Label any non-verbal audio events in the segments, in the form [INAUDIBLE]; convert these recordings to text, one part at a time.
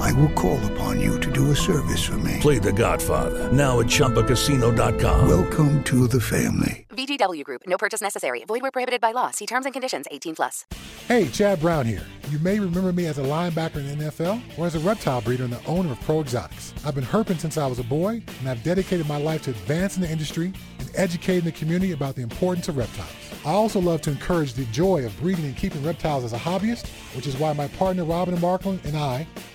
I will call upon you to do a service for me. Play The Godfather now at ChumbaCasino.com. Welcome to the family. VGW Group. No purchase necessary. Void where prohibited by law. See terms and conditions. 18 plus. Hey, Chad Brown here. You may remember me as a linebacker in the NFL or as a reptile breeder and the owner of Pro Exotics. I've been herping since I was a boy, and I've dedicated my life to advancing the industry and educating the community about the importance of reptiles. I also love to encourage the joy of breeding and keeping reptiles as a hobbyist, which is why my partner Robyn and Markland and I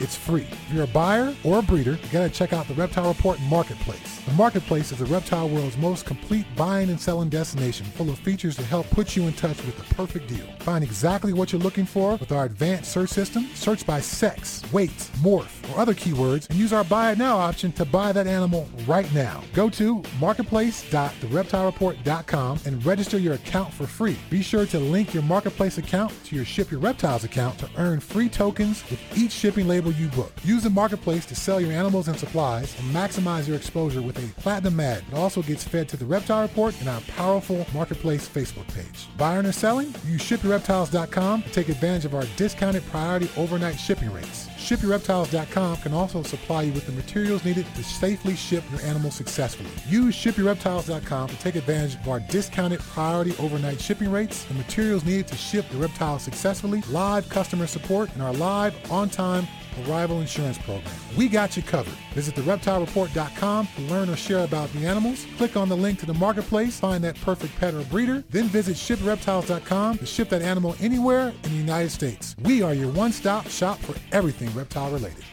it's free. If you're a buyer or a breeder, you gotta check out the Reptile Report Marketplace. The Marketplace is the reptile world's most complete buying and selling destination, full of features to help put you in touch with the perfect deal. Find exactly what you're looking for with our advanced search system. Search by sex, weight, morph, or other keywords, and use our Buy It Now option to buy that animal right now. Go to marketplace.thereptilereport.com and register your account for free. Be sure to link your Marketplace account to your Ship Your Reptiles account to earn free tokens with each shipping label you book. Use the Marketplace to sell your animals and supplies and maximize your exposure with a platinum ad. It also gets fed to the Reptile Report and our powerful Marketplace Facebook page. Buying or selling? Use shipyourreptiles.com to take advantage of our discounted priority overnight shipping rates. ShipYourReptiles.com can also supply you with the materials needed to safely ship your animals successfully. Use ShipYourReptiles.com to take advantage of our discounted priority overnight shipping rates, the materials needed to ship your reptiles successfully, live customer support, and our live, on-time arrival insurance program. We got you covered. Visit thereptilereport.com to learn or share about the animals. Click on the link to the marketplace, find that perfect pet or breeder, then visit shipreptiles.com to ship that animal anywhere in the United States. We are your one-stop shop for everything reptile related.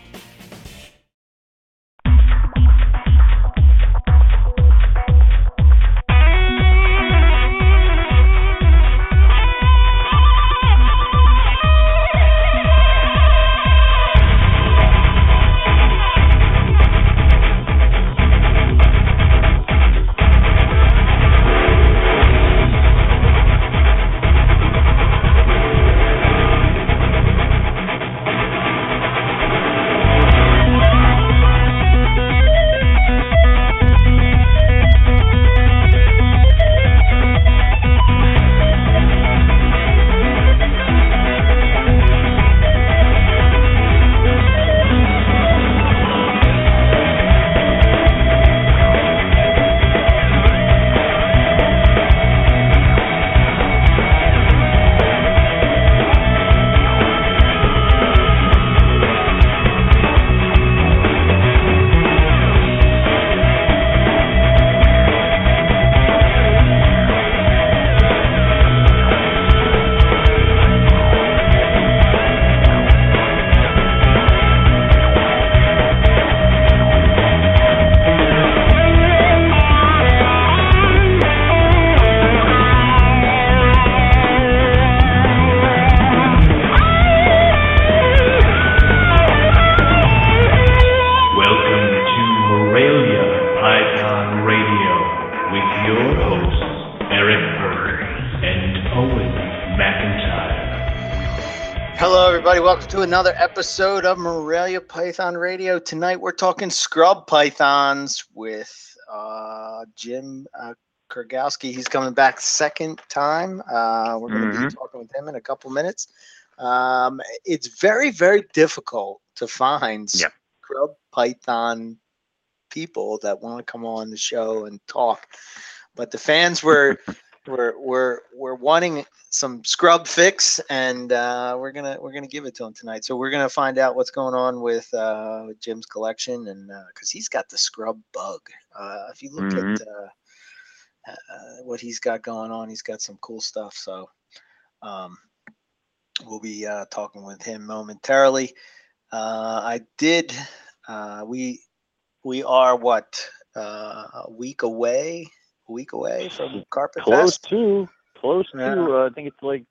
Another episode of Morelia Python Radio. Tonight, we're talking scrub pythons with uh, Jim uh, Kurgowski. He's coming back second time. Uh, we're going to be talking with him in a couple minutes. Um, it's very, very difficult to find Yep. scrub python people that want to come on the show and talk. But the fans were [LAUGHS] were were were wanting some scrub fix, and uh, we're gonna we're gonna give it to him tonight. So we're gonna find out what's going on with uh, with Jim's collection, and because he's got the scrub bug. Uh, if you look Mhm. at uh, uh, what he's got going on, he's got some cool stuff. So um, we'll be uh, talking with him momentarily. Uh, I did. Uh, we we are what uh, a week away, a week away from Carpet Close Fest. to, close Yeah. to. Uh, I think it's like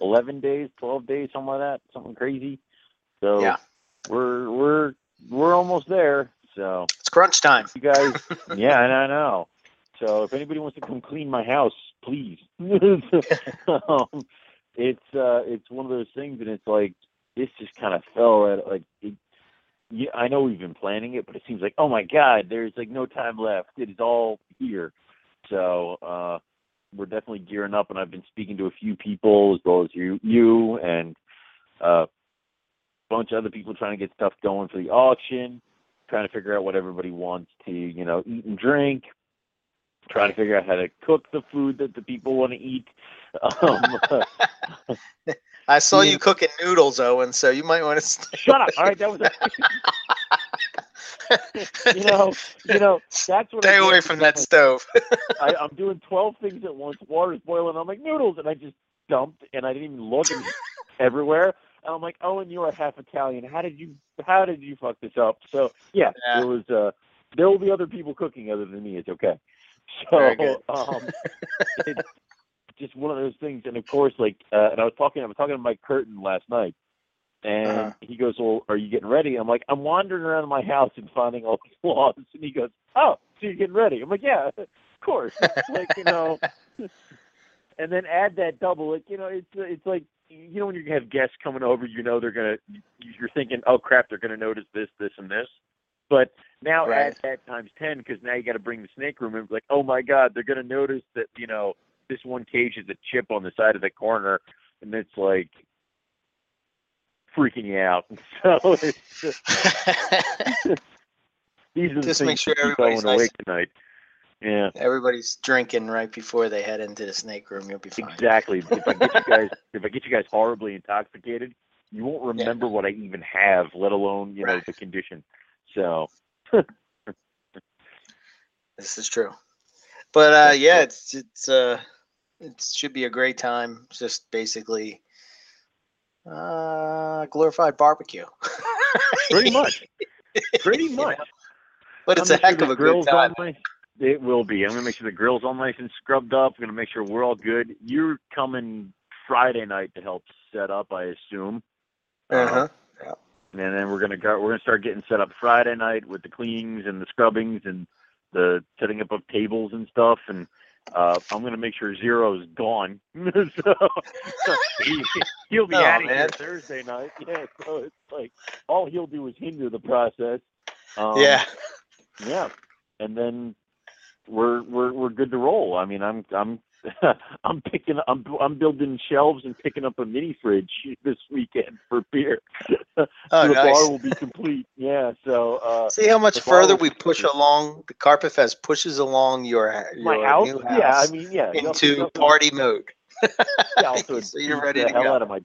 eleven days, twelve days, something like that, something crazy. So Yeah. we're we're we're almost there. So It's crunch time. you guys, [LAUGHS] yeah, and I know. So if anybody wants to come clean my house, please. [LAUGHS] um, it's uh, it's one of those things, and it's like this just kind of fell at like. It, yeah, I know we've been planning it, but it seems like oh my god, there's like no time left. It is all here. So uh, we're definitely gearing up, and I've been speaking to a few people as well as you, you, and uh, a bunch of other people trying to get stuff going for the auction trying to figure out what everybody wants to, you know, eat and drink, trying to figure out how to cook the food that the people want to eat. Um, [LAUGHS] I saw you cooking noodles, Owen. So you might want to. shut up! All right, that was, [LAUGHS] [LAUGHS] [LAUGHS] you know, you know, that's what. Stay away from that stove. [LAUGHS] I, I'm doing 12 things at once. Water's boiling. I'm like noodles, and I just dumped, and I didn't even look and [LAUGHS] everywhere. And I'm like, Owen, you are half Italian. How did you? How did you fuck this up? So yeah, Yeah. there was. Uh, there will be other people cooking other than me. It's okay. So um, it's just one of those things. And of course, like, uh, and I was talking. I was talking to Mike Curtin last night. And Uh-huh. he goes, "Well, are you getting ready?" I'm like, "I'm wandering around my house and finding all the flaws." [LAUGHS] And he goes, "Oh, so you're getting ready?" I'm like, "Yeah, [LAUGHS] of course." like you know, [LAUGHS] and then add that double. Like you know, it's it's like you know when you have guests coming over, you know they're gonna. You're thinking, "Oh crap, they're gonna notice this, this, and this." But now Right. add that times ten because now you got to bring the snake room in. Like, oh my god, they're gonna notice that you know this one cage is a chip on the side of the corner, and it's like freaking out. [LAUGHS] So it's just, [LAUGHS] these are the Just things make sure everybody's nice. awake tonight. Yeah, Everybody's drinking right before they head into the snake room. You'll be fine. exactly. If I get you [LAUGHS] guys, if I get you guys horribly intoxicated, you won't remember what I even have, let alone you know the condition. So This is true. But uh, yeah, it's it's uh, it should be a great time. Just basically uh, glorified barbecue. [LAUGHS] pretty much, [LAUGHS] pretty You know? much. But I'll it's a make sure heck of a good time. all nice. It will be. I'm gonna make sure the grill's all nice and scrubbed up. I'm gonna make sure we're all good. You're coming Friday night to help set up, I assume. Uh-huh. Yeah. and then we're gonna go. We're gonna start getting set up Friday night with the cleanings and the scrubbings and the setting up of tables and stuff. And uh, I'm gonna make sure Zero's gone. [LAUGHS] so he, he'll be Oh, out of here. Thursday night. [LAUGHS] Yeah. So it's like all he'll do is hinder the process. Um, yeah. yeah, and then we're we're we're good to roll. I mean, I'm I'm [LAUGHS] I'm picking I'm I'm building shelves and picking up a mini fridge [LAUGHS] this weekend for beer. [LAUGHS] Oh, so the nice. bar will be complete. Yeah, so uh, See how much further we push complete. along. The Carpet Fest pushes along your, ha- my your house, new yeah, I mean, yeah, into party mode. yeah, also so you're ready the to hell go. out of my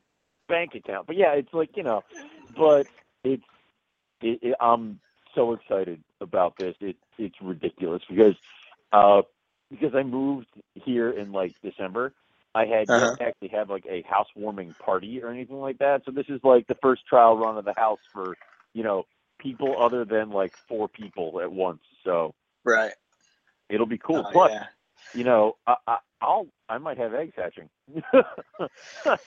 bank account. But yeah, it's like you know, but it's it, it, I'm so excited about this. It it's ridiculous because uh because I moved here in like December. I had Uh-huh. to actually have like a housewarming party or anything like that. So this is like the first trial run of the house for you know people other than like four people at once. So Right. it'll be cool. Oh, Plus, yeah. you know, I, I, I'll I might have eggs hatching. [LAUGHS] I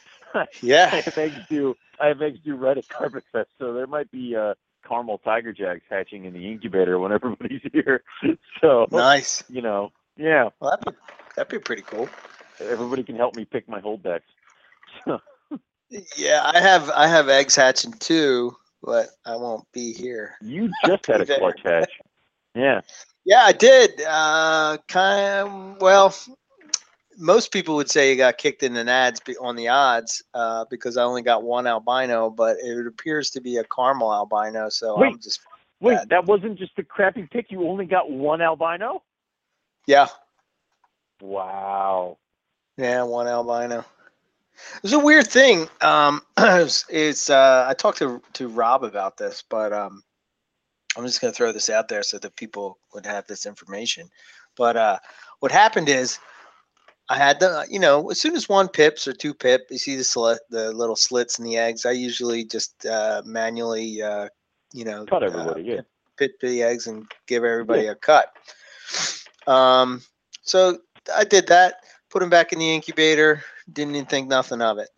Yeah. have eggs due. I have eggs due right at Carpet Fest, so there might be uh, caramel tiger jacks hatching in the incubator when everybody's [LAUGHS] here. So Nice. you know, yeah, Well, that'd be, that'd be pretty cool. everybody can help me pick my holdbacks. [LAUGHS] Yeah, I have I have eggs hatching too, but I won't be here. You just had a [LAUGHS] clutch hatch. Yeah, Yeah, I did. Uh, kind of, well, most people would say you got kicked in the nads on the odds uh, because I only got one albino, but it appears to be a caramel albino. So I'm Wait. just wait, Bad. that wasn't just a crappy pick. You only got one albino. Yeah, Wow. yeah, one albino. It's a weird thing. Um, [CLEARS THROAT] it's, it's uh, I talked to to Rob about this, but um, I'm just gonna throw this out there so that people would have this information. But uh, what happened is I had the, you know, as soon as one pips or two pip, you see the slit, the little slits in the eggs. I usually just uh, manually, uh, you know, Cut uh, everybody. Yeah. pit the eggs and give everybody a cut. Um, so I did that, put them back in the incubator, didn't even think nothing of it.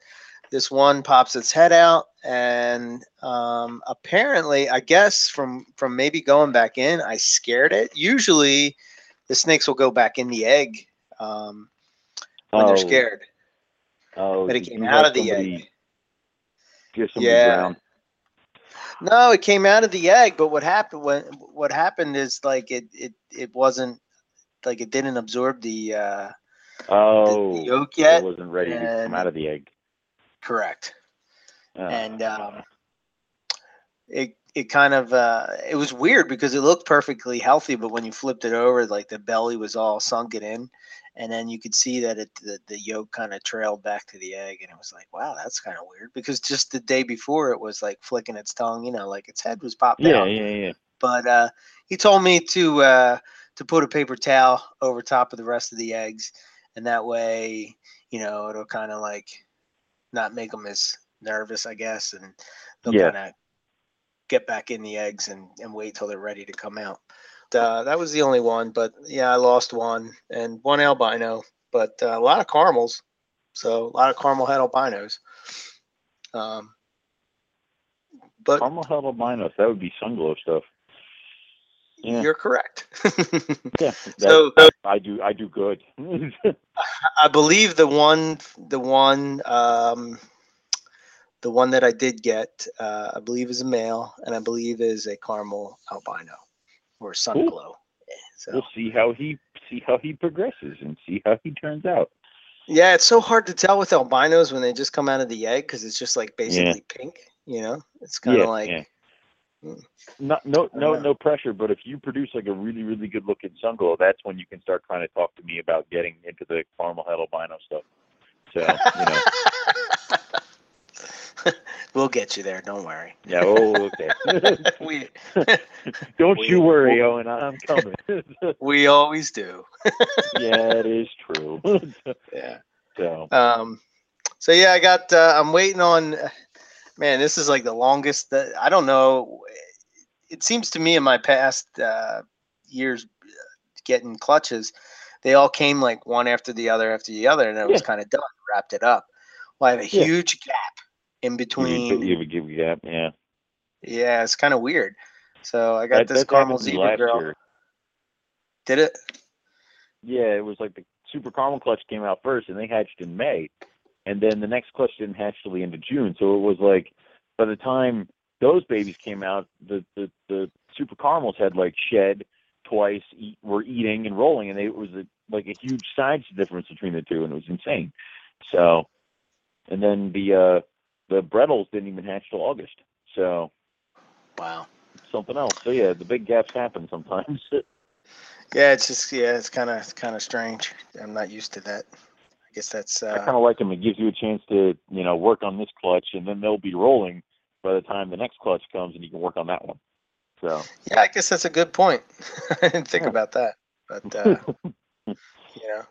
This one pops its head out, and um, apparently, I guess from from maybe going back in, I scared it. Usually, the snakes will go back in the egg um, when oh, they're scared, Oh, but it came out of the egg. Yeah. ground? No, it came out of the egg, but what happened when what happened is like it it it wasn't like it didn't absorb the uh Oh, the yolk yet. it wasn't ready to come out of the egg. Correct. Oh. And um it it kind of uh it was weird because it looked perfectly healthy, but when you flipped it over, like the belly was all sunken in. And then you could see that it the, the yolk kind of trailed back to the egg, and it was like, wow, that's kind of weird. Because just the day before, it was like flicking its tongue, you know, like its head was popped yeah, out. yeah, yeah. but uh, he told me to uh, to put a paper towel over top of the rest of the eggs, and that way, you know, it'll kind of like not make them as nervous, I guess, and they'll Yeah. kind of get back in the eggs and, and wait till they're ready to come out. Uh, that was the only one, but yeah, I lost one and one albino, but uh, a lot of caramels, so a lot of caramel head albinos. Um, but Caramel head albinos. That would be sunglow stuff. Yeah. you're correct. [LAUGHS] Yeah. So- I do. I do good. [LAUGHS] I believe the one, the one, um, the one that I did get, uh, I believe is a male, and I believe is a caramel albino or sun glow. So we'll see how he see how he progresses and see how he turns out. yeah, it's so hard to tell with albinos when they just come out of the egg because it's just like basically pink. You know, it's kind of yeah, like yeah. Not no no no pressure, but if you produce like a really really good looking sunglow, that's when you can start trying to talk to me about getting into the caramel head albino stuff. So you know, [LAUGHS] we'll get you there. Don't worry. yeah. Oh, okay. [LAUGHS] We [LAUGHS] Don't We- you worry, Owen. I'm coming. we always do. yeah, it is true. Yeah. so Um, so yeah, I got. Uh, I'm waiting on. Man, this is like the longest. That I don't know. It seems to me in my past uh, years uh, getting clutches, they all came like one after the other after the other, and it was kind of done, wrapped it up. Well, I have a Yeah. huge gap in between. you give a gap. Yeah. Yeah, it's kind of weird. So I got That, this caramel happened to me zebra girl. year. Did it? Yeah, it was like the Super Caramel Clutch came out first, and they hatched in May, and then the next clutch didn't hatch till the end of June. So it was like by the time those babies came out, the the, the Super Caramels had like shed twice, eat, were eating and rolling, and they, it was a, like a huge size difference between the two, and it was insane. So, and then the uh the Brettles didn't even hatch till August. So Wow. something else. So yeah, the big gaps happen sometimes. [LAUGHS] Yeah, it's just yeah, it's kind of kind of strange. I'm not used to that. I guess that's I uh, kind of like them. It gives you a chance to, you know, work on this clutch, and then they'll be rolling by the time the next clutch comes, and you can work on that one. So Yeah, I guess that's a good point. [LAUGHS] I didn't think Yeah. about that, but uh, [LAUGHS] you know,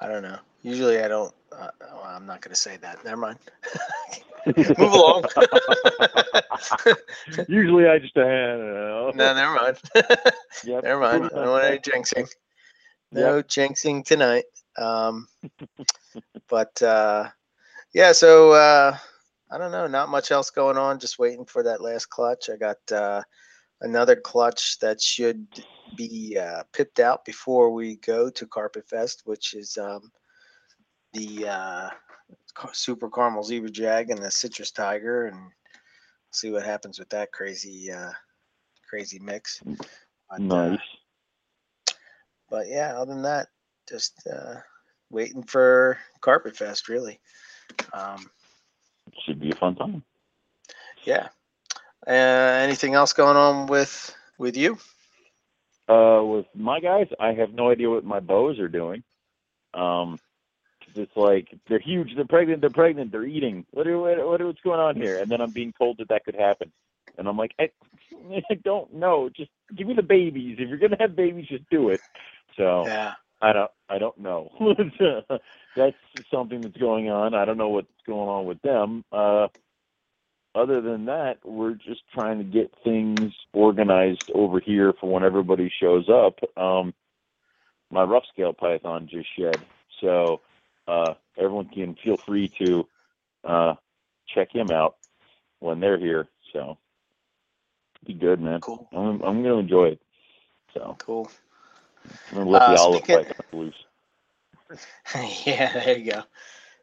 I don't know. Usually, I don't. Uh, well, I'm not going to say that. Never mind. [LAUGHS] Move along. usually I just, uh, no, never mind. Yep. never mind. I don't want any jinxing. No jinxing tonight. Um, but uh, yeah, so uh, I don't know. Not much else going on. Just waiting for that last clutch. I got uh, another clutch that should be uh, pipped out before we go to Carpet Fest, which is um, the uh, Super Caramel Zebra Jag and the Citrus Tiger, and see what happens with that crazy, uh, crazy mix. But, uh, Nice. but yeah, other than that, just uh, waiting for Carpet Fest, really. Um, Should be a fun time. yeah. Uh, anything else going on with with you? Uh, with my guys, I have no idea what my bows are doing. Um, it's like they're huge, they're pregnant, they're pregnant, they're eating. What are what, what what's going on here? And then I'm being told that that could happen, and I'm like, I, [LAUGHS] I don't know. Just give me the babies. If you're gonna have babies, just do it. So Yeah. I don't. I don't know. [LAUGHS] that's something that's going on. I don't know what's going on with them. Uh, other than that, we're just trying to get things organized over here for when everybody shows up. Um, my rough scale python just shed, so uh, everyone can feel free to uh, check him out when they're here. So be good, man. Cool. I'm I'm gonna enjoy it. So Cool. I'm gonna Uh, olive speaking- python loose. [LAUGHS] yeah, there you go.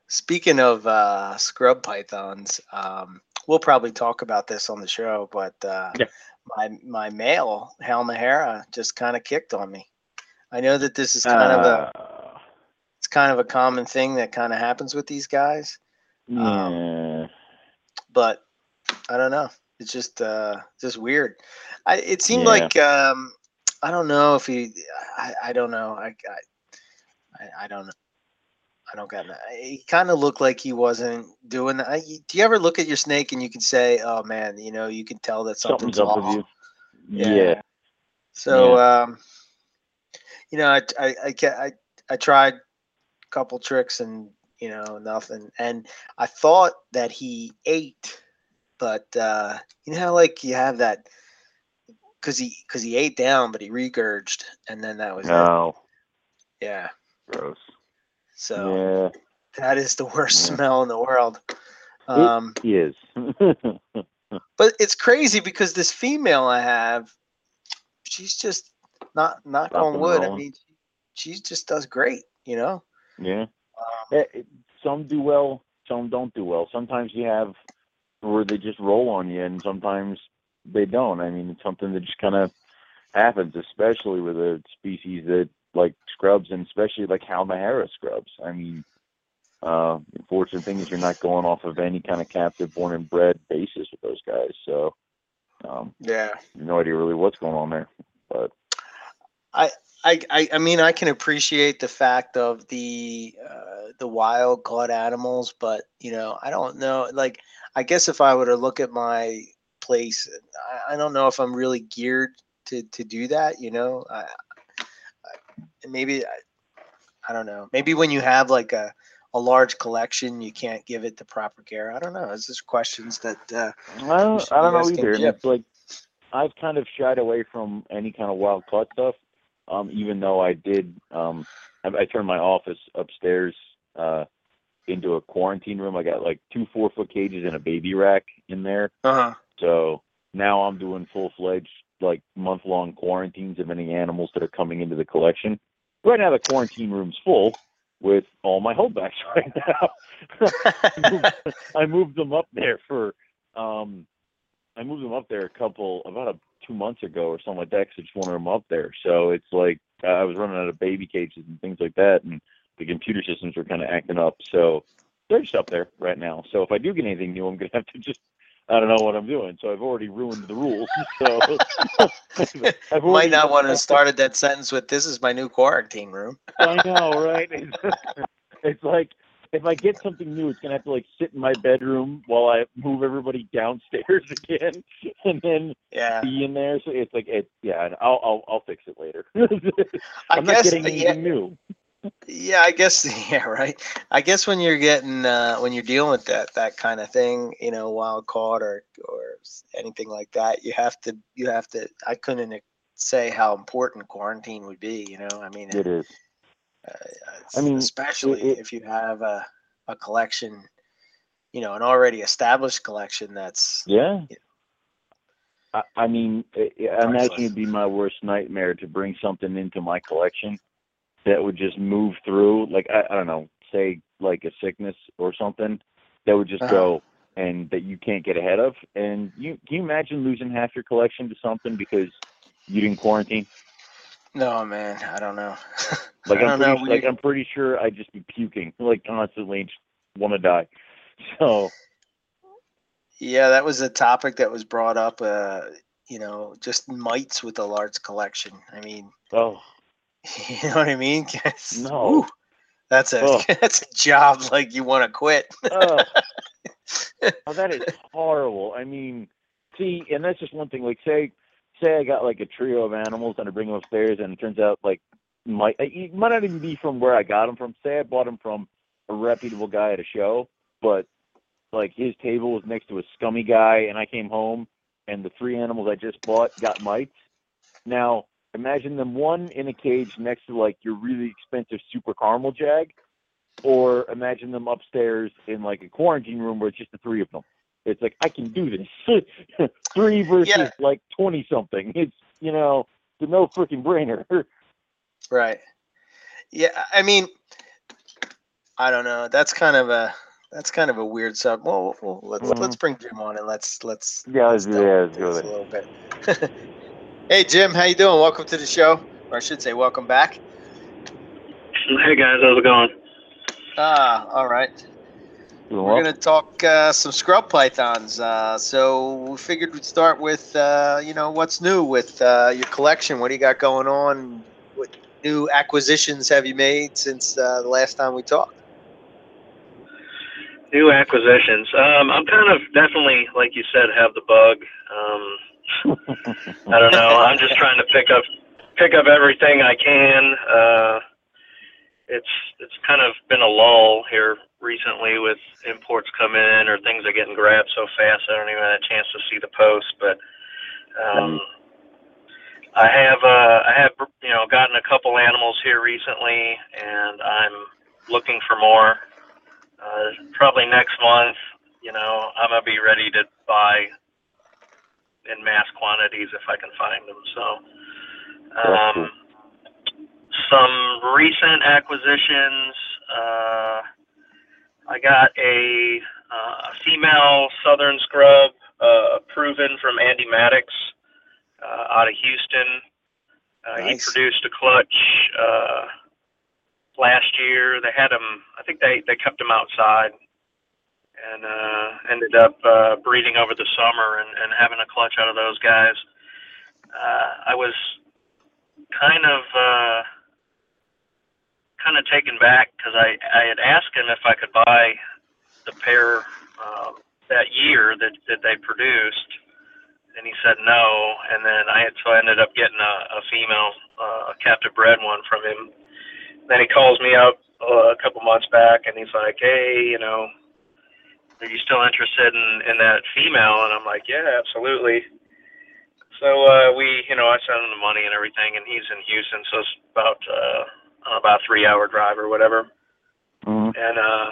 Speaking of uh, scrub pythons, um, we'll probably talk about this on the show, but uh, Yeah. my my male Halmahera just kind of kicked on me. I know that this is kind of a Uh, it's kind of a common thing that kind of happens with these guys, um, but I don't know. It's just uh, just weird. I it seemed Yeah. like um, I don't know if he. I, I don't know. I, I I don't know. I don't got. He kind of looked like he wasn't doing that. Do you ever look at your snake and you can say, "Oh man, you know, you can tell that something's, something's up off." with you. Yeah. So, um, you know, I I I, I I tried a couple tricks and you know nothing, and I thought that he ate, but uh, you know how like you have that because he because he ate down, but he regurged, and then that was it. No. Yeah. Gross. So Yeah. that is the worst Yeah. smell in the world. Um, He is. [LAUGHS] but it's crazy because this female I have, she's just not not on wood. I mean, she just does great. You know. yeah. Um, Eh, it- Some do well, some don't do well. Sometimes you have where they just roll on you, and sometimes they don't. I mean, it's something that just kind of happens, especially with a species that like scrubs, and especially like Halmahera scrubs. I mean, uh, the unfortunate thing is you're not going off of any kind of captive born and bred basis with those guys. So, um, yeah. no idea really what's going on there. But I, I, I mean, I can appreciate the fact of the uh, the wild caught animals, but you know, I don't know. Like, I guess if I were to look at my place, I, I don't know if I'm really geared to to do that. You know, I, I maybe I, I don't know. Maybe when you have like a a large collection, you can't give it the proper care. I don't know. It's just questions that uh, I don't, I don't know either. And it's like I've kind of shied away from any kind of wild caught stuff. Um, even though I did, um, I, I turned my office upstairs uh, into a quarantine room. I got like two four foot cages and a baby rack in there. uh So now I'm doing full fledged like month long quarantines of any animals that are coming into the collection. Right now the quarantine room's full with all my holdbacks [LAUGHS] right now. I moved- I moved them up there for um I moved them up there a couple about a two months ago or something like that 'cause I just wanted them up there. So it's like I was running out of baby cages and things like that, and the computer systems were kind of acting up. So they're just up there right now. So if I do get anything new, I'm gonna have to just I don't know what I'm doing. So I've already ruined the rules. [LAUGHS] So [LAUGHS] I've might not want to started that sentence with "This is my new quarantine room." [LAUGHS] I know, right? It's, it's like if I get something new, it's gonna have to like sit in my bedroom while I move everybody downstairs again, and then Yeah, be in there. So it's like it. Yeah, I'll I'll, I'll fix it later. I I'm not guess. getting Yeah, anything new. Yeah, I guess. [LAUGHS] Yeah, right. I guess when you're getting uh, when you're dealing with that that kind of thing, you know, wild caught or or anything like that, you have to you have to. I couldn't say how important quarantine would be. You know, I mean, It is. uh, I mean, especially it- if you have a a collection, you know, an already established collection that's Yeah. Yeah. I, I mean, I imagine it'd be my worst nightmare to bring something into my collection that would just move through, like I, I don't know, say like a sickness or something that would just Uh-huh. go and that you can't get ahead of. And you can you imagine losing half your collection to something because you didn't quarantine? no man. I don't know. [LAUGHS] Like I I'm don't know. pretty, like we- I'm pretty sure I'd just be puking like constantly, just want to die. [LAUGHS] So Yeah, that was a topic that was brought up. Uh, you know, just mites with a large collection. I mean, oh [LAUGHS] you know what I mean? [LAUGHS] No. whew, that's a Oh. [LAUGHS] that's a job like you want to quit. oh. oh, that is horrible. I mean, see, and that's just one thing. Like, say, say I got like a trio of animals and I bring them upstairs, and it turns out like might it might not even be from where I got them from. Say I bought them from a reputable guy at a show, but like his table was next to a scummy guy, and I came home and the three animals I just bought got mites. Now imagine them one in a cage next to like your really expensive super caramel jag, or imagine them upstairs in like a quarantine room where it's just the three of them. It's like I can do this. [LAUGHS] three versus Yeah. like twenty something. It's you know, the no freaking brainer. [LAUGHS] Right. Yeah, I mean, I don't know. That's kind of a that's kind of a weird sub. Well, well let's Mhm. let's bring Jim on and let's let's yeah, let's, yeah, let's go a little bit. [LAUGHS] hey Jim, how you doing? Welcome to the show, or I should say, welcome back. Hey guys, how's it going? Ah, all right. We're gonna talk uh, some scrub pythons. Uh, so we figured we'd start with uh, you know what's new with uh, your collection. What do you got going on? What new acquisitions have you made since uh, the last time we talked? New acquisitions. Um, I'm kind of definitely, like you said, have the bug. Um, I don't know. I'm just trying to pick up pick up everything I can. Uh, it's it's kind of been a lull here recently with imports come in or things are getting grabbed so fast I don't even have a chance to see the post. But um, I have uh, I have you know gotten a couple animals here recently, and I'm looking for more. Uh, probably next month, you know, I'm gonna be ready to buy in mass quantities if I can find them. So, um, some recent acquisitions. Uh, I got a uh, female southern scrub, uh, proven from Andy Maddox uh, out of Houston. Uh, Nice. He produced a clutch uh, last year. They had him. I think they they kept him outside, and uh, ended up uh, breeding over the summer and, and having a clutch out of those guys. Uh, I was kind of uh, kind of taken back because I I had asked him if I could buy the pair um, that year that that they produced, and he said no. And then I had so I ended up getting a, a female, uh, a captive bred one from him. Then he calls me up uh, a couple months back, and he's like, "Hey, you know, are you still interested in in that female?" And I'm like, "Yeah, absolutely." So uh, we, you know, I sent him the money and everything, and he's in Houston, so it's about uh, about a three hour drive or whatever. Mhm. And uh,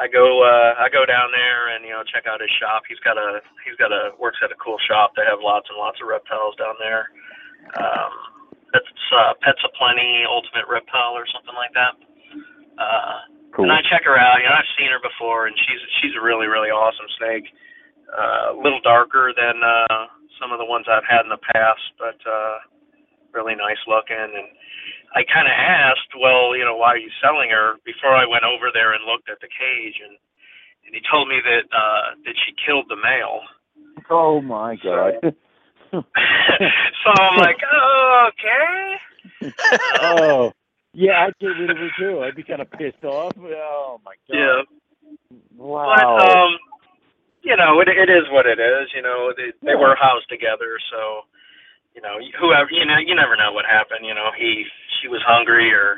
I go uh, I go down there and you know check out his shop. He's got a he's got a works at a cool shop. They have lots and lots of reptiles down there. Um, it's uh, Pets Aplenty Ultimate Reptile or something like that. Uh, Cool. and I check her out. You know, I've seen her before, and she's she's a really really awesome snake. Uh, a little darker than uh, some of the ones I've had in the past, but uh, really nice looking. And I kind of asked, well, you know, why are you selling her? Before I went over there and looked at the cage, and and he told me that uh, that she killed the male. Oh my god. [LAUGHS] [LAUGHS] so I'm like, oh, okay. [LAUGHS] oh. Yeah, I'd get rid of her too. I'd be kind of pissed off. Oh my god. Yeah. Wow. But um, you know, it it is what it is. You know, they they were housed together, so you know, whoever you know, you never know what happened. You know, he she was hungry or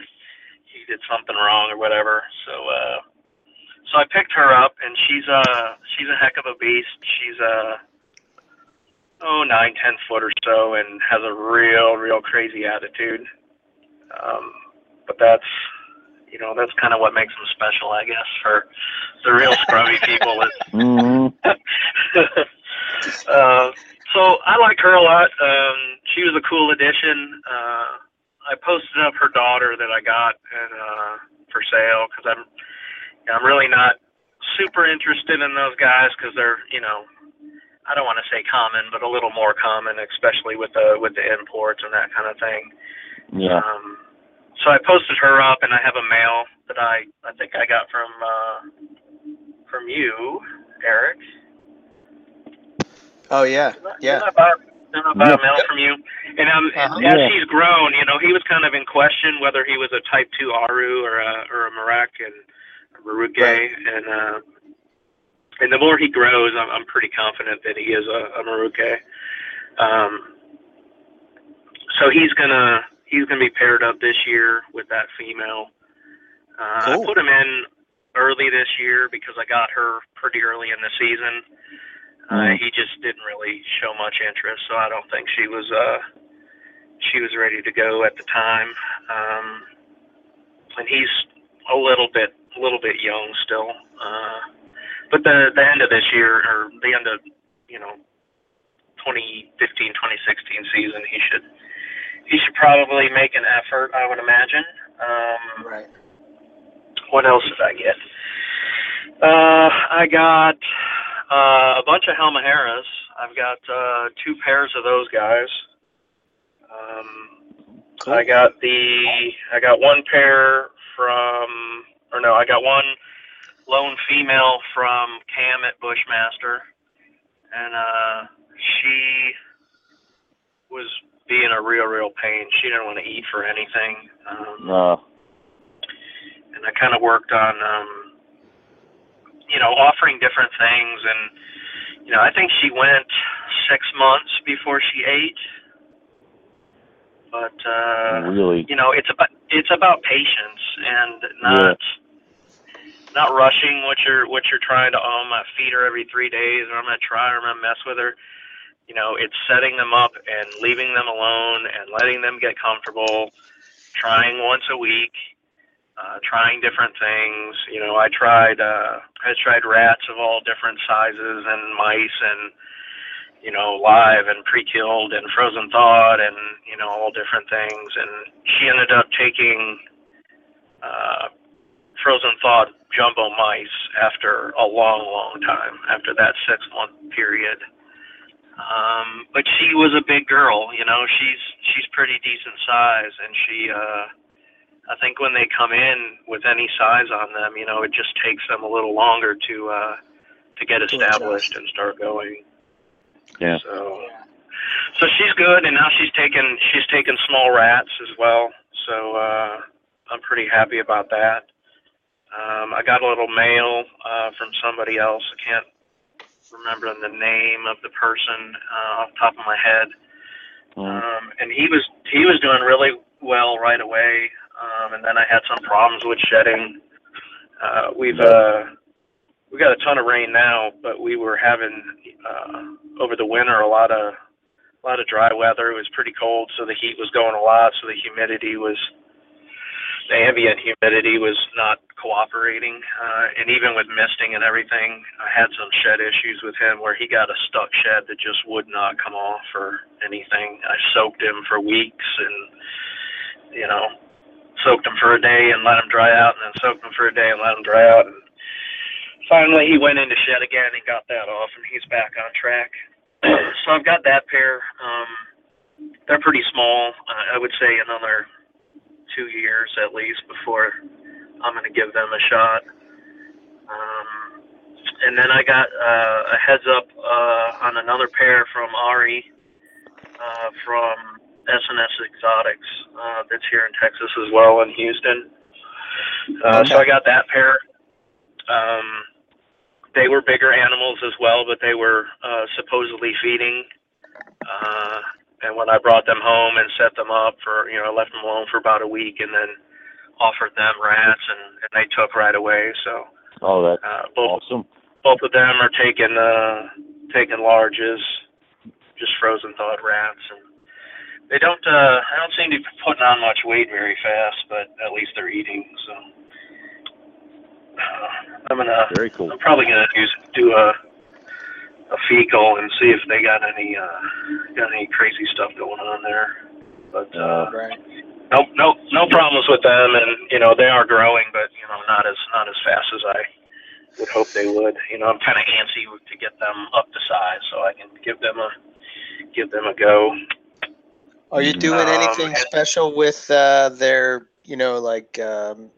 he did something wrong or whatever. So uh, so I picked her up, and she's a she's a heck of a beast. She's a oh nine ten foot or so, and has a real real crazy attitude. Um, but that's you know that's kind of what makes them special, I guess, for the real scrubby people. Is [LAUGHS] Mhm. [LAUGHS] uh, so I like her a lot. Um, she was a cool addition. Uh, I posted up her daughter that I got and uh, for sale because I'm I'm really not super interested in those guys because they're you know I don't want to say common, but a little more common, especially with the with the imports and that kind of thing. Yeah. Um, so I posted her up, and I have a mail that I I think I got from uh, from you, Eric. Oh yeah, yeah. Didn't I buy, didn't I buy Yeah. a mail from you? And um, Uh-huh. as Yeah. he's grown, you know, he was kind of in question whether he was a Type Two Aru or a or a Marek and a Merauke, Right. and uh, and the more he grows, I'm I'm pretty confident that he is a, a Merauke. Um, so he's gonna he's going to be paired up this year with that female. Uh, Cool. I put him in early this year because I got her pretty early in the season. Uh, Mm. he just didn't really show much interest, so I don't think she was uh, she was ready to go at the time. Um, and he's a little bit a little bit young still. Uh, but the the end of this year or the end of you know 2015 2016 season he should he should probably make an effort I would imagine. Um, Right. what else did I get? Uh, I got uh, a bunch of Halmaheras. I've got uh, two pairs of those guys. Um, I got the I got one pair from or no, I got one lone female from Cam at Bushmaster, and uh, she was being a real real pain. She didn't want to eat for anything. Um, No. and I kind of worked on, um, you know, offering different things. And, you know, I think she went six months before she ate. But, uh, really? you know, it's about, it's about patience and not, not rushing what you're, what you're trying to, oh, I'm going to feed her every three days or I'm going to try or I'm going to mess with her. You know, it's setting them up and leaving them alone and letting them get comfortable, trying once a week uh, trying different things. You know, I tried uh, I tried rats of all different sizes and mice and you know live and pre-killed and frozen thawed and you know all different things. And she ended up taking uh, frozen thawed jumbo mice after a long, long time after that six month period. Um, but she was a big girl, you know. She's she's pretty decent size, and she uh, I think when they come in with any size on them, you know, it just takes them a little longer to uh, to get established and start going. Yeah. So, so she's good, and now she's taken she's taken small rats as well. So uh, I'm pretty happy about that. Um, I got a little mail uh, from somebody else. I can't remember the name of the person uh, off the top of my head Mm. um, and he was he was doing really well right away. Um, and then I had some problems with shedding. Uh, we've uh, we got a ton of rain now, but we were having uh, over the winter a lot of a lot of dry weather. It was pretty cold, so the heat was going a lot. So the humidity was ambient humidity was not cooperating. Uh, and even with misting and everything, I had some shed issues with him where he got a stuck shed that just would not come off or anything. I soaked him for weeks and, you know, soaked him for a day and let him dry out and then soaked him for a day and let him dry out. And finally he went into shed again and got that off and he's back on track. [CLEARS THROAT] so I've got that pair. Um, they're pretty small. Uh, I would say another two years at least before I'm going to give them a shot. Um, and then I got uh, a heads up uh, on another pair from Ari uh, from SNS Exotics uh, that's here in Texas as well in Houston. Uh, So I got that pair. Um, they were bigger animals as well, but they were uh, supposedly feeding. Uh, and when I brought them home and set them up for, you know, I left them alone for about a week and then offered them rats and, and they took right away. So Oh, that's uh, both awesome. both of them are taking uh, taking larges, just frozen thawed rats, and they don't. Uh, I don't seem to be putting on much weight very fast, but at least they're eating. So uh, I'm gonna. Very cool. I'm probably gonna do do a a fecal and see if they got any uh, got any crazy stuff going on there. But uh, Right. no no no problems with them, and you know they are growing, but you know not as not as fast as I would hope they would. You know I'm kind of antsy to get them up to size so I can give them a give them a go. Are you doing Um, anything special with uh, their, you know, like, um,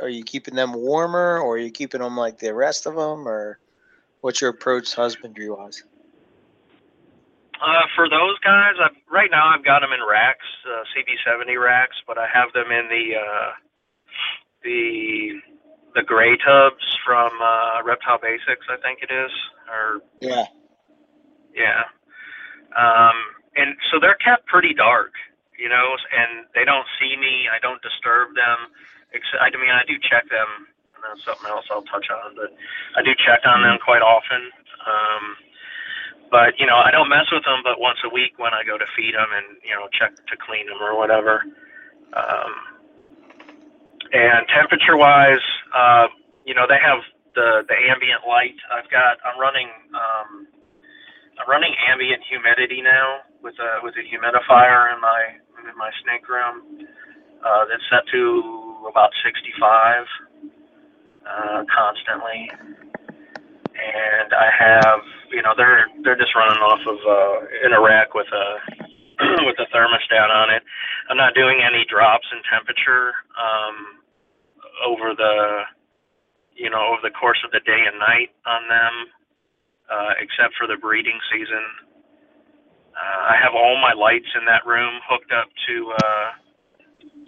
are you keeping them warmer or are you keeping them like the rest of them or what's your approach husbandry wise? Uh, for those guys, I've, right now I've got them in racks, uh, CB70 racks, but I have them in the uh, the the gray tubs from uh, Reptile Basics, I think it is, or Yeah. Yeah. Um, and so they're kept pretty dark. you know, and they don't see me. I don't disturb them. Except, I mean, I do check them. That's something else I'll touch on, but I do check on them quite often. Um, but you know, I don't mess with them. But once a week, when I go to feed them and you know check to clean them or whatever. Um, and temperature-wise, uh, you know, they have the the ambient light. I've got. I'm running. Um, I'm running ambient humidity now with a with a humidifier in my in my snake room. Uh, that's set to about 65 uh, constantly, and I have you know they're they're just running off of uh, in a rack with a [CLEARS THROAT] with a thermostat on it. I'm not doing any drops in temperature um, over the you know over the course of the day and night on them, uh, except for the breeding season. Uh, I have all my lights in that room hooked up to uh,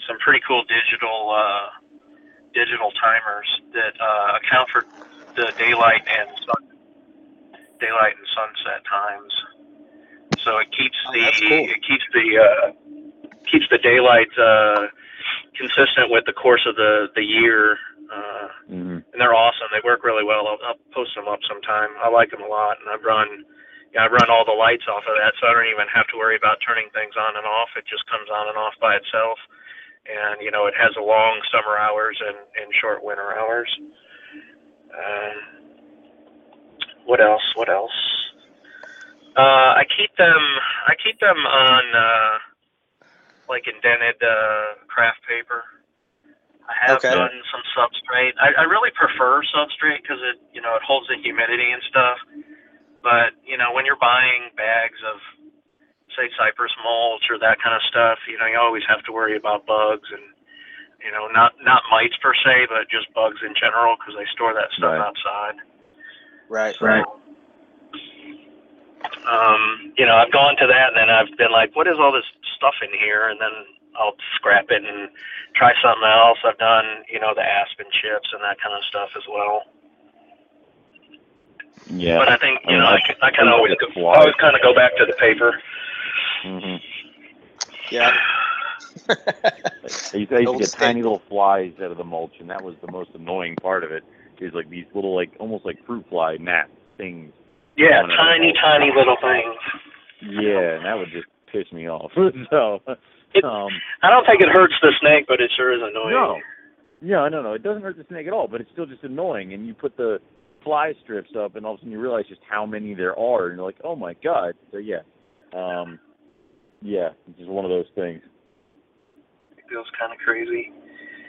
some pretty cool digital uh, digital timers that uh, account for the daylight and sun, daylight and sunset times. So it keeps Oh, the that's cool. it keeps the uh, keeps the daylight uh, consistent with the course of the the year. Uh, hmm and they're awesome. They work really well. I'll, I'll post them up sometime. I like them a lot, and I've run, yeah, I've run all the lights off of that, so I don't even have to worry about turning things on and off. It just comes on and off by itself, and you know it has long summer hours and and short winter hours. Um, what else? What else? Uh, I keep them. I keep them on uh, like indented uh, craft paper. I have Okay. done some substrate. I, I really prefer substrate because it, you know, it holds the humidity and stuff. But you know, when you're buying bags of, say, cypress mulch or that kind of stuff, you know, you always have to worry about bugs and, you know, not not mites per se, but just bugs in general because they store that stuff Right. outside. Right. So, um, you know, I've gone to that and then I've been like, what is all this stuff in here? And then I'll scrap it and try something else. I've done, you know, the aspen chips and that kind of stuff as well. Yeah. But I think, I you mean, know, I, I- I kind of always, look always kind of go back to the paper. Hmm Yeah. I used, I used to get stick. tiny little flies out of the mulch, and that was the most annoying part of it. Is like these little, like almost like fruit fly gnat things. Yeah, tiny, tiny little things. Yeah, and that would just piss me off. [LAUGHS] so, It- um, I don't think it hurts the snake, but it sure is annoying. no, yeah, no, no, it doesn't hurt the snake at all, but it's still just annoying. And you put the fly strips up, and all of a sudden you realize just how many there are, and you're like, oh my god. So yeah, um, yeah, it's just one of those things. It feels kind of crazy.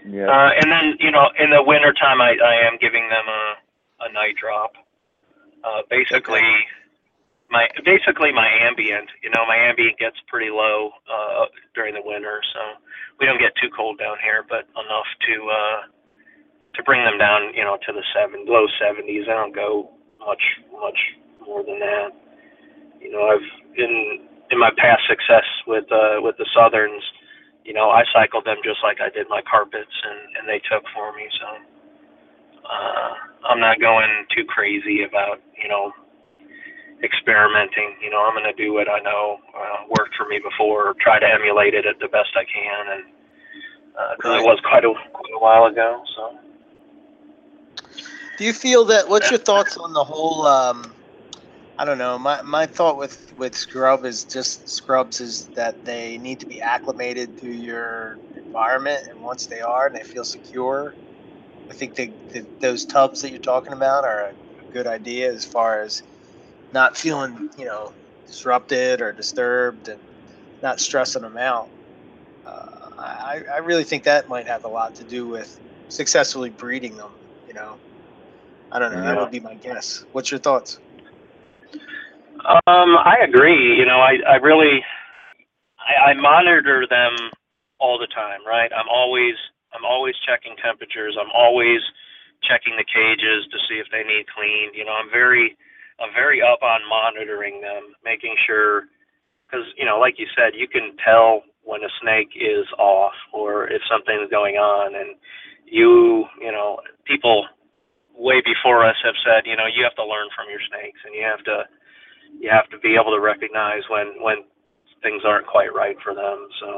Yeah. Uh, and then, you know, in the wintertime, I, I am giving them a, a night drop. Uh, basically, my basically my ambient. You know, my ambient gets pretty low uh, during the winter, so we don't get too cold down here, but enough to uh, to bring them down. You know, to the seven low seventies. I don't go much much more than that. You know, I've in in my past success with uh, with the southerns you know, I cycled them just like I did my carpets, and and they took for me. So uh, I'm not going too crazy about you know experimenting. You know, I'm going to do what I know uh, worked for me before, try to emulate it at the best I can, and because Right. it was quite a quite a while ago. So Do you feel that? What's your thoughts on the whole? Um, I don't know. My my thought with with scrub is just scrubs is that they need to be acclimated to your environment, and once they are and they feel secure, I think the, the, those tubs that you're talking about are a good idea as far as not feeling you know disrupted or disturbed and not stressing them out. Uh, I I really think that might have a lot to do with successfully breeding them. You know. I don't know. That would be my guess. What's your thoughts? Um, I agree. You know, I, I really, I, I monitor them all the time, right? I'm always, I'm always checking temperatures. I'm always checking the cages to see if they need cleaned. You know, I'm very, I'm very up on monitoring them, making sure, because you know, like you said, you can tell when a snake is off or if something's going on, and you, you know, people way before us have said, you know, you have to learn from your snakes, and you have to you have to be able to recognize when when things aren't quite right for them. So,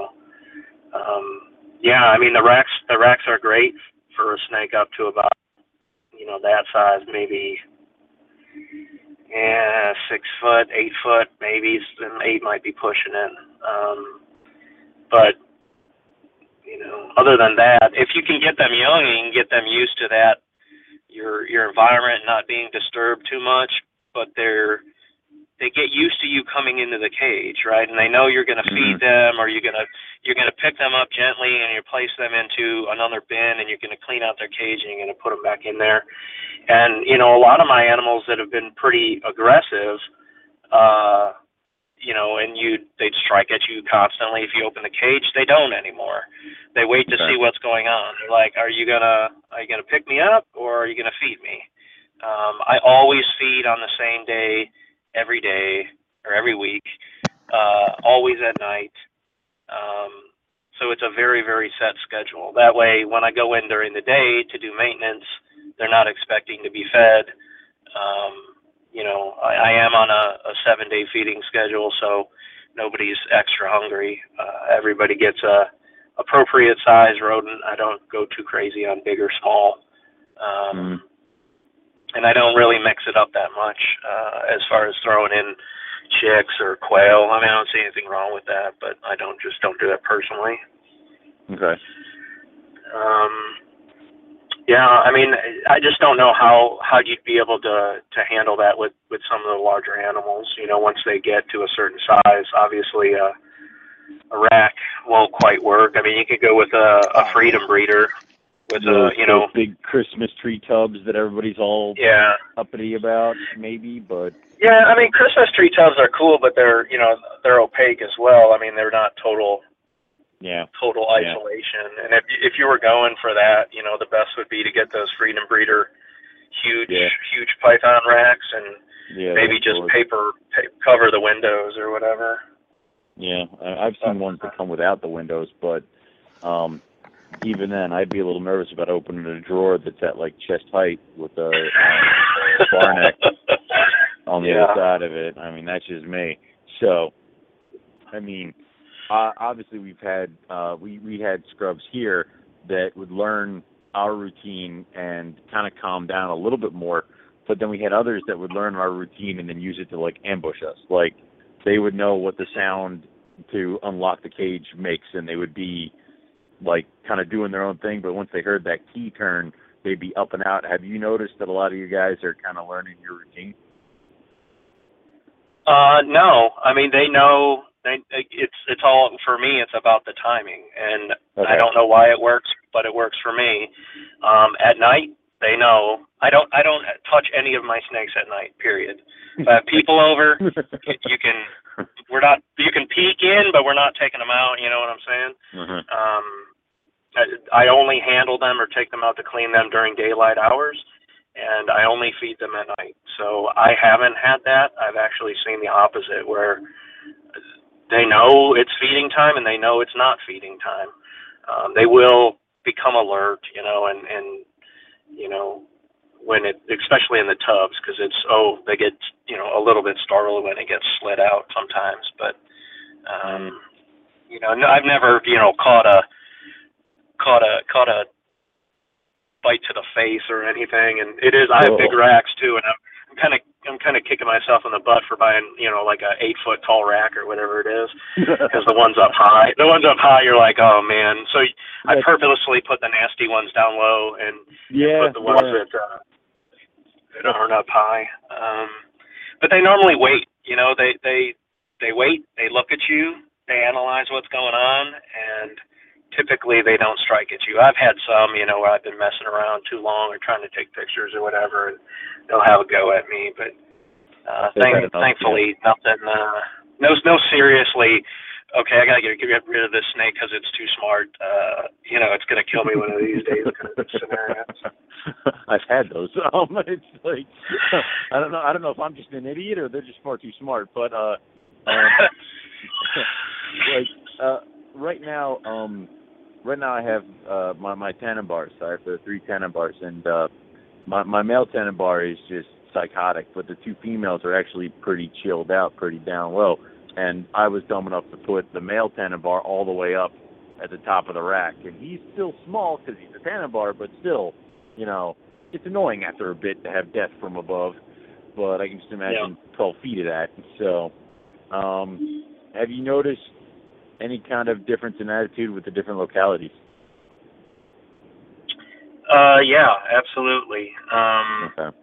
um, yeah, I mean the racks the racks are great for a snake up to about you know that size, maybe yeah six foot, eight foot, maybe eight might be pushing it. Um, but you know, other than that, if you can get them young, you get them used to that your your environment not being disturbed too much, but they're they get used to you coming into the cage, right? And they know you're going to feed them, or you're going to you're going to pick them up gently, and you place them into another bin, and you're going to clean out their cage, and you're going to put them back in there. And you know, a lot of my animals that have been pretty aggressive, uh, you know, and you they'd strike at you constantly if you open the cage. They don't anymore. They wait to Okay. see what's going on. They're like, are you gonna are you gonna pick me up, or are you gonna feed me? Um, I always feed on the same day every day or every week, uh, always at night. Um, so it's a very, very set schedule. That way, when I go in during the day to do maintenance, they're not expecting to be fed. Um, you know, I, I am on a, a seven day feeding schedule, so nobody's extra hungry. Uh, everybody gets a appropriate size rodent. I don't go too crazy on big or small. Um, Mm. And I don't really mix it up that much uh, as far as throwing in chicks or quail. I mean, I don't see anything wrong with that, but I don't just don't do that personally. Okay. Um, yeah, I mean, I just don't know how how you'd be able to to handle that with with some of the larger animals. You know, once they get to a certain size, obviously a a rack won't quite work. I mean, you could go with a, a freedom breeder with a Those- you know big Christmas tree tubs that everybody's all yeah uppity about, maybe, but Yeah, I mean Christmas tree tubs are cool, but they're you know they're opaque as well. I mean they're not total yeah. total Yeah. isolation. And if if you were going for that, you know the best would be to get those Freedom Breeder huge Yeah. huge python racks and Yeah. maybe just paper pa- cover the windows or whatever. Yeah, I've seen ones that come without the windows, but um, even then, I'd be a little nervous about opening a drawer that's at like chest height with a [LAUGHS] um, bar neck on the Yeah. other side of it. I mean, that's just me. So, I mean, uh, obviously we've had uh, we we had scrubs here that would learn our routine and kind of calm down a little bit more, but then we had others that would learn our routine and then use it to like ambush us, like they would know what the sound to unlock the cage makes and they would be like kind of doing their own thing but once they heard that key turn they'd be up and out have you noticed that a lot of you guys are kind of learning your routine Uh, no, I mean they know. They, it's it's all for me. It's about the timing, and I don't know why it works, but it works for me. Um, at night, they know. I don't I don't touch any of my snakes at night. Period. If I have people [LAUGHS] over, you, can. We're not. You can peek in, but we're not taking them out. You know what I'm saying? Mhm. Um, I, only handle them or take them out to clean them during daylight hours, and I only feed them at night. So I haven't had that. I've actually seen the opposite, where they know it's feeding time and they know it's not feeding time. Um, they will become alert, you know, and and you know when it, especially in the tubs, because it's oh they get you know a little bit startled when it gets slid out sometimes, but um, you know no, I've never you know caught a caught a caught a bite to the face or anything. And it is I have big Oh. racks too, and I'm, I'm kind of I'm kind of kicking myself in the butt for buying you know like a eight foot tall rack or whatever it is [LAUGHS] because the ones up high the ones up high you're like oh man so I purposely put the nasty ones down low and yeah, put the ones yeah. that uh, that aren't up high. Um, but they normally wait. You know, they they they wait. They look at you. They analyze what's going on, and typically they don't strike at you. I've had some, you know, where I've been messing around too long or trying to take pictures or whatever, and they'll have a go at me. But uh, thank, enough, thankfully, nothing. Uh, no, no, seriously. Okay, I gotta get, get rid of this snake because it's too smart. Uh, you know, it's gonna kill me one of these days. Kind of scenarios. [LAUGHS] I've had those. [LAUGHS] Um, it's like I don't know. I don't know if I'm just an idiot or they're just far too smart. But uh, um, [LAUGHS] like uh, right now, um, right now I have uh my my Tanimbars. I have the three Tanimbars, and uh, my my male Tanimbar is just psychotic, but the two females are actually pretty chilled out, pretty down low. and I was dumb enough to put the male Tanimbar all the way up at the top of the rack, and he's still small because he's a Tanimbar, but still, you know, it's annoying after a bit to have death from above. But I can just imagine 12 feet of that. So, um, have you noticed any kind of difference in attitude with the different localities? Uh, yeah, absolutely. Um, Okay.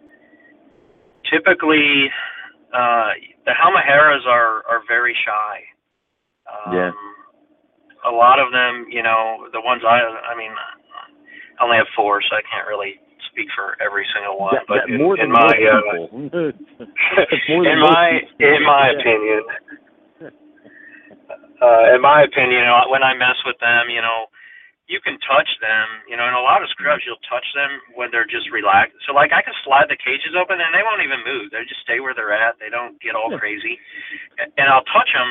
typically, uh, the Halmaheras are are very shy. Um, Yeah. A lot of them, you know, the ones I, I mean, I only have four, so I can't really speak for every single one. That- but in, [LAUGHS] more than in my, uh. More than in my in my opinion, uh, in my opinion, you know, when I mess with them, you know, you can touch them. You know, in a lot of scrubs, you'll touch them when they're just relaxed. So like, I can slide the cages open and they won't even move. They just stay where they're at. They don't get all crazy. And I'll touch them,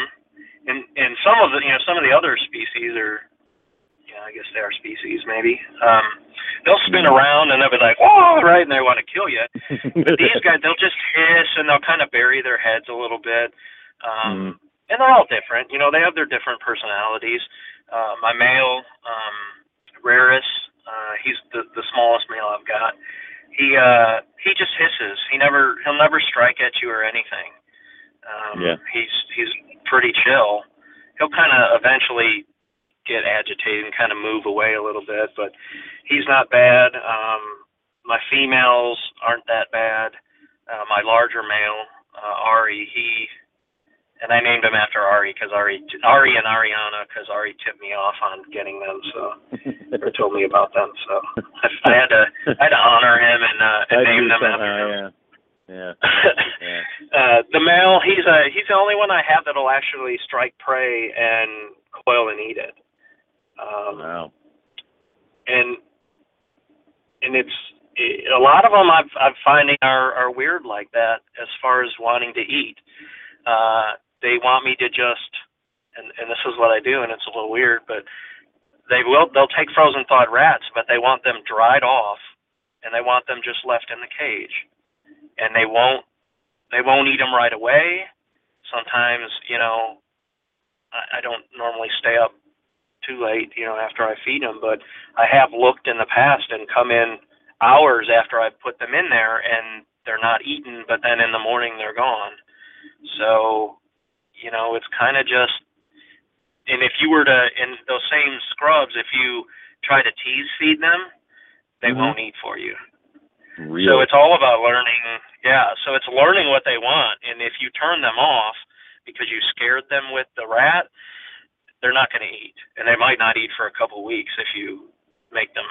and and some of the you know some of the other species are. Yeah, I guess they are species, maybe. Um, they'll spin around and they'll be like, "Whoa!" Right, and they want to kill you [LAUGHS] but these guys they'll just hiss and they'll kind of bury their heads a little bit um and they're all different. You know they have their different personalities. Uh my male um rarus uh he's the the smallest male i've got. He uh he just hisses. He never he'll never strike at you or anything. Um Yeah. he's he's pretty chill. He'll kind of eventually get agitated and kind of move away a little bit but he's not bad. Um my females aren't that bad. Uh, my larger male, uh, Ari, he, and I named him after Ari because Ari, Ari and Ariana because Ari tipped me off on getting them, so [LAUGHS] or told me about them. So I, I had to, I had to honor him and, uh, and name them after him. yeah. Yeah. [LAUGHS] Yeah. uh, the male, he's a, he's the only one I have that'll actually strike prey and coil and eat it. Um, Wow. and and it's it, a lot of them I've, I'm finding are are weird like that as far as wanting to eat. Uh, they want me to just and and this is what I do, and it's a little weird, but they will they'll take frozen thawed rats, but they want them dried off, and they want them just left in the cage, and they won't they won't eat them right away. Sometimes you know I, I don't normally stay up too late, you know, after I feed them. But I have looked in the past and come in hours after I put them in there, and they're not eaten. But then in the morning they're gone. So, you know, it's kind of just. And if you were to in those same scrubs, if you try to tease feed them, they Mhm. won't eat for you. Really? So it's all about learning. Yeah. So it's learning what they want, and if you turn them off because you scared them with the rat, they're not going to eat, and they might not eat for a couple weeks if you make them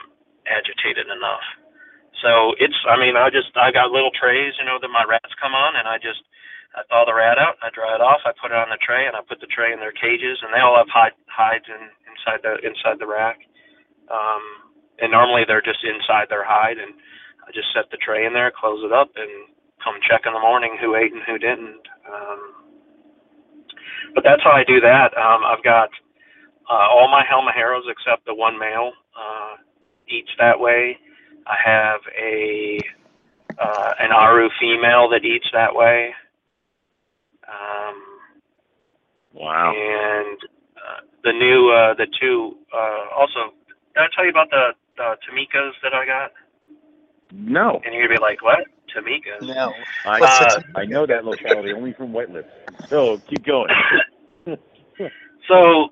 agitated enough. So it's. I mean, I just I got little trays, you know, that my rats come on, and I just I thaw the rat out, I dry it off, I put it on the tray, and I put the tray in their cages, and they all have hide, hides in, inside the inside the rack. Um, and normally they're just inside their hide, and I just set the tray in there, close it up, and come check in the morning who ate and who didn't. Um, but that's how I do that. Um, I've got uh, all my Halmaheras except the one male uh, eats that way. I have a uh, an Aru female that eats that way. Um, wow. and uh, the new uh, the two uh, also. Did I tell you about the the Timikas that I got? No. And you're gonna be like, what? Timikas? No. I, Uh, I know that locality only from White Lips. So keep going. [LAUGHS] So,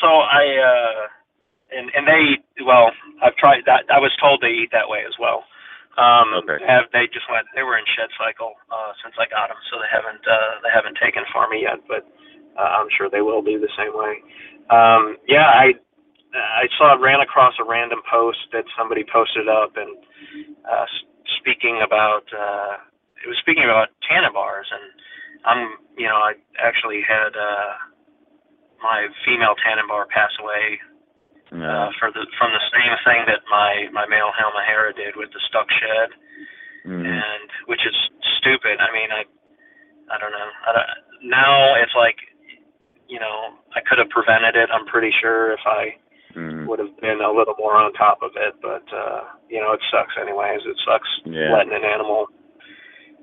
so I uh, and and they well, I've tried that. I was told they eat that way as well. Um, Okay. Have they just went? They were in shed cycle uh, since I got them, so they haven't uh, they haven't taken for me yet. But uh, I'm sure they will be the same way. Um, yeah, I I saw ran across a random post that somebody posted up and uh, speaking about uh, it was speaking about Tanimbars and I'm you know I actually had uh, my female Tanimbar pass away No. uh, for the from the same thing that my my male Halmahera did with the stuck shed, Mhm. and which is stupid. I mean, I I don't know. I don't, now it's like, you know, I could have prevented it. I'm pretty sure if I Mhm. would have been a little more on top of it, but uh, you know, it sucks anyways. It sucks Yeah. letting an animal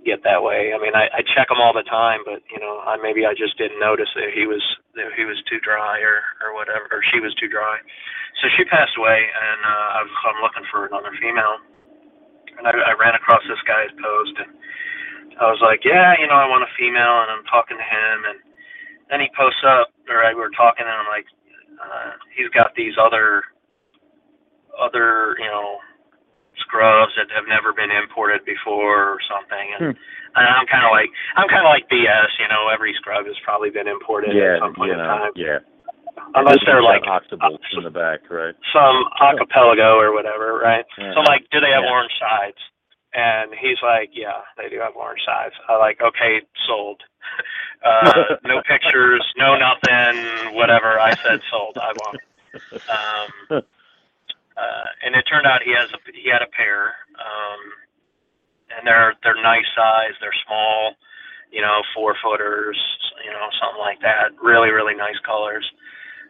get that way. I mean, I, I check them all the time, but you know, I maybe I just didn't notice that he was that he was too dry or or whatever, or she was too dry. So she passed away, and uh, I was, I'm looking for another female. And I, I ran across this guy's post, and I was like, yeah, you know, I want a female, and I'm talking to him, and then he posts up, or I, we were talking, and I'm like, uh, he's got these other other, you know, scrubs that have never been imported before or something. And, and I'm kind of like, I'm kind of like BS. You know, every scrub has probably been imported Yeah, at some point you in time, yeah. unless they're like Oksibil in the back, right? some archipelago or whatever, right? So I'm like, do they have Yeah. orange sides? And he's like, yeah, they do have orange sides. I like, okay, sold. [LAUGHS] uh, no pictures, no nothing, whatever. I said sold. I want. it. [LAUGHS] Um, uh, and it turned out he has a, he had a pair, um, and they're they're nice size. They're small, you know, four footers, you know, something like that. Really, really nice colors.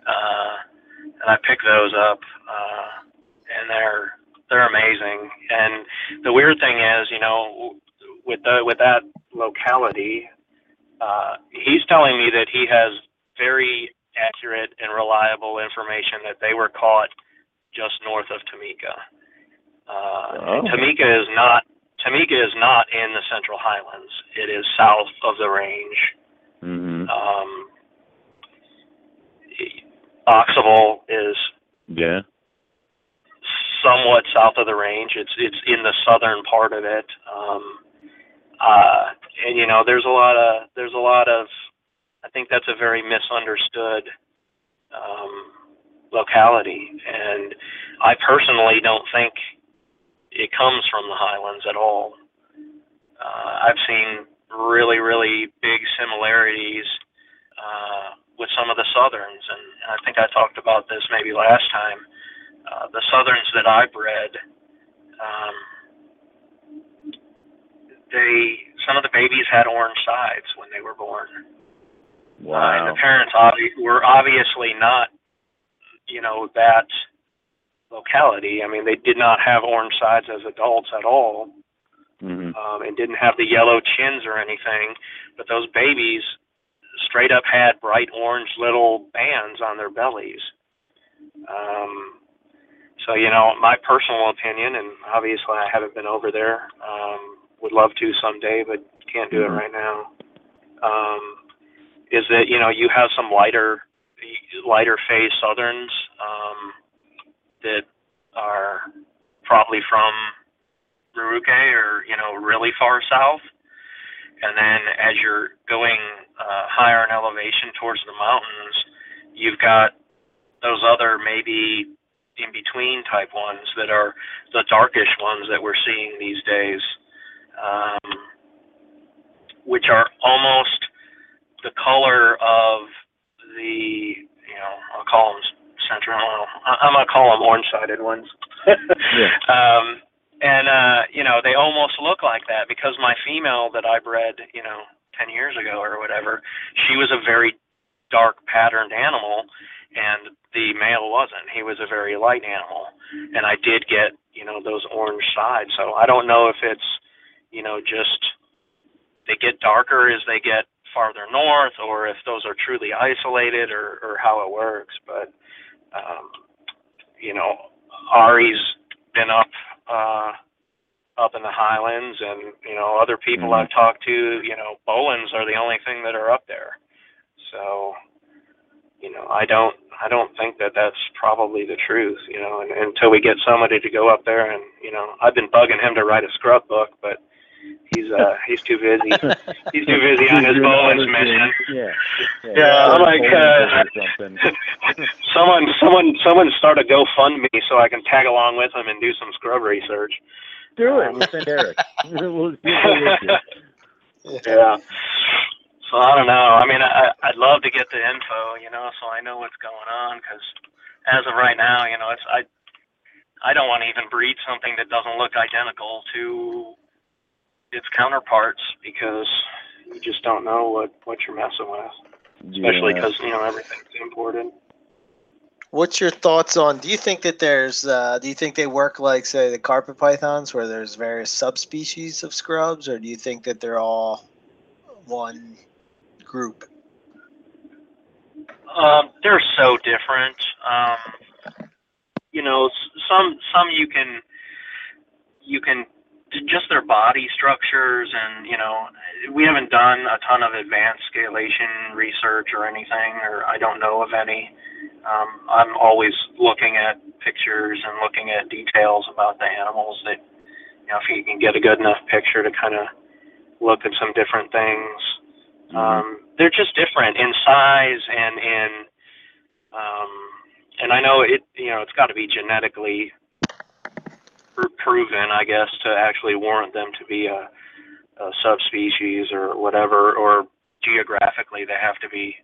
Uh, and I picked those up, uh, and they're they're amazing. And the weird thing is, you know, with the with that locality, uh, he's telling me that he has very accurate and reliable information that they were caught just north of Timika. Uh, Oh. Timika is not Timika is not in the Central Highlands. It is south of the range. Mm-hmm. Um, Oksibil is Yeah. somewhat south of the range. It's it's in the southern part of it. Um, uh, and you know, there's a lot of there's a lot of I think that's a very misunderstood um, locality, and I personally don't think it comes from the highlands at all. Uh, I've seen really really big similarities uh, with some of the southerns, and I think I talked about this maybe last time uh, the southerns that I bred, um, they some of the babies had orange sides when they were born. Uh, and the parents obvi- were obviously not, you know, that locality. I mean, they did not have orange sides as adults at all, hmm um, and didn't have the yellow chins or anything. But those babies straight up had bright orange little bands on their bellies. Um, so you know, my personal opinion, and obviously I haven't been over there. Um, would love to someday, but can't do it Mhm. right now. Um, is that you know you have some lighter, lighter phase southerns um, that are probably from Merauke or you know really far south, and then as you're going uh, higher in elevation towards the mountains, you've got those other maybe in between type ones that are the darkish ones that we're seeing these days, um, which are almost the color of the you know I'll call them central. I'm gonna call them orange-sided ones. [LAUGHS] [LAUGHS] Um, and uh, you know they almost look like that because my female that I bred you know ten years ago or whatever, she was a very dark patterned animal, and the male wasn't. He was a very light animal, and I did get you know those orange sides. So I don't know if it's you know just they get darker as they get farther north, or if those are truly isolated, or or how it works. But um, you know, Ari's been up uh, up in the Highlands, and you know other people Mhm. I've talked to. You know, Boelens are the only thing that are up there. So you know, I don't I don't think that that's probably the truth. You know, and, until we get somebody to go up there, and you know, I've been bugging him to write a scrub book, but he's uh he's too busy. [LAUGHS] He's too busy on his other mission. Yeah. Yeah, Yeah, I'm like, uh, [LAUGHS] someone, someone, someone start a GoFundMe so I can tag along with him and do some scrub research. Do it. We'll send Eric. [LAUGHS] we'll we get. yeah. So I don't know. I mean, I, I'd love to get the info, you know, so I know what's going on. Because as of right now, you know, it's I, I don't want to even breed something that doesn't look identical to its counterparts because you just don't know what what you're messing with, especially Yeah. because you know everything's imported. What's your thoughts on? Do you think that there's? Uh, do you think they work like, say, the carpet pythons, where there's various subspecies of scrubs, or do you think that they're all one group? Um, they're so different. Um, you know, some some you can you can just their body structures and you know we haven't done a ton of advanced scalation research or anything or I don't know of any. Um, I'm always looking at pictures and looking at details about the animals that you know if you can get a good enough picture to kind of look at some different things. Um, they're just different in size and in um, and I know it you know it's got to be genetically proven, I guess, to actually warrant them to be a, a subspecies or whatever, or geographically they have to be,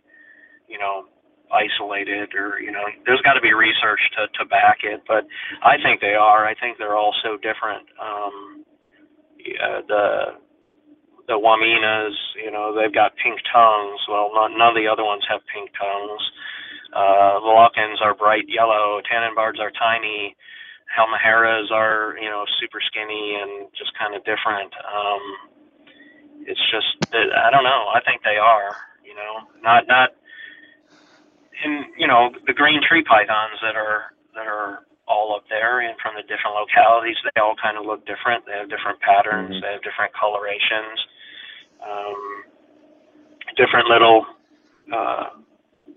you know, isolated or you know, there's got to be research to to back it. But I think they are. I think they're all so different. Um, yeah, the the Wamenas, you know, they've got pink tongues. Well, none, none of the other ones have pink tongues. Uh, Moluccans are bright yellow. Tanimbars are tiny. Halmaheras are, you know, super skinny and just kind of different. Um, it's just, that- I don't know. I think they are, you know, not not. And you know, the green tree pythons that are that are all up there and from the different localities, they all kind of look different. They have different patterns. Mhm. They have different colorations. Um, different little uh,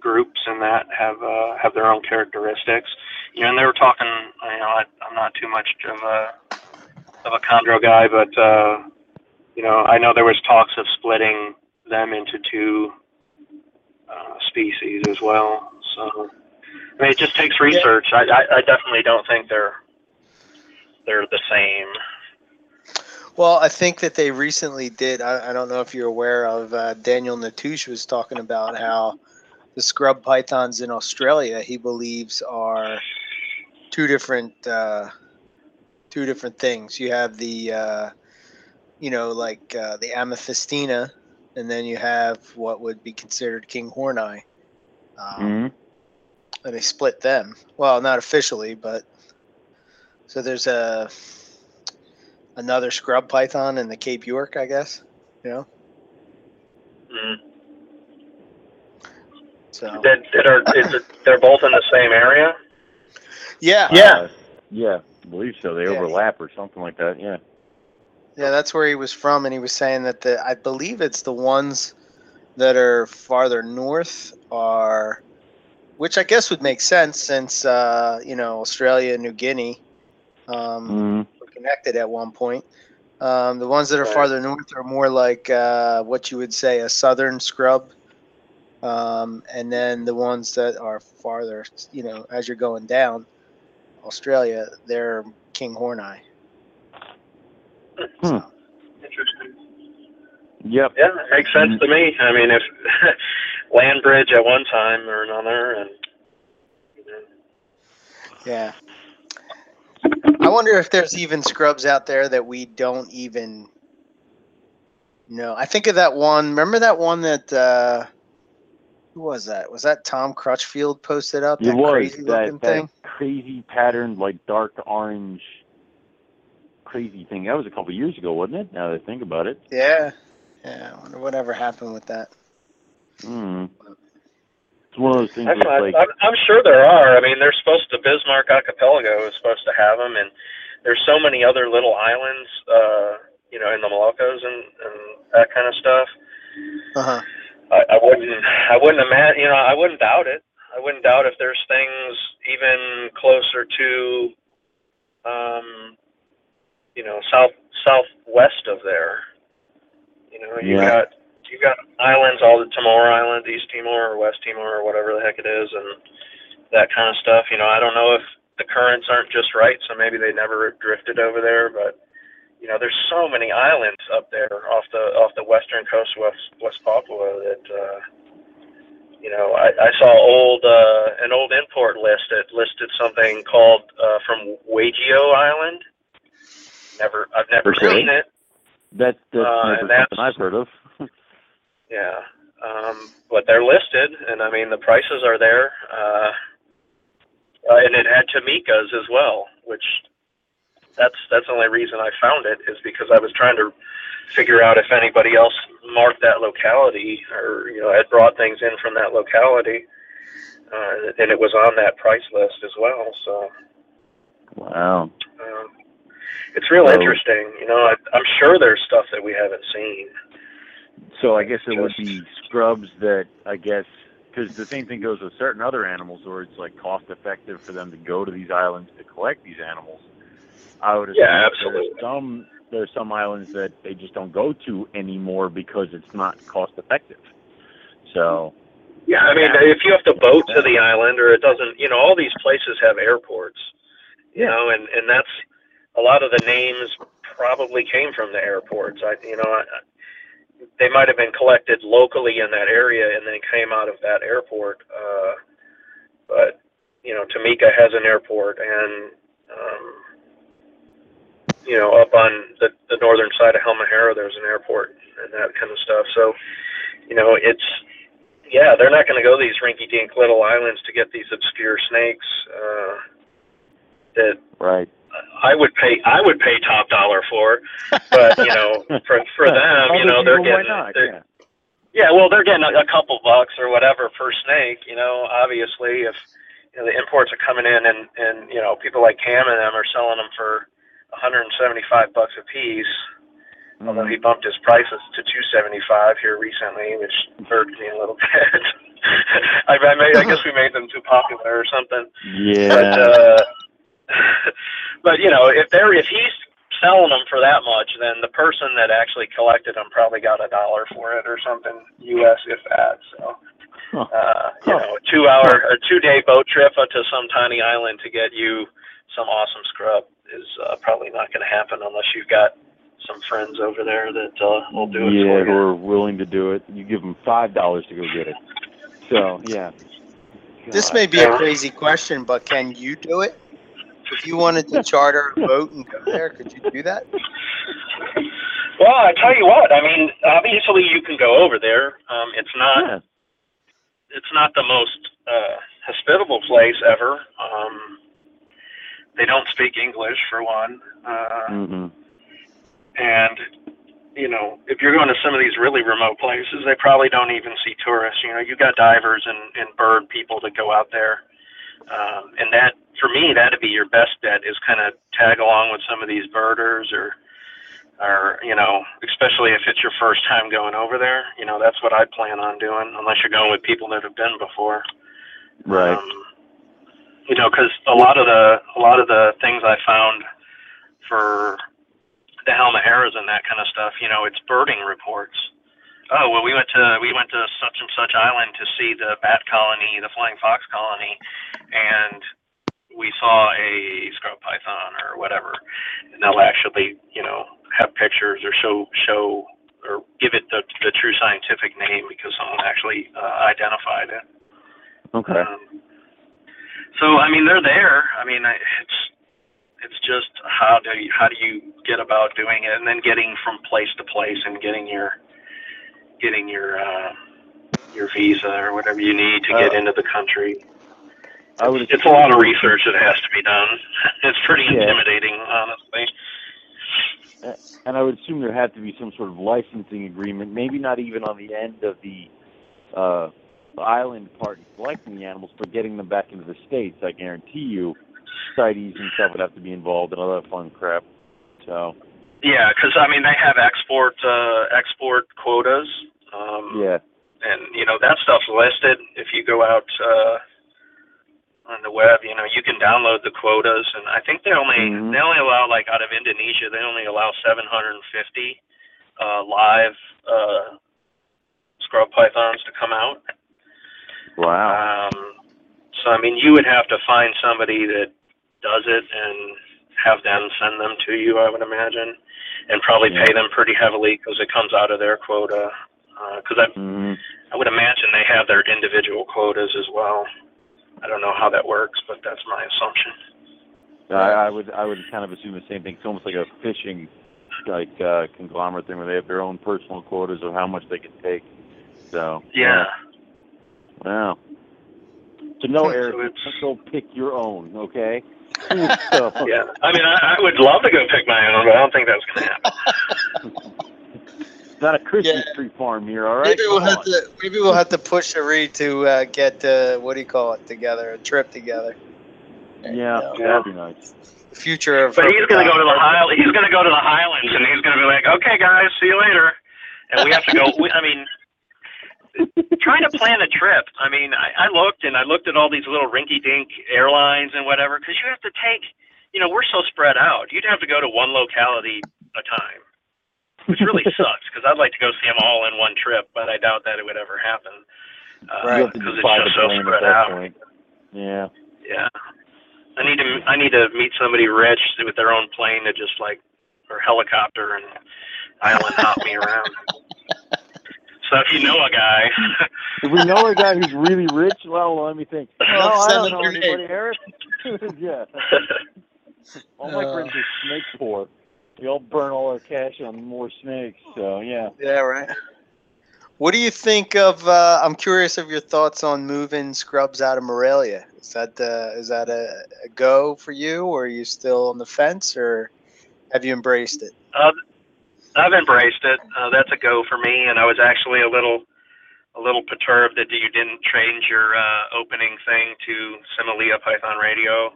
groups and that have uh, have their own characteristics. You know, and they were talking. You know, I, I'm not too much of a of a chondro guy, but uh, you know, I know there was talks of splitting them into two uh, species as well. So, I mean, it just takes research. I, I, I definitely don't think they're they're the same. Well, I think that they recently did. I, I don't know if you're aware of uh, Daniel Natusch was talking about how the scrub pythons in Australia he believes are two different uh, two different things. You have the uh, you know like uh, the amethistina, and then you have what would be considered kinghorni. Um, Mhm. and they split them. Well, not officially, but so there's a another scrub python in the Cape York, I guess. You know, Mm. so That, that are is it, they're both in the same area. Yeah, Uh, yeah, I believe so. They Yeah. overlap or something like that. Yeah. yeah, that's where he was from, and he was saying that the I believe it's the ones that are farther north are, which I guess would make sense since uh, you know Australia and New Guinea. Um, Mhm. were connected at one point. Um, the ones that are farther north are more like uh, what you would say a southern scrub. Um, and then the ones that are farther, you know, as you're going down, Australia, they're kinghorni. Hmm. Interesting. Yep. Yeah, it makes sense to me. I mean, if [LAUGHS] land bridge at one time or another, and you know, Yeah. I wonder if there's even scrubs out there that we don't even know. I think of that one. Remember that one that uh who was that? Was that Tom Crutchfield posted up? It That was crazy that, looking that thing? Crazy patterned, like dark orange, crazy thing. That was a couple years ago, wasn't it? Now that I think about it. Yeah. Yeah. I wonder whatever happened with that. Mm. It's one of those things. I, That's I, like, I'm, I'm sure there are. I mean, they're supposed to. Bismarck Archipelago is supposed to have them, and there's so many other little islands, uh, you know, in the Moluccas and, and that kind of stuff. Uh huh. I, I wouldn't. I wouldn't imagine. You know, I wouldn't doubt it. I wouldn't doubt if there's things even closer to, um, you know, south southwest of there. You know, you Yeah. got you got islands, all the Timor Islands, East Timor or West Timor or whatever the heck it is, and that kind of stuff. You know, I don't know if the currents aren't just right, so maybe they never drifted over there, but you know, there's so many islands up there off the off the western coast of West West Papua that uh, you know I, I saw old uh, an old import list that listed something called uh, from Waigeo Island. Never, I've never Really? seen it. that, that's uh, never that's- I've heard of. [LAUGHS] Yeah, um, but they're listed, and I mean the prices are there. Uh, uh, and it had Timika's as well, which that's that's the only reason I found it is because I was trying to figure out if anybody else marked that locality or you know had brought things in from that locality, uh, and it was on that price list as well. So Wow. um, it's real interesting. You know, I, I'm sure there's stuff that we haven't seen. So I guess it would be scrubs that I guess because the same thing goes with certain other animals, where it's like cost effective for them to go to these islands to collect these animals. I would assume Yeah, absolutely. There's some there's some islands that they just don't go to anymore because it's not cost effective. So Yeah, I mean, if you have to boat to the island, or it doesn't, you know, all these places have airports. You know, and and that's a lot of the names probably came from the airports. I, you know, I, they might have been collected locally in that area and then came out of that airport. Uh, but you know, Timika has an airport, and um, you know, up on the the northern side of Halmahera, there's an airport and that kind of stuff. So, you know, it's yeah, they're not going to go to these rinky-dink little islands to get these obscure snakes uh, that right. I would pay. I would pay top dollar for, but you know, for for [LAUGHS] them, you know, they're getting. they're- Yeah. yeah, well, they're getting a, a couple bucks or whatever per snake. You know, obviously, if you know, the imports are coming in and and you know people like Cam and them are selling them for 175 bucks a piece. Although he bumped his prices to 275 here recently, which hurt me a little [LAUGHS] bit. I, I, made, I guess we made them too popular or something. Yeah. But uh, [LAUGHS] but you know, if they're if he's selling them for that much, then the person that actually collected them probably got a dollar for it or something, U.S. if that. So. Uh, you know, a two hour or two day boat trip to some tiny island to get you some awesome scrub is uh, probably not going to happen unless you've got some friends over there that uh, will do it yeah, who you. are willing to do it. You give them five dollars to go get it. So yeah. This may be a crazy question, but can you do it? If you wanted to charter a boat and go there, could you do that? Well, I tell you what. I mean, obviously you can go over there. Um, it's not. Yeah. It's not the most uh, hospitable place ever. Um, they don't speak English for one, uh, hmm and you know, if you're going to some of these really remote places, they probably don't even see tourists. You know, you got divers and, and bird people that go out there, um, and that for me, that'd be your best bet is kind of tag along with some of these birders or or you know, especially if it's your first time going over there, you know, that's what I'd plan on doing, unless you're going with people that have been before. Right. Um, you know, because a lot of the a lot of the things I found for the Halmaheras and that kind of stuff, you know, it's birding reports. Oh well, we went to we went to such and such island to see the bat colony, the flying fox colony, and we saw a scrub python or whatever. And they'll actually, you know, have pictures or show show or give it the the true scientific name because someone actually uh, identified it. Okay. Um, so I mean, they're there. I mean, it's it's just how do you how do you get about doing it, and then getting from place to place and getting your getting your uh, your visa or whatever you need to get Uh, into the country. I would. It's a lot of research that has to be done. [LAUGHS] It's pretty Yeah. intimidating, honestly. And I would assume there had to be some sort of licensing agreement, maybe not even on the end of the uh, island part in collecting the animals, but getting them back into the states. I guarantee you, CITES and stuff would have to be involved and all that fun crap. So Yeah, because I mean they have export uh, export quotas. Um, yeah, and you know that stuff's listed if you go out uh on the web you know you can download the quotas and i think they only Mhm. they only allow like out of indonesia they only allow 750 uh live uh scrub pythons to come out wow. um so i mean you would have to find somebody that does it and have them send them to you i would imagine and probably pay them pretty heavily because it comes out of their quota because I hmm I would imagine they have their individual quotas as well. I don't know how that works, but that's my assumption. I, I would I would kind of assume the same thing. It's almost like a fishing like uh, conglomerate thing where they have their own personal quotas of how much they can take. So Yeah. Wow. So no, Eric, it's- go pick your own, okay? [LAUGHS] [LAUGHS] so, Yeah, I mean, I, I would love to go pick my own, but I don't think that's going to happen. It's [LAUGHS] not a Christmas Yeah. tree farm here, all right? Maybe we'll Come have to maybe we'll have to push Ari to uh, get uh, what do you call it together? A trip together. Yeah, You know, that'd be nice. the future of. But he's going to go to the high. Highlands. He's going to go to the Highlands, and he's going to be like, "Okay, guys, see you later." And we have to go. We, I mean, trying to plan a trip. I mean, I, I looked and I looked at all these little rinky-dink airlines and whatever, because you have to take. You know, we're so spread out. You'd have to go to one locality a time, which really [LAUGHS] sucks. Because I'd like to go see them all in one trip, but I doubt that it would ever happen. Uh, Right. You have to Because just it's just so spread out. point. Yeah. Yeah. I need to I need to meet somebody rich with their own plane to just like or helicopter and island hop me around. [LAUGHS] So if you know a guy, [LAUGHS] If we know a guy who's really rich, well, let me think. No, I don't know anybody, name. Eric. [LAUGHS] yeah. [LAUGHS] All my Uh. friends are snake poor. We all burn all our cash on more snakes, so yeah. Yeah, right. What do you think of? Uh, I'm curious of your thoughts on moving Scrubs out of Morelia. Is that uh, is that a, a go for you, or are you still on the fence, or have you embraced it? uh, I've embraced it. Uh, that's a go for me, and I was actually a little a little perturbed that you didn't change your uh, opening thing to Simalia Python Radio.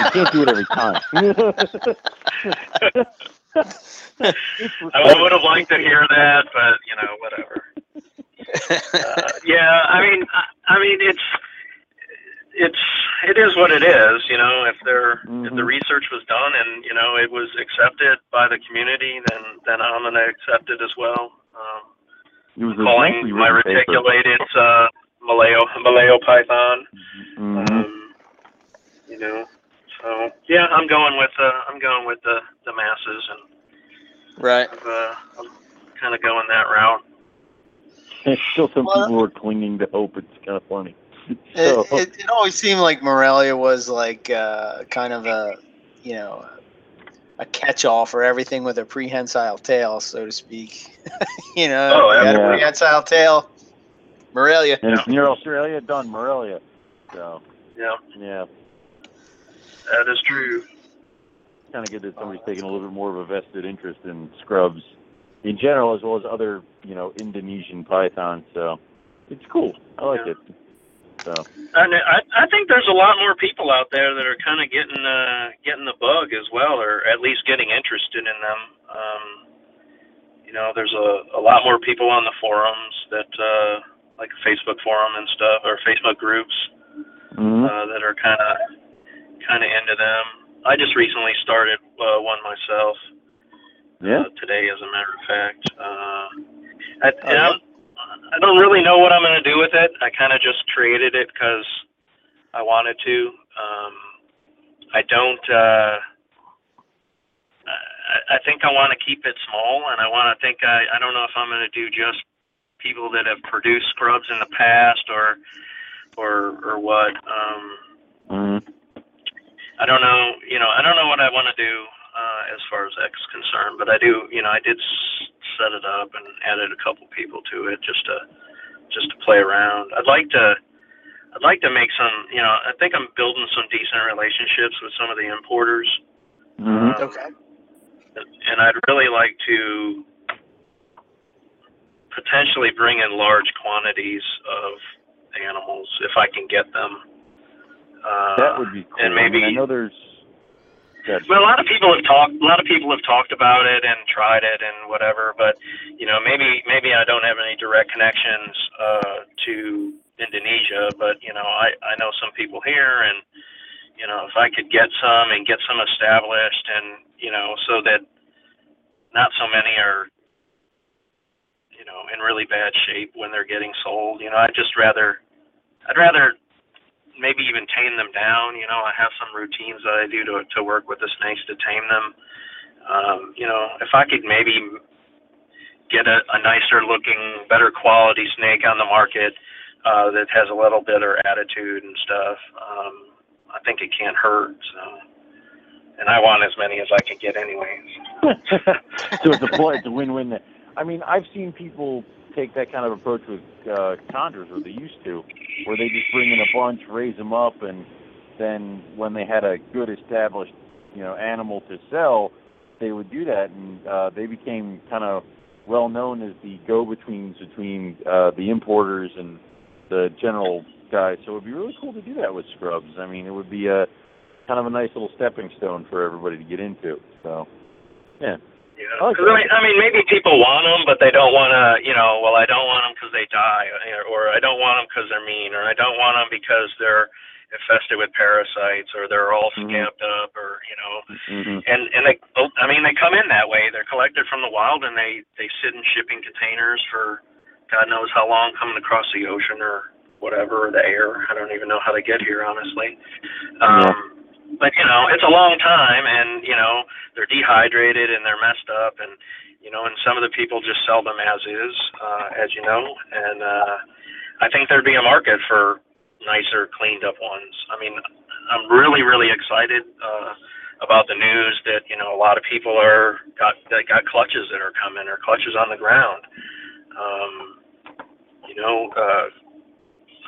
You can't do it every time. [LAUGHS] [LAUGHS] I would have liked to hear that, but you know, whatever. [LAUGHS] uh, yeah, I mean, I, I mean, it's it's it is what it is. You know, if there if the Mhm. research was done and you know it was accepted by the community, then then I'm gonna accept it as well. Um, It was calling nicely my written paper. reticulated uh, Malayo Malayo Python. Mhm. Um, you know, so yeah, I'm going with uh, I'm going with the the masses, and Right. I've, uh, I'm kind of going that route. There's [LAUGHS] still some Well- people are clinging to hope. It's kind of funny. [LAUGHS] So, It, it, it always seemed like Morelia was like uh, kind of a, you know, a catch-all for everything with a prehensile tail, so to speak. [LAUGHS] you know, Oh, you had yeah. a prehensile tail, Morelia. and it's near Australia, done Morelia. So Yeah, yeah, that is true. kind of good that somebody's taking a little bit more of a vested interest in scrubs in general, as well as other, you know, Indonesian pythons. So it's cool. I like Yeah. it. So And I, I think there's a lot more people out there that are kind of getting uh, getting the bug as well, or at least getting interested in them. Um, you know, there's a, a lot more people on the forums that, uh, like Facebook forum and stuff, or Facebook groups mhm. uh, that are kind of kind of into them. I just recently started uh, one myself yeah, uh, today, as a matter of fact. Uh, I, Oh, yeah? I'm, I don't really know what I'm going to do with it. I kind of just created it because I wanted to. Um, I don't. Uh, I, I think I want to keep it small, and I want to think. I, I don't know if I'm going to do just people that have produced scrubs in the past, or or or what. Um, hmm I don't know, you know, I don't know what I want to do uh, as far as X is concerned, but I do, you know, I did s- set it up and added a couple people to it just to just to play around. I'd like to, I'd like to make some, you know, I think I'm building some decent relationships with some of the importers, hmm um, Okay. and I'd really like to potentially bring in large quantities of animals if I can get them. Uh, that would be cool. and I, mean, maybe- I know there's. That, Well, a lot of people have talked. A lot of people have talked about it and tried it and whatever. But you know, maybe maybe I don't have any direct connections uh, to Indonesia. But you know, I I know some people here, and you know, if I could get some and get some established, and you know, so that not so many are you know in really bad shape when they're getting sold. You know, I'd just rather I'd rather maybe even tame them down. You know, I have some routines that I do to to work with the snakes to tame them. Um, you know, if I could maybe get a, a nicer looking, better quality snake on the market uh, that has a little better attitude and stuff, um, I think it can't hurt. So, and I want as many as I can get, anyways. [LAUGHS] so it's a it's a win-win. I mean, I've seen people take that kind of approach with uh, chondros, or they used to, where they just bring in a bunch, raise them up, and then when they had a good established, you know, animal to sell, they would do that, and uh, they became kind of well known as the go-betweens between uh, the importers and the general guys. So it would be really cool to do that with scrubs. I mean, it would be a kind of a nice little stepping stone for everybody to get into. So, yeah. Yeah, because I mean, I mean, maybe people want them, but they don't want to. You know, well, I don't want them because they die, or I don't want them because they're mean, or I don't want them because they're infested with parasites, or they're all Mhm. up, or you know, Mm-hmm. and and they, oh, I mean, they come in that way. They're collected from the wild, and they they sit in shipping containers for God knows how long, coming across the ocean or whatever, or the air. I don't even know how they get here, honestly. Um, But you know, it's a long time, and you know, they're dehydrated and they're messed up, and you know, and some of the people just sell them as is, uh, as you know, and uh, I think there'd be a market for nicer, cleaned up ones. I mean, I'm really, really excited. Uh, about the news that you know a lot of people are got that got clutches that are coming or clutches on the ground. Um, you know, uh,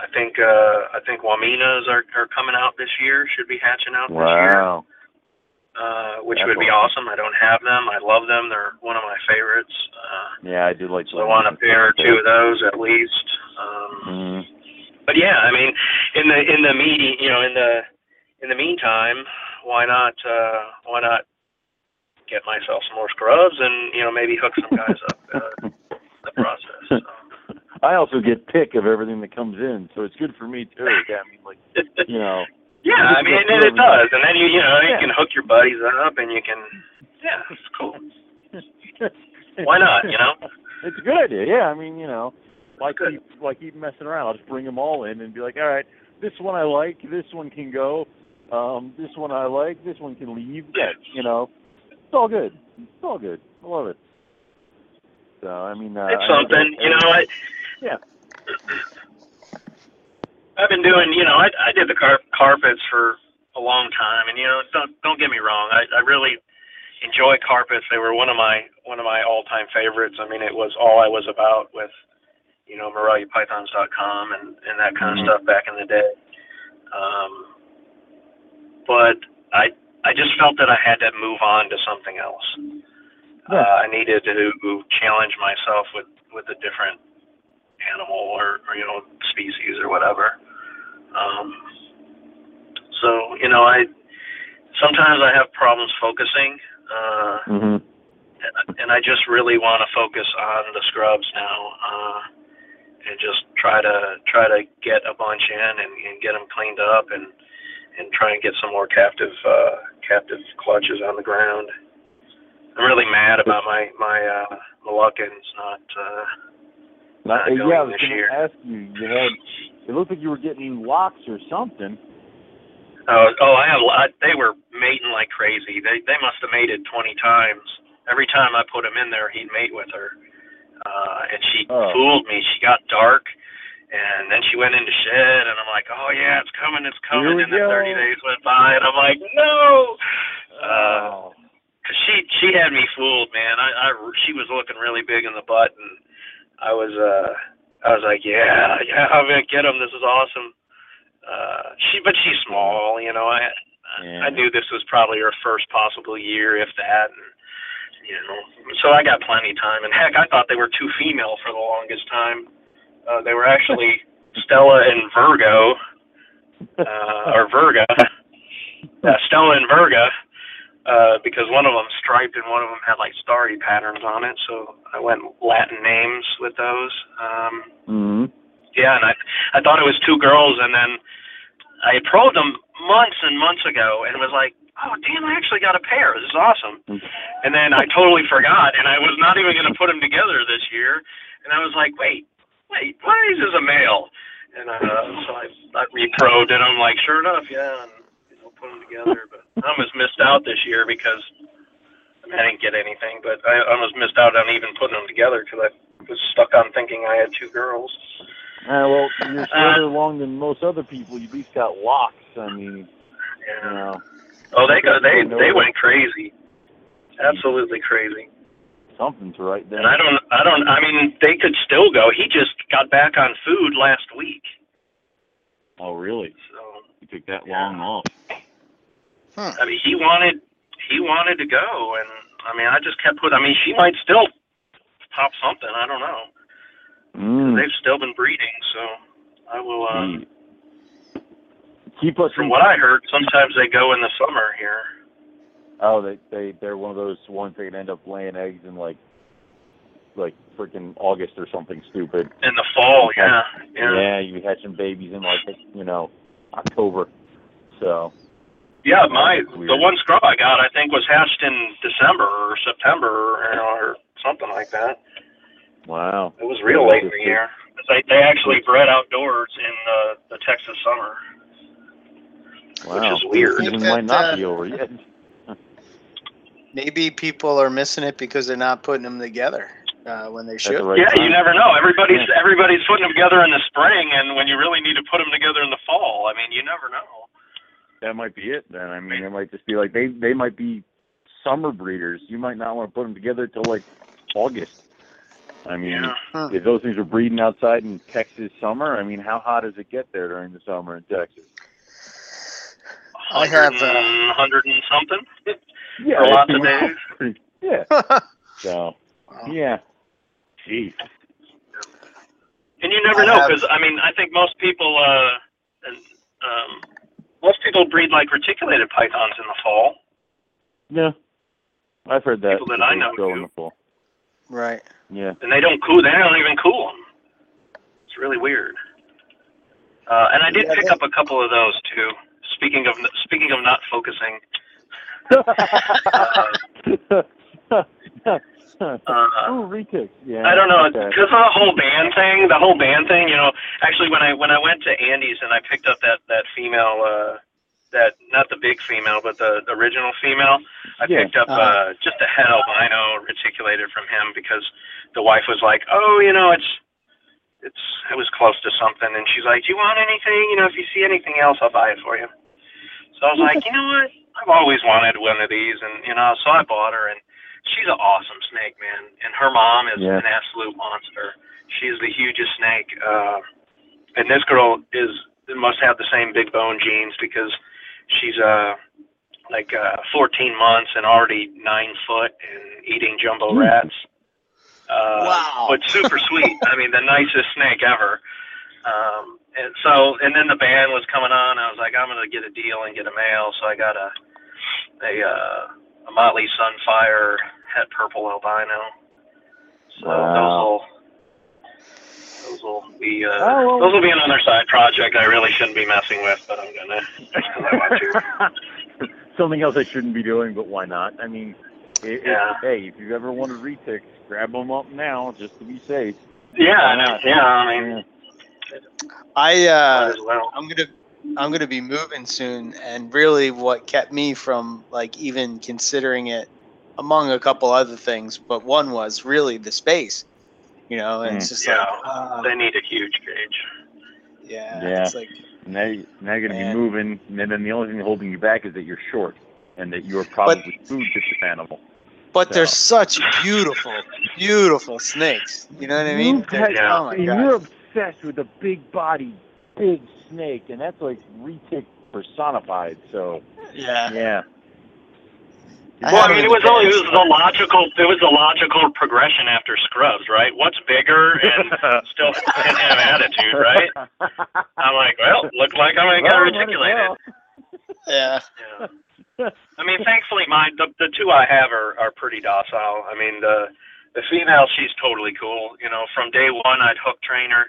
I think uh, I think Wamenas are are coming out this year. Should be hatching out this year, Wow. uh, which That's would be awesome. I don't have them. I love them. They're one of my favorites. Uh, Yeah, I do like. so I want a pair or two of those at least. Um, hmm but yeah, I mean, in the in the meeting, you know, in the in the meantime, why not uh, why not get myself some more scrubs and you know maybe hook some guys up uh, in the process. So. I also get pick of everything that comes in, so it's good for me too. Yeah, I mean, like you know. [LAUGHS] yeah, I mean, and it does, and then you you know you Yeah. can hook your buddies up, and you can yeah, it's cool. [LAUGHS] Why not, you know? It's a good idea. Yeah, I mean, you know, like keep why keep messing around? I'll just bring them all in and be like, all right, this one I like, this one can go, um, this one I like, this one can leave. Yeah, you know, it's all good. It's all good. I love it. So I mean, uh, It's I something, that- you know. I Yeah. I've been doing, you know, I I did the car- carpets for a long time, and you know, don't don't get me wrong, I I really enjoy carpets. They were one of my one of my all time favorites. I mean, it was all I was about with, you know, MoreliaPythons.com and and that kind Mhm. of stuff back in the day. Um, but I I just felt that I had to move on to something else. Yeah. Uh, I needed to challenge myself with with a different animal or, or you know species or whatever. Um, so you know, I sometimes I have problems focusing, uh, Mhm. and I just really want to focus on the scrubs now, uh, and just try to try to get a bunch in and, and get them cleaned up and and try and get some more captive uh, captive clutches on the ground. I'm really mad about my my uh, Moluccans not. Uh, Not- not yeah, I was going to ask you. You had. It looked like you were getting locks or something. Oh, oh, I have. I, they were mating like crazy. They they must have mated 20 times. Every time I put him in there, he'd mate with her, uh, and she Oh. fooled me. She got dark, and then she went into shed, and I'm like, oh yeah, it's coming, it's coming. And then 30 days went by, and I'm like, no. Uh, Oh. Cause she she had me fooled, man. I, I she was looking really big in the butt, and I was uh I was like, yeah, yeah, I'm gonna get him. This is awesome. Uh, she but she's small, you know. I Yeah. I knew this was probably her first possible year, if that. And, you know, so I got plenty of time. And heck, I thought they were two female for the longest time. Uh, they were actually [LAUGHS] Stella and Virgo, uh, or Virga. [LAUGHS] Uh, Stella and Virga, uh, because one of them striped and one of them had like starry patterns on it. So I went Latin names with those. Um, hmm yeah, and I I thought it was two girls, and then I probed them months and months ago, and was like, oh damn, I actually got a pair. This is awesome. And then I totally forgot, and I was not even going to put them together this year. And I was like, wait, wait, why is this a male? And uh, so I I reprobed it. I'm like, sure enough, yeah, and put them together. But I almost missed out this year because I, mean, I didn't get anything, but I almost missed out on even putting them together because I was stuck on thinking I had two girls. Uh, well, you're Uh, further along than most other people. You at least got locks. I mean, you Yeah. know, Oh, they go. They they went crazy. Absolutely crazy. something to write And. I don't, I don't, I mean, they could still go. He just got back on food last week, Oh, really? so You took that Yeah. long off? I mean, he wanted, he wanted to go, and I mean, I just kept putting. I mean, she might still pop something. I don't know. Mm. They've still been breeding, so I will. Uh, Mm. Keep us From what I heard, sometimes they go in the summer here. Oh, they they they're one of those ones that can end up laying eggs in like like freaking August or something stupid. In the fall, yeah, yeah, Yeah, you hatch some babies in like you know October. So yeah. My the one scrub I got, I think, was hatched in December or September or, or something like that. wow. It was real late in the year. They they actually bred outdoors in the the Texas summer. Wow. which is weird. It might that, not uh, be over yet. [LAUGHS] Maybe people are missing it because they're not putting them together uh, when they should. the right yeah, time. you never know. Everybody's Yeah. everybody's putting them together in the spring, and when you really need to put them together in the fall, I mean, you never know. That might be it then. I mean, it might just be like they they might be summer breeders. You might not want to put them together till like August. I mean, Yeah. if those things are breeding outside in Texas summer, I mean, how hot does it get there during the summer in Texas? I have, Hundred uh, hundred and something. Yeah, For lots of days. [LAUGHS] Yeah. [LAUGHS] so, yeah. Jeez. And you never I know have- because I mean I think most people uh and um most people breed like reticulated pythons in the fall. Yeah. I've heard that. People that that I know go in do. the fall. Right. Yeah. and they don't cool. They don't even cool them. It's really weird. Uh, and I did Yeah, pick they- up a couple of those too. Speaking of speaking of not focusing, [LAUGHS] uh, [LAUGHS] Ooh, retics. Yeah. I don't know okay. because of the whole band thing. The whole band thing. You know, actually, when I when I went to Andy's and I picked up that that female, uh, that not the big female, but the, the original female, I Yeah. picked up Uh-huh. uh, just a head albino reticulated from him because the wife was like, "Oh, you know, it's it's it was close to something," and she's like, "Do you want anything? You know, if you see anything else, I'll buy it for you." So I was like, "You know what? I've always wanted one of these," and you know, so I bought her, and she's an awesome snake, man. And her mom is Yeah. an absolute monster. She's the hugest snake. Uh, and this girl is must have the same big bone genes because she's uh like uh 14 months and already nine foot and eating jumbo rats. Uh, Wow. But super sweet. I mean, the [LAUGHS] nicest snake ever. Um, and so, and then the band was coming on. I was like, I'm gonna get a deal and get a male. So I got a a uh, a Motley Sunfire het purple albino. So Wow. those will those will be uh, Oh, those will be another side project I really shouldn't be messing with, but I'm gonna I want to. Something else I shouldn't be doing, but why not? I mean, it, it- Yeah. hey, if you've ever wanted retics, grab them up now just to be safe. Yeah, I know. Yeah, I mean, I uh, well. I'm gonna I'm gonna be moving soon, and really, what kept me from like even considering it, among a couple other things, but one was really the space. You know, and it's just Yeah. like, uh, They need a huge cage. yeah, Yeah. it's like, now, now you're going to be moving, and then the only thing holding you back is that you're short, and that you're probably food to this animal. but they're such beautiful, beautiful snakes. You know what I mean? You've They're- Yeah. Oh my and god. you're obsessed with a big body, big snake, and that's like retic personified. So Yeah. yeah, Well, I have mean, it it was only it was the [LAUGHS] logical it was the logical progression after Scrubs, right? What's bigger and [LAUGHS] still can have attitude, right? I'm like, well, look like I'm gonna get Well, might reticulated. well. Yeah. Yeah. I mean, thankfully, my the, the two I have are, are pretty docile. I mean, the the female, she's totally cool. You know, from day one, I'd hook train her.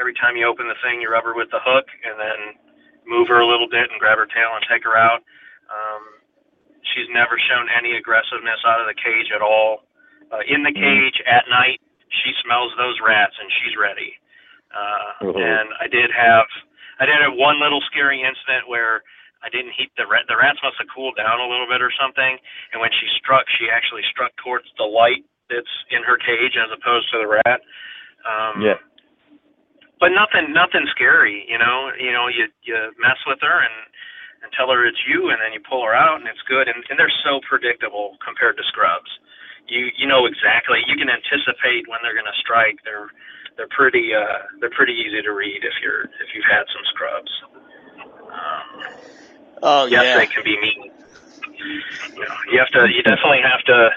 Every time you open the thing, you rub her with the hook, and then move her a little bit and grab her tail and take her out. Um, she's never shown any aggressiveness out of the cage at all. Uh, in the cage at night, she smells those rats and she's ready. Uh, Oh. And I did have I did have one little scary incident where I didn't heat the rat. The rats must have cooled down a little bit or something. And when she struck, she actually struck towards the light that's in her cage as opposed to the rat. Um, Yeah. But nothing, nothing scary. You know, you know, you you mess with her and and tell her it's you, and then you pull her out, and it's good. And and they're so predictable compared to scrubs. you you know exactly you can anticipate when they're going to strike. They're they're pretty uh, they're pretty easy to read if you're if you've had some scrubs. Um, Oh yes, yeah. they can be mean. You know, you have to you definitely have to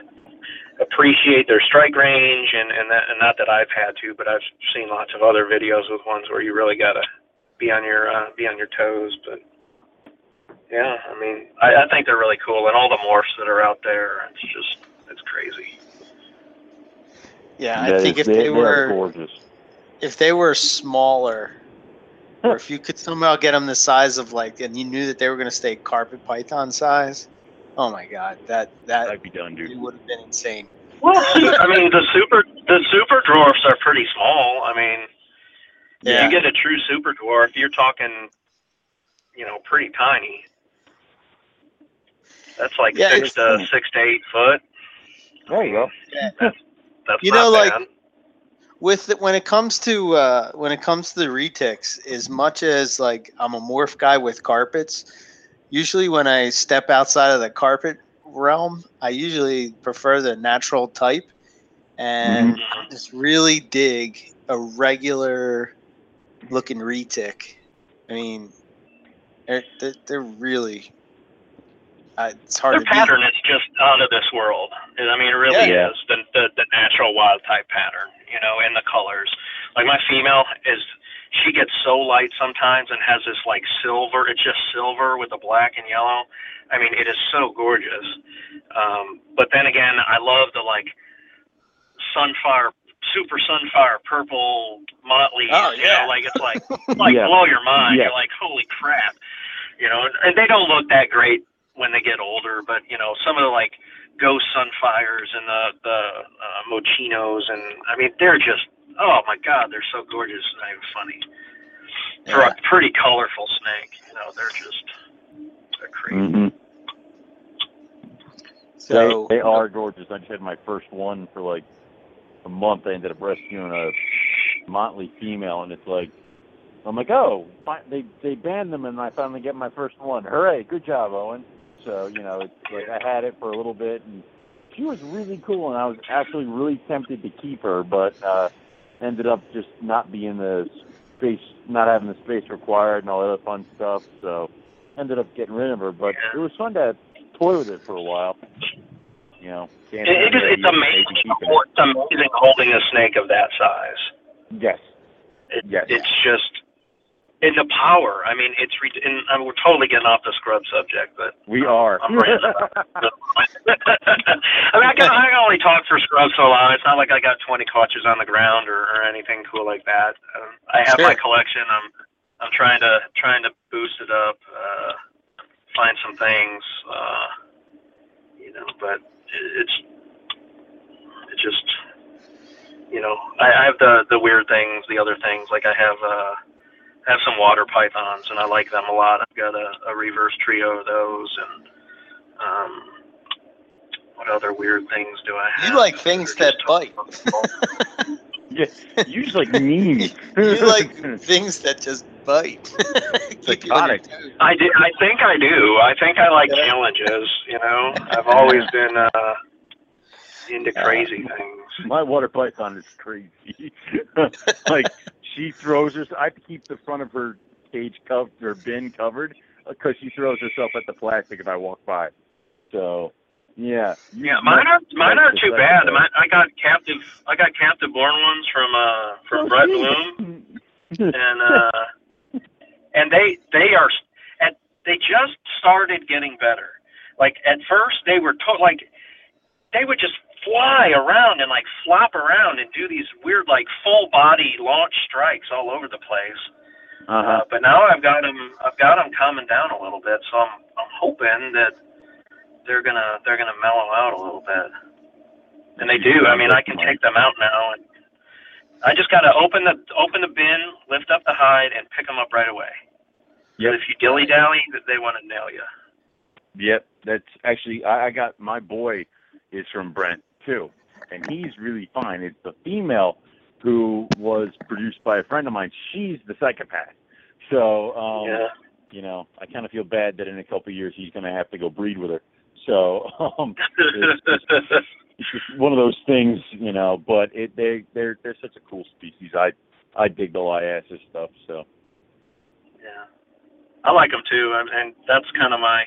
appreciate their strike range and and that and not that I've had to, but I've seen lots of other videos with ones where you really gotta be on your uh, be on your toes. But yeah, I mean, I, I think they're really cool, and all the morphs that are out there, it's just it's crazy. Yeah, That I think is- if they are were gorgeous. if they were smaller, or if you could somehow get them the size of like, and you knew that they were going to stay carpet python size, oh my god, that that I'd be done, dude. would have been insane. Well, I mean, the super the super dwarfs are pretty small. I mean, Yeah. you get a true super dwarf, you're talking, you know, pretty tiny. That's like Yeah, six it's- to six to eight foot. There you go. That's You not know, like- with the, when it comes to uh, when it comes to the retics, as much as like I'm a morph guy with carpets, usually when I step outside of the carpet realm, I usually prefer the natural type, and Mhm. just really dig a regular looking retic. I mean, they're they're, they're really. Uh, it's hard Their to beat. pattern is just out of this world. I mean, it really Yeah. is the, the the natural wild type pattern. You know, in the colors. Like my female is, she gets so light sometimes and has this like silver. It's just silver with the black and yellow. I mean, it is so gorgeous. Um, but then again, I love the like sunfire, super sunfire purple motley. Oh, You yeah. know, like it's like [LAUGHS] like Yeah. blow your mind. Yeah. You're like, holy crap. You know, and they don't look that great when they get older, but you know, some of the like ghost sunfires and the the uh, mochinos, and I mean, they're just oh my god, they're so gorgeous and they're funny. For Yeah. a pretty colorful snake, you know, they're just they're crazy. hmm So they, they are gorgeous. I just had my first one for like a month. I ended up rescuing a motley female, and it's like I'm like, oh, fi- they they banned them, and I finally get my first one. Hooray! Good job, Owen. So you know, it's like I had it for a little bit, and she was really cool, and I was actually really tempted to keep her, but uh, ended up just not being the space, not having the space required, and all that other fun stuff. So ended up getting rid of her, but it was fun to toy with it for a while. You know, It, it is, it's amazing. It's amazing holding a snake of that size. Yes. It, Yes. It's just in the power. I mean, it's re- and I mean, we're totally getting off the scrub subject, but We are. I'm ranting [LAUGHS] I mean, I can, I can only talk for scrubs so long. It's not like I got 20 clutches on the ground or, or anything cool like that. Um, I have my collection. I'm I'm trying to trying to boost it up, uh, find some things, uh, you know. But it, it's it just you know I, I have the the weird things, the other things. Like I have uh, have some water pythons, and I like them a lot. I've got a, a reverse trio of those, and um, what other weird things do I have? you like things that bite. [LAUGHS] yeah. You just like memes. you like things that just bite. [LAUGHS] Keep you Psychotic. I do. I think I do. I think I like Yeah. challenges. You know, [LAUGHS] I've always been uh, into crazy things. My water python is crazy. like she throws herself. I have to keep the front of her cage covered or bin covered because she throws herself at the plastic if I walk by. So yeah. Yeah, mine are mine aren't too bad. Mine, I got captive. I got captive born ones from uh from Brett Bloom. [LAUGHS] and uh, and they they are at they just started getting better. Like at first they were to- like they would just fly around and like flop around and do these weird like full body launch strikes all over the place. Uh-huh. Uh, but now I've got them I've got them calming down a little bit, so I'm I'm hoping that they're gonna they're gonna mellow out a little bit. And they do. I mean, I can take them out now, and I just gotta open the open the bin, lift up the hide, and pick them up right away. Yep. But if you dilly dally, they want to nail you. Yep, that's actually I, I got my boy is from Brent too, and he's really fine. It's the female who was produced by a friend of mine. She's the psychopath. So um, yeah. you know, I kind of feel bad that in a couple of years he's going to have to go breed with her. So um, it's, it's, it's just one of those things, you know. But it they they're they're such a cool species. I I dig the liasis stuff. So Yeah, I like them too, and, and that's kind of my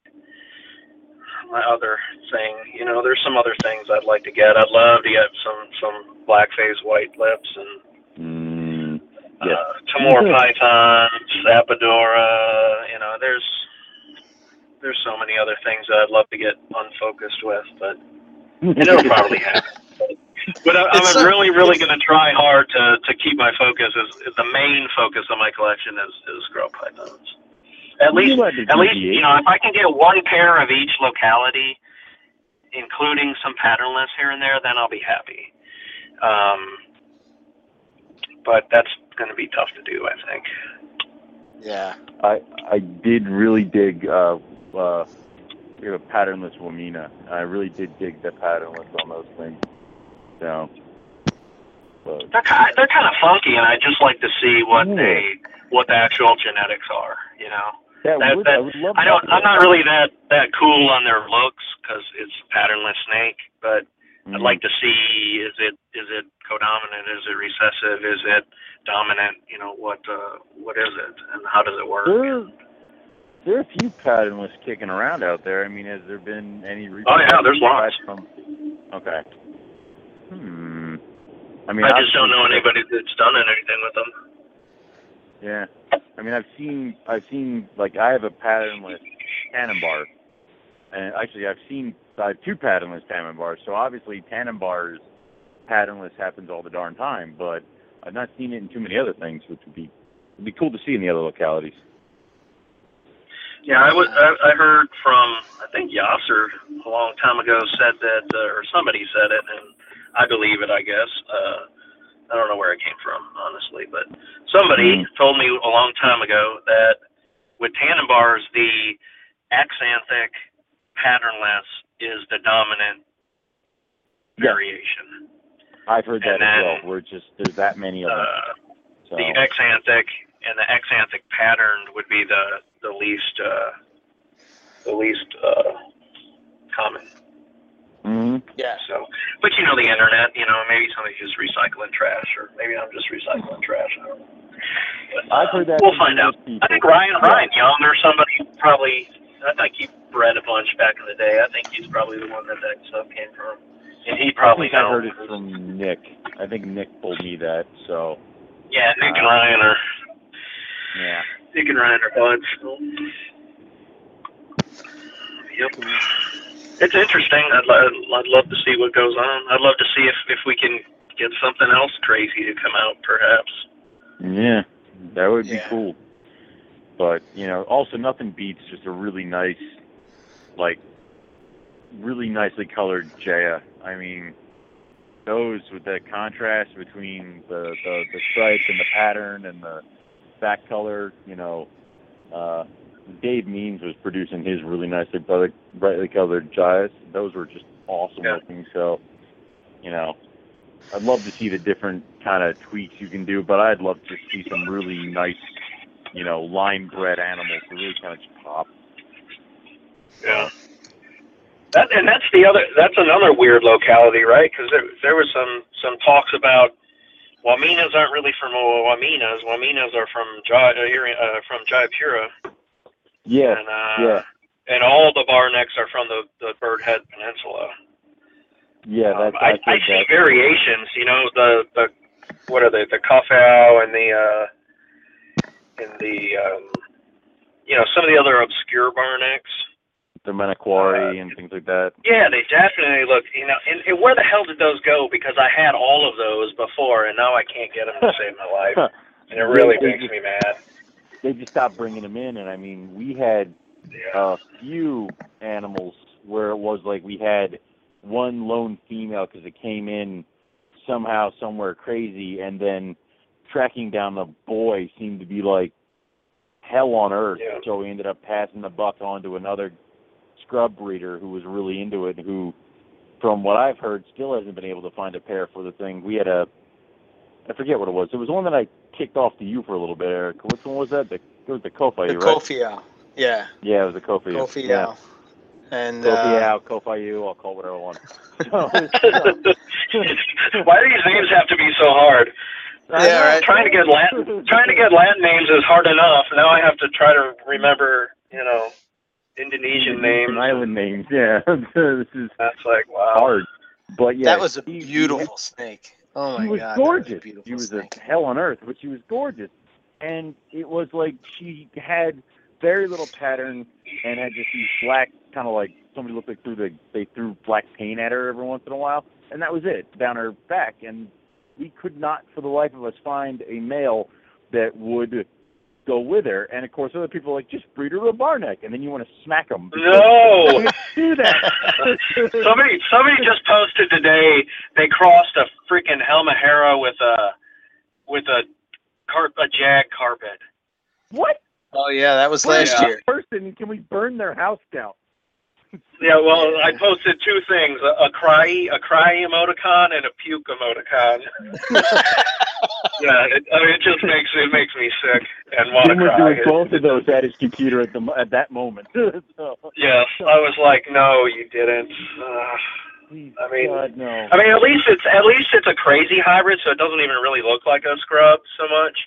my other thing. You know, there's some other things I'd like to get. I'd love to get some some black phase white lips and mm, yeah. uh, Timor pythons, apodora. You know, there's there's so many other things that I'd love to get unfocused with, but it'll [LAUGHS] probably happen. But I, I'm so- really, really going to try hard to, to keep my focus. Is, is the main focus of my collection is is grow pythons. At you least, at least you know, if I can get one pair of each locality, including some patternless here and there, then I'll be happy. Um, but that's going to be tough to do, I think. Yeah. I I did really dig uh uh you know, patternless Wamena. I really did dig the patternless on those things. So but They're kind, they're kind of funky, and I just like to see what Yeah. they what the actual genetics are. You know. That, That- would, that- I would love I don't. that. I'm not really that that cool on their looks because it's a patternless snake. But Mhm. I'd like to see is it is it codominant? Is it recessive? Is it dominant? You know what uh, what is it and how does it work? There, there are a few patternless kicking around out there. I mean, has there been any? Oh, yeah, there's lots. From, okay. Hmm. I mean, I just don't know anybody that's done anything with them. Yeah. I mean, I've seen, I've seen, like, I have a patternless Tanimbar, and actually, I've seen, I have two patternless Tanimbars. So obviously, Tanimbars patternless happens all the darn time, but I've not seen it in too many other things, which would be, would be cool to see in the other localities. Yeah, I was. I, I heard from I think Yasser a long time ago said that, uh, or somebody said it, and I believe it. I guess. Uh, I don't know where it came from, honestly, but somebody Mhm. told me a long time ago that with Tanimbars, the axanthic patternless is the dominant Yeah. variation. I've heard that And as then, well. We're just there's that many of them. Uh, So the axanthic and the axanthic patterned would be the the least uh, the least uh, common. Mhm. Yeah. So, but you know the internet. You know, maybe somebody's just recycling trash, or maybe I'm just recycling trash. I don't know. But, I've heard that We'll find out. people. I think Ryan Yeah. Ryan Young or somebody probably. I think he bred a bunch back in the day. I think he's probably the one that that stuff came from, and he probably I think I knows. heard it from Nick. I think Nick told me that. So Yeah, Nick and Uh, Ryan are yeah. Nick and Ryan are buds. So. Yep. It's interesting. I'd, lo- I'd love to see what goes on. I'd love to see if, if we can get something else crazy to come out, perhaps. Yeah, that would be Yeah. cool. But you know, also nothing beats just a really nice, like, really nicely colored Jaya. I mean, those with the contrast between the the, the stripes and the pattern and the back color. You know, uh, Dave Means was producing his really nicely bright- brightly colored Jayas. Those were just awesome Yeah. looking. So, you know, I'd love to see the different kind of tweaks you can do, but I'd love to see some really nice, you know, line bred animals to really kind of just pop. Yeah. That and that's the other. That's another weird locality, right? Because there there was some some talks about Wamenas aren't really from Wamenas. Wamenas are from Jai, uh, uh, from Jayapura, Yeah, and uh, yeah, and all the bar necks are from the the Bird Head Peninsula. yeah. Um, That's I, I've I see that. variations. You know, the the what are they? The Kofiau and the uh, and the um, you know some of the other obscure barnecks. the Manokwari and things like that. Yeah, they definitely look. You know, and, and where the hell did those go? Because I had all of those before, and now I can't get them to save my life, [LAUGHS] and it really They- they makes me mad. They just stopped bringing them in, and I mean, we had a few animals where it was like we had one lone female because it came in somehow somewhere crazy, and then tracking down the boy seemed to be like hell on earth. Yeah. So we ended up passing the buck on to another scrub breeder who was really into it, who, from what I've heard, still hasn't been able to find a pair for the thing. We had a, I forget what it was. It was one that I kicked off to you for a little bit, Eric. Which one was that? The, it was the Kofi, The right? Kofi. Yeah. Yeah, it was a Kofi. Kofi. yeah. Yeah. And Kofi uh, out, Kofi you, I'll call whatever I want. [LAUGHS] Why do these names have to be so hard? Yeah, right. Trying to get Latin, trying to get Latin names is hard enough. Now I have to try to remember, you know, Indonesian names. Island names, yeah. [LAUGHS] this is That's like wow. hard. But yeah, that was a he- he- beautiful snake. Oh my she was god, that was gorgeous. She was snake. a hell on earth, but she was gorgeous. And it was like she had very little pattern and had just these black kind of like somebody looked like threw the they threw black paint at her every once in a while, and that was it down her back. And we could not, for the life of us, find a male that would go with her. And of course, other people are like just breed her a barneck, and then you want to smack them. No. do that. [LAUGHS] Somebody, somebody just posted today. They crossed a freaking Halmahera with a, with a, car, a Jag carpet. what? Oh yeah, that was What last year. person can we burn their house down? [LAUGHS] Yeah, well, I posted two things: a, a cry, a cry emoticon, and a puke emoticon. [LAUGHS] yeah, it, I mean, it just makes it makes me sick and want to cry. doing both of those at his computer at the at that moment. [LAUGHS] so, Yes, I was like, no, you didn't. Uh, I mean- God, no. I mean, at least it's at least it's a crazy hybrid, so it doesn't even really look like a scrub so much.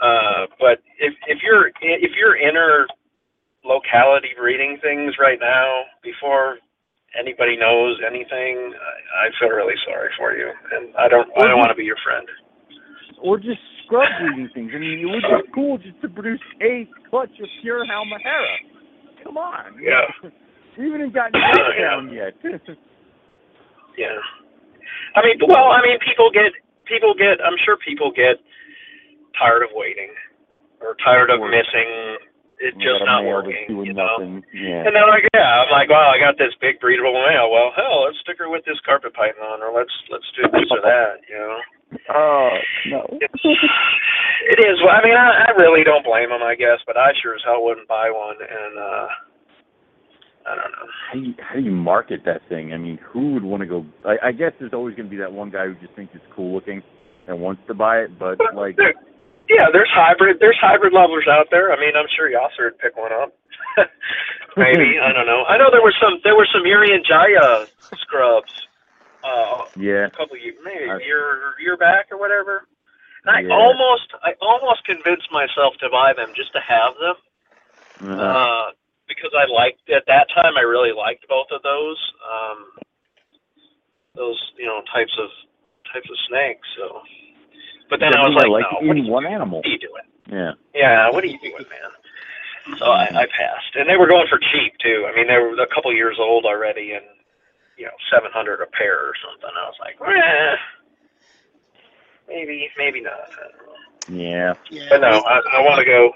Uh, but if if you're if you're inner locality breeding things right now before anybody knows anything, I, I feel really sorry for you, and I don't I don't want to be your friend. Or just scrub breeding things. I mean, it would be cool just to produce a clutch of pure Halmahera. Come on. Yeah. [LAUGHS] We haven't even gotten that down yet. [LAUGHS] Yeah. I mean, well, I mean, people get people get. I'm sure people get tired of waiting or tired of missing It's just not working. You know. nothing. Yeah. And they're like, yeah, I'm like, wow, I got this big breedable male. Well, hell, let's stick her with this carpet python, or let's let's do this or that. You know, Oh no. it's, it is. Well, I mean, I, I really don't blame them, I guess, but I sure as hell wouldn't buy one. And uh I don't know. How do you how do you market that thing? I mean, who would want to go? I, I guess there's always going to be that one guy who just thinks it's cool looking and wants to buy it, but like, There- yeah, there's hybrid. There's hybrid lovers out there. I mean, I'm sure Yasser would pick one up. [LAUGHS] Maybe I don't know. I know there were some. There were some Yuri and Jaya scrubs. Uh, yeah, a couple years, maybe a year year back or whatever. And I Yeah. almost, I almost convinced myself to buy them just to have them, uh, uh, because I liked at that time. I really liked both of those, um, those you know types of types of snakes. So, but then I was like, like no, what are, in you, one animal. what are you doing? Yeah. Yeah, what are you doing, man? So I, I passed, and they were going for cheap too. I mean, they were a couple years old already, and you know, seven hundred a pair or something. I was like, eh, maybe, maybe not. I don't know. Yeah. Yeah, But no, I, I want to go.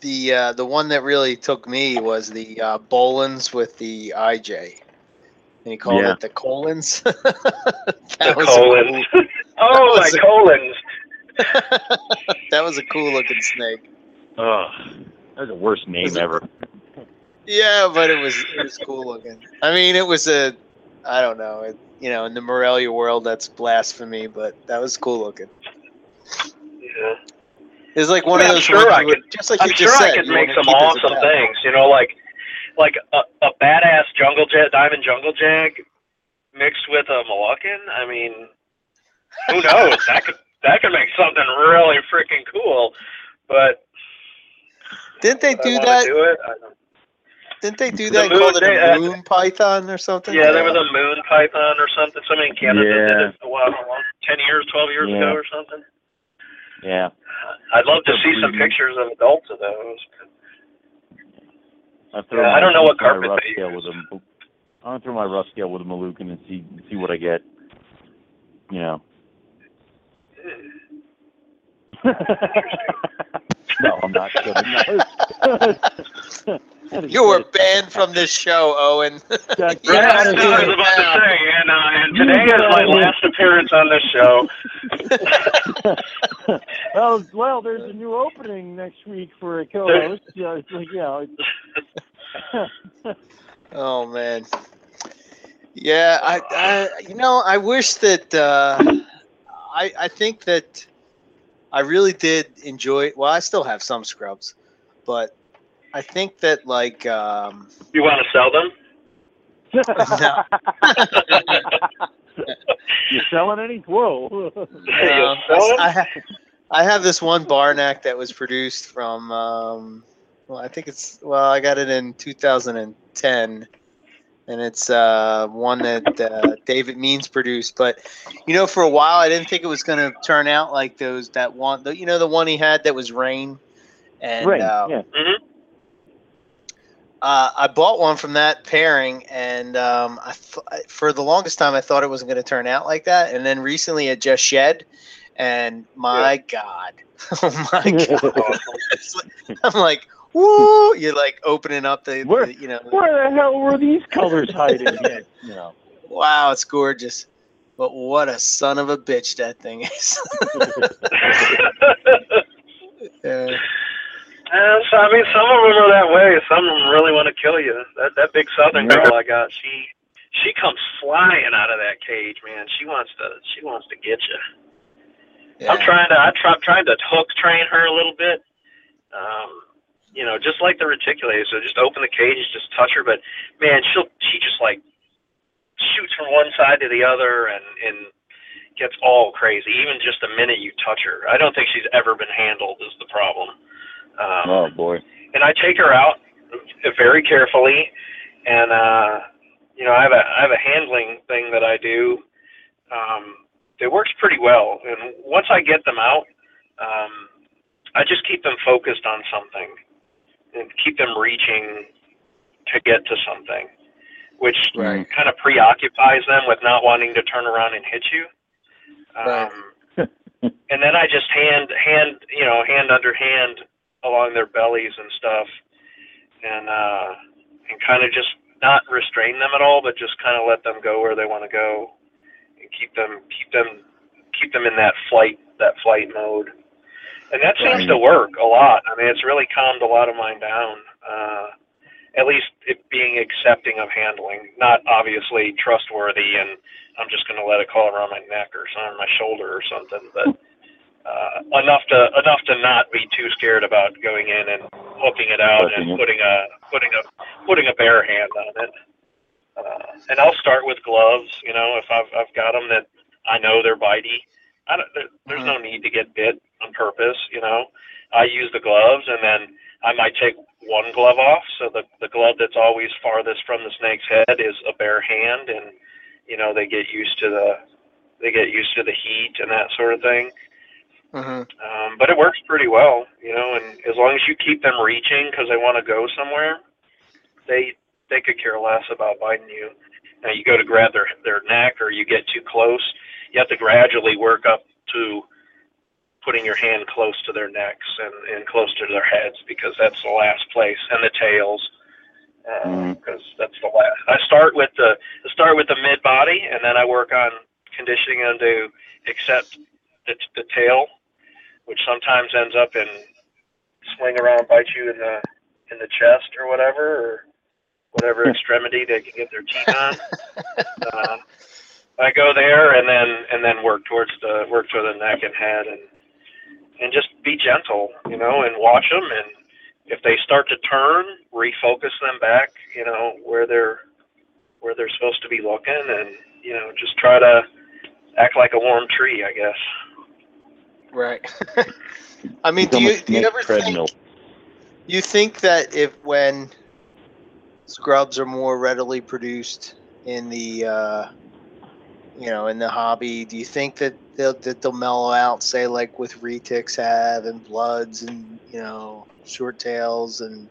the uh, the one that really took me was the uh, Boelens with the IJ. And he called Yeah. it the Colons. [LAUGHS] that The was colons. A [LAUGHS] oh, was my a- colons. cool, [LAUGHS] that was a cool looking snake. Oh, that was the worst name ever. Yeah, but it was it was cool looking. I mean, it was a I don't know. It, you know, in the Morelia world, that's blasphemy, but that was cool looking. Yeah. It's like one Yeah, of I'm those sure ones I could- just like I'm you sure just I could make some keep as a awesome things. You know, like like a, a badass jungle jet diamond jungle jag mixed with a Moluccan. I mean, who knows? that could that could make something really freaking cool. But Didn't they do that? Do it? I don't, Didn't they do The that? and Called moon- it they- a uh, moon python or something? yeah, there was a moon python or something. Somebody in Canada did it a while, ten years, twelve years Yeah. ago or something. Yeah. I'd love to see some breeding. pictures of adults of those. I throw Yeah, my, I don't know what my carpet rough they scale use. with a. I'm gonna throw my rough scale with a Moluccan and see see what I get. You know. [LAUGHS] no, I'm not kidding. No. [LAUGHS] You were banned from this show, Owen. [LAUGHS] Get Yeah, out that's what I was about to say, and, uh, and You today is my out of here. last appearance on this show. [LAUGHS] well, well, there's a new opening next week for a co-host. Yeah, it's like, you know, it's, Oh man. Yeah, I, I you know, I wish that uh I I think that I really did enjoy well, I still have some scrubs, but I think that like um, You want to sell them? [LAUGHS] you selling any? Whoa. [LAUGHS] You Um, sell 'em? I, ha- I have this one bar neck that was produced from, um, well, I think it's, well, I got it in 2010, and it's uh, one that uh, David Means produced. But, you know, for a while, I didn't think it was going to turn out like those, that one, the, you know, the one he had that was Rain. And right. uh, yeah. uh, I bought one from that pairing, and um, I th- for the longest time I thought it wasn't going to turn out like that. And then recently it just shed, and my God, [LAUGHS] oh my God, [LAUGHS] [LAUGHS] I'm like, woo! You're like opening up the, Where- the- you know, Where the hell were these colors [LAUGHS] hiding? yeah, you know. wow, it's gorgeous. But what a son of a bitch that thing is. [LAUGHS] Yeah. Uh, so I mean, some of them are that way. Some of them really want to kill you. That that big Southern girl I got, she she comes flying out of that cage, man. She wants to she wants to get you. I'm trying to I try trying to hook train her a little bit. Um, you know, just like the reticulated. So just open the cage, just touch her. But man, she'll she just like shoots from one side to the other and and gets all crazy. Even just the minute you touch her, I don't think she's ever been handled. Is the problem. Um, Oh boy. and I take her out very carefully, and uh, you know I have a I have a handling thing that I do. Um, it works pretty well, and once I get them out, um, I just keep them focused on something and keep them reaching to get to something, which Right. kind of preoccupies them with not wanting to turn around and hit you. Right. Um, [LAUGHS] [LAUGHS] and then I just hand hand you know hand under hand along their bellies and stuff, and uh, and kind of just not restrain them at all, but just kind of let them go where they want to go, and keep them keep them keep them in that flight that flight mode, and that seems to work a lot. I mean, it's really calmed a lot of mine down. Uh, at least it being accepting of handling, not obviously trustworthy, and I'm just going to let it crawl around my neck or on my shoulder or something, but uh, enough to enough to not be too scared about going in and hooking it out Hooking and it. putting a putting a putting a bare hand on it. Uh, and I'll start with gloves. You know, if I've I've got them that I know they're bitey, I don't, there, there's no need to get bit on purpose. You know, I use the gloves, and then I might take one glove off. So the the glove that's always farthest from the snake's head is a bare hand, and you know they get used to the they get used to the heat and that sort of thing. Mhm. Um, but it works pretty well, you know. And as long as you keep them reaching because they want to go somewhere, they they could care less about biting you. Now you go to grab their their neck or you get too close, you have to gradually work up to putting your hand close to their necks and, and close to their heads because that's the last place and the tails uh, mm-hmm. because that's the last. I start with the I start with the mid body and then I work on conditioning them to accept the, the tail, which sometimes ends up in swing around, bite you in the in the chest or whatever, or whatever hmm. extremity they can get their teeth on. [LAUGHS] uh, I go there and then and then work towards the work toward the neck and head and and just be gentle, you know, and watch them and if they start to turn, refocus them back, you know, where they're where they're supposed to be looking and you know, just try to act like a warm tree, I guess. Right. [LAUGHS] I mean, do you do you snake ever think you think that if when scrubs are more readily produced in the uh, you know in the hobby, do you think that they'll that they'll mellow out, say like with retics have and bloods and you know short tails and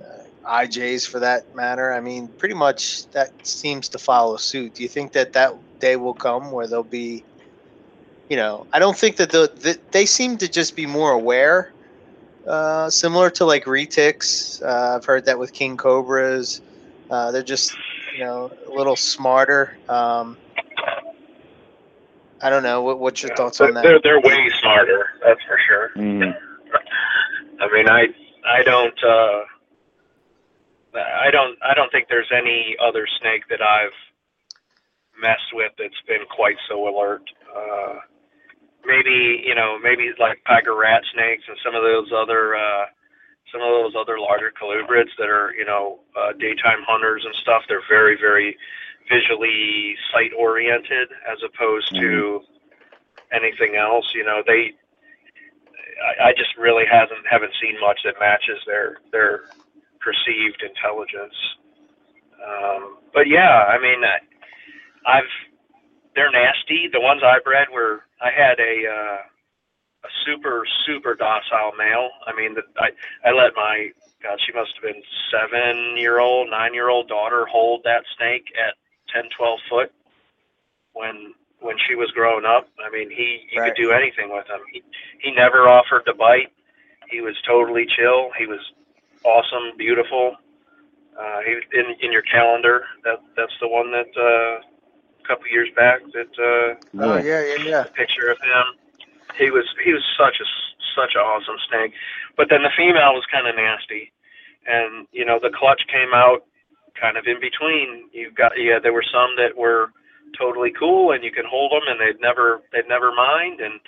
uh, IJs for that matter? I mean, pretty much that seems to follow suit. Do you think that that day will come where they'll be you know, I don't think that the, the they seem to just be more aware, uh, similar to like retics. Uh, I've heard that with king cobras. Uh, they're just you know a little smarter. Um, I don't know. What, what's your thoughts on that? They're they're way smarter, that's for sure. Mhm. [LAUGHS] I mean, I I don't uh, I don't I don't think there's any other snake that I've messed with that's been quite so alert. Uh, maybe you know maybe like tiger rat snakes and some of those other uh, some of those other larger colubrids that are, you know, uh, daytime hunters and stuff. They're very, very visually sight oriented as opposed to anything else. You know, they. I, I just really hasn't haven't seen much that matches their their perceived intelligence. Um, but yeah, I mean, I- I've they're nasty. The ones I bred were I had a uh, a super super docile male. I mean, the, I I let my God, she must have been seven year old, nine year old daughter hold that snake at 10, 12 foot when when she was growing up. I mean, he you Right. could do anything with him. He he never offered to bite. He was totally chill. He was awesome, beautiful. Uh, he in in your calendar. That that's the one that uh, a couple years back that uh, Oh yeah, yeah, yeah. picture of him. He was he was such a such an awesome snake, but then the female was kind of nasty, and you know the clutch came out kind of in between. You got yeah, there were some that were totally cool and you could hold them and they'd never they'd never mind, and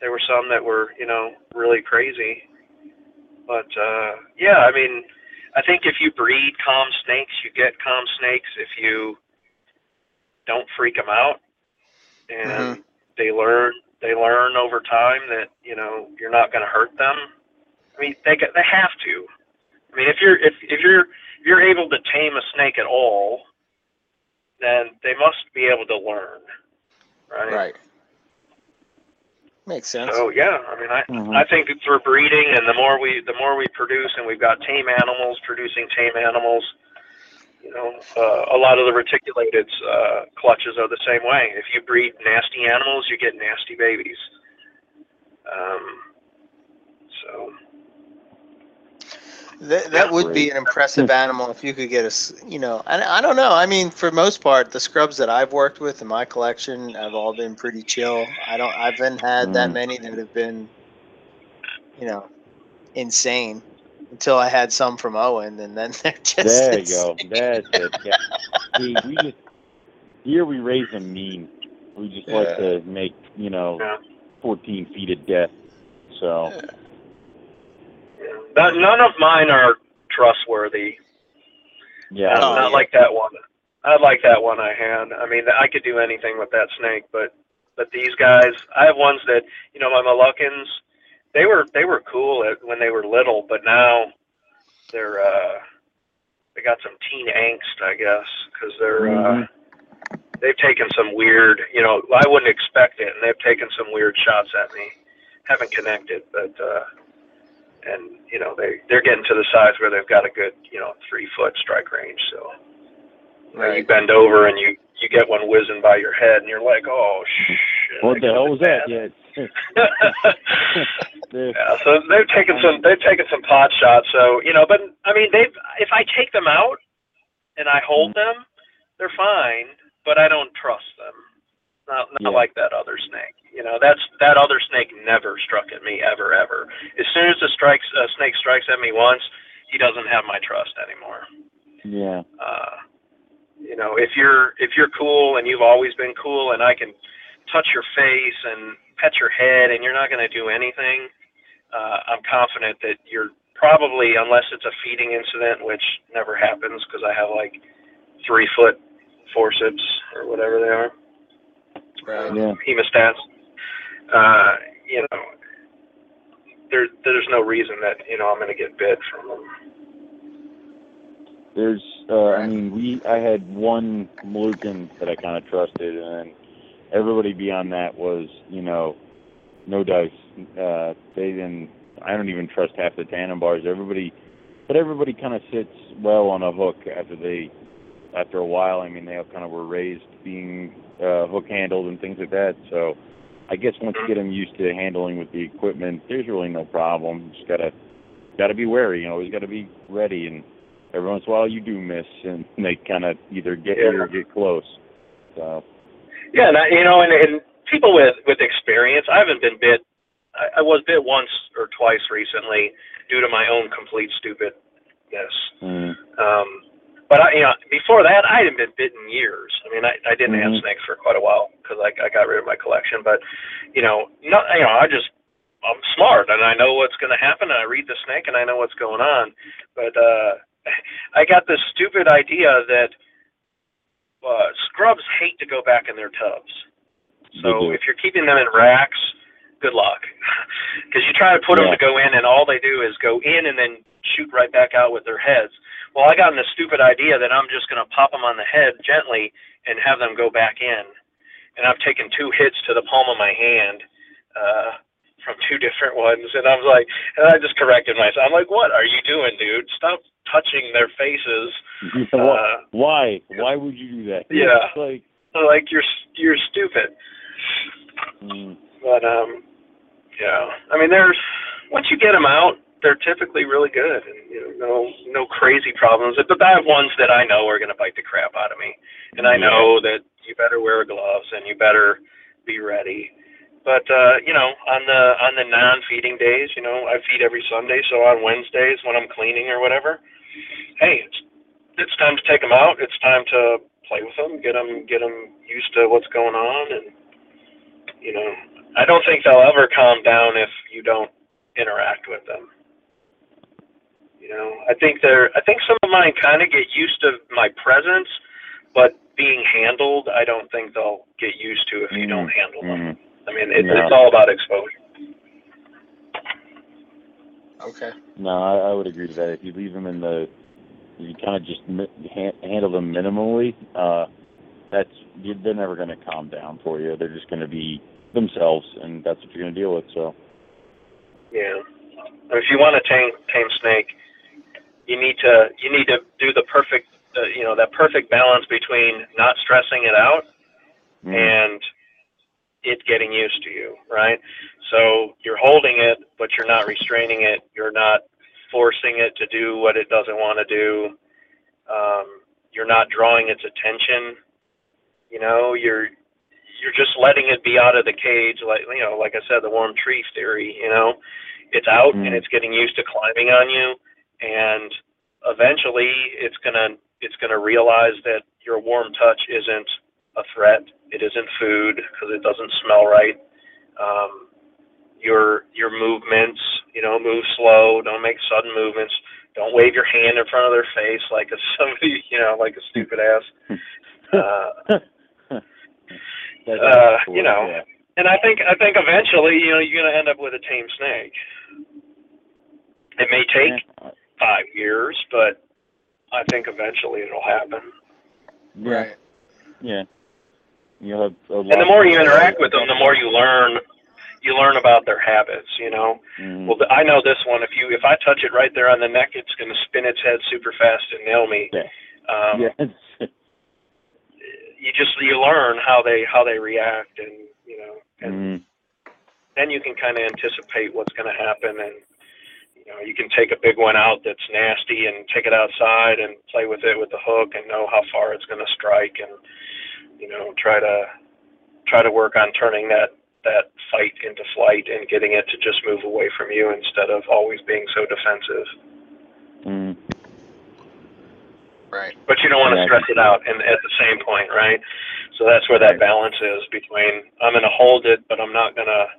there were some that were you know really crazy. But uh, yeah, I mean, I think if you breed calm snakes, you get calm snakes. If you don't freak them out, and they learn they learn over time that you know you're not going to hurt them. I mean, they they have to. I mean, if you're if if you're if you're able to tame a snake at all, then they must be able to learn, right? Right. Makes sense. So yeah, I mean, I Mhm. I think it's for breeding, and the more we the more we produce, and we've got tame animals producing tame animals. You know, uh, a lot of the reticulated uh, clutches are the same way. If you breed nasty animals, you get nasty babies. Um, so That, that would be an impressive animal if you could get a, s- you know, and I don't know. I mean, for most part, the scrubs that I've worked with in my collection have all been pretty chill. I don't, I haven't had that Mm. many that have been, you know, insane until I had some from Owen, and then [LAUGHS] they're just. There you go. That's it. [LAUGHS] Yeah. See, we just here we raise them mean. We just like to make you know 14 feet of death. So Not, none of mine are trustworthy. yeah, not, Oh, not yeah. like that one. I like that one I had. I mean, I could do anything with that snake, but but these guys, I have ones that you know my Moluccans. They were they were cool at, when they were little, but now they're uh, they got some teen angst, I guess, because they're uh, they've taken some weird. You know, I wouldn't expect it, and they've taken some weird shots at me. Haven't connected, but uh, and you know they they're getting to the size where they've got a good you know three foot strike range. So you, know, you bend over and you you get one whizzing by your head, and you're like, oh shit. what the hell was that? [LAUGHS] Yeah. Yeah, so they've taken some they've taken some pot shots. So you know, but I mean, they've if I take them out and I hold mm. them, they're fine, but I don't trust them. Not not Yeah. like that other snake. You know, that's that other snake never struck at me ever ever. As soon as the strikes a snake strikes at me once, he doesn't have my trust anymore. yeah. Uh, you know, if you're if you're cool and you've always been cool, and I can touch your face and pet your head, and you're not going to do anything, uh, I'm confident that you're probably, unless it's a feeding incident, which never happens because I have like three foot forceps or whatever they are, Right. Yeah. hemostats. Uh, you know, there there's no reason that you know I'm going to get bit from them. There's, uh, I mean, we, I had one Moluccan that I kind of trusted, and then everybody beyond that was, you know, no dice. Uh, they didn't, I don't even trust half the Tanimbars. Everybody, but everybody kind of sits well on a hook after they, after a while. I mean, they all kind of were raised being uh, hook handled and things like that. So, I guess once you get them used to handling with the equipment, there's really no problem. Just gotta, gotta be wary. You know, always gotta be ready and every once in a while you do miss and [LAUGHS] they kind of either get you or get close. So Yeah, and I, you know, and, and people with with experience, I haven't been bit. I, I was bit once or twice recently due to my own complete stupidness. mm, Um, but I, you know, before that, I hadn't been bitten in years. I mean, I, I didn't have Mhm. snakes for quite a while because I, I got rid of my collection. But you know, not, you know, I just I'm smart and I know what's going to happen. I read the snake and I know what's going on. But uh, [LAUGHS] I got this stupid idea that uh, scrubs hate to go back in their tubs. So if you're keeping them in racks, good luck, [LAUGHS] because you try to put them to go in and all they do is go in and then shoot right back out with their heads. Well, I got in this stupid idea that I'm just going to pop them on the head gently and have them go back in. And I've taken two hits to the palm of my hand uh, from two different ones, and I was like, and I just corrected myself. I'm like, what are you doing, dude? Stop touching their faces. Uh, Why? Why would you do that? Yeah. It's like, like you're you're stupid. mm, But um, yeah. I mean, there's once you get them out, they're typically really good, and you know, no no crazy problems. But I have ones that I know are going to bite the crap out of me, and I know that you better wear gloves and you better be ready. But uh, you know, on the on the non-feeding days, you know, I feed every Sunday, so on Wednesdays when I'm cleaning or whatever, hey, it's it's time to take them out. It's time to play with them, get them get them used to what's going on, and you know, I don't think they'll ever calm down if you don't interact with them. You know, I think they're I think some of mine kind of get used to my presence, but being handled, I don't think they'll get used to if you don't handle them. mm, I mean, it, Yeah. it's all about exposure. Okay. no, I, I would agree to that. If you leave them in the, you kind of just mi- ha- handle them minimally. Uh, that's you, they're never going to calm down for you. They're just going to be themselves, and that's what you're going to deal with. So, Yeah. If you want to tame tame snake, you need to you need to do the perfect uh, you know that perfect balance between not stressing it out mm, and it getting used to you, right? So you're holding it, but you're not restraining it. You're not forcing it to do what it doesn't want to do. Um, you're not drawing its attention. You know, you're you're just letting it be out of the cage, like you know, like I said, the warm tree theory. You know, it's out Mhm. and it's getting used to climbing on you, and eventually it's gonna it's gonna realize that your warm touch isn't a threat. It isn't food because it doesn't smell right. Um, your your movements, you know, move slow. Don't make sudden movements. Don't wave your hand in front of their face like a [LAUGHS] somebody, you know, like a stupid ass. Uh, [LAUGHS] uh, you know. yeah. and I think I think eventually, you know, you're gonna end up with a tame snake. It may take. Five years, but I think eventually it'll happen. Right. Yeah. You'll have a And the more you interact with them, the more you learn. You learn about their habits. You know. Mhm. Well, I know this one. If you if I touch it right there on the neck, it's going to spin its head super fast and nail me. Yeah. Um, yeah. [LAUGHS] You just you learn how they how they react, and you know, and Mhm. then you can kind of anticipate what's going to happen, and you know, you can take a big one out that's nasty and take it outside and play with it with the hook and know how far it's going to strike, and you know, try to try to work on turning that that fight into flight and getting it to just move away from you instead of always being so defensive. Mhm. Right. But you don't want to Yeah. stress it out and at the same point, right? So that's where that Right. balance is between I'm going to hold it, but I'm not going to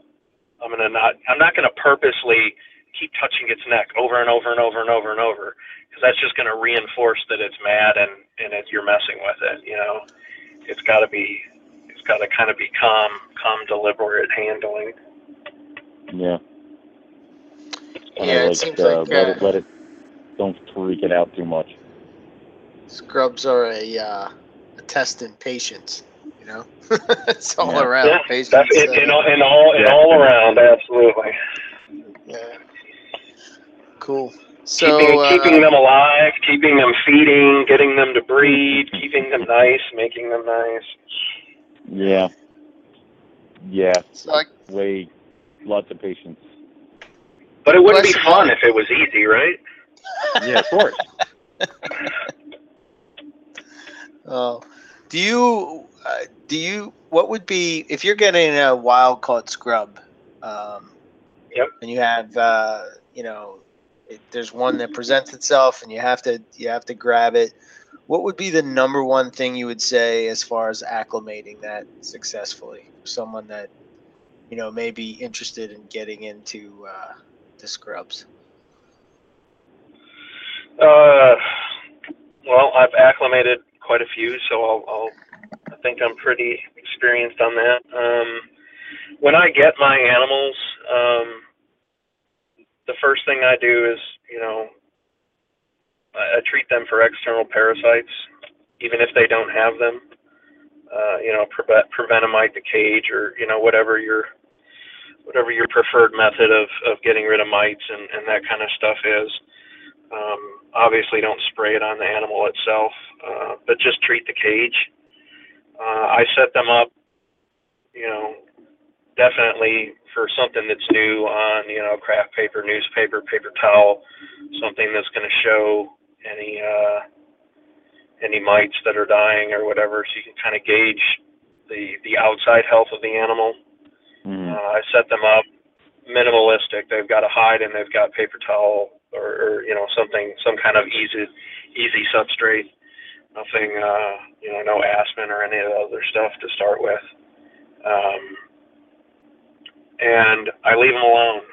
I'm going to not I'm not going to purposely keep touching its neck over and over and over and over and over because that's just going to reinforce that it's mad and and it, you're messing with it, you know. It's got to be it's got to kind of be calm, calm, deliberate handling. Yeah. Kinda Yeah, it seems uh, like let uh, it let it don't freak it out too much. scrubs are a uh, a test in patience. You know, [LAUGHS] it's all Yeah. around Yeah, patience. That's it, uh, in all in all in Yeah. all around, absolutely. yeah. Cool. So keeping, uh, keeping them alive, keeping them feeding, getting them to breed, keeping them nice, making them nice. Yeah. Yeah. so I, Way lots of patience. But it wouldn't be fun if it was easy, right? [LAUGHS] Yeah, of course. [LAUGHS] Oh, do you uh, do you what would be if you're getting a wild caught scrub? Um, Yep. And you have uh, you know, it, there's one that presents itself, and you have to you have to grab it. What would be the number one thing you would say as far as acclimating that successfully? Someone that you know, may be interested in getting into uh, the scrubs? Uh, well, I've acclimated quite a few, so I'll, I'll I think I'm pretty experienced on that. Um, when I get my animals, um, the first thing I do is, you know, I, I treat them for external parasites, even if they don't have them. Uh, you know, prevent Provent-a-Mite the cage, or you know, whatever your whatever your preferred method of of getting rid of mites and and that kind of stuff is. Um, obviously, don't spray it on the animal itself, uh, but just treat the cage. Uh, I set them up, definitely for something that's new on, you know, craft paper, newspaper, paper towel, something that's going to show any uh, any mites that are dying or whatever, so you can kind of gauge the the outside health of the animal. Mm. Uh, I set them up minimalistic. They've got a hide and they've got paper towel or, or you know something, some kind of easy easy substrate. Nothing, uh, you know, no aspen or any of the other stuff to start with. Um, and I leave them alone.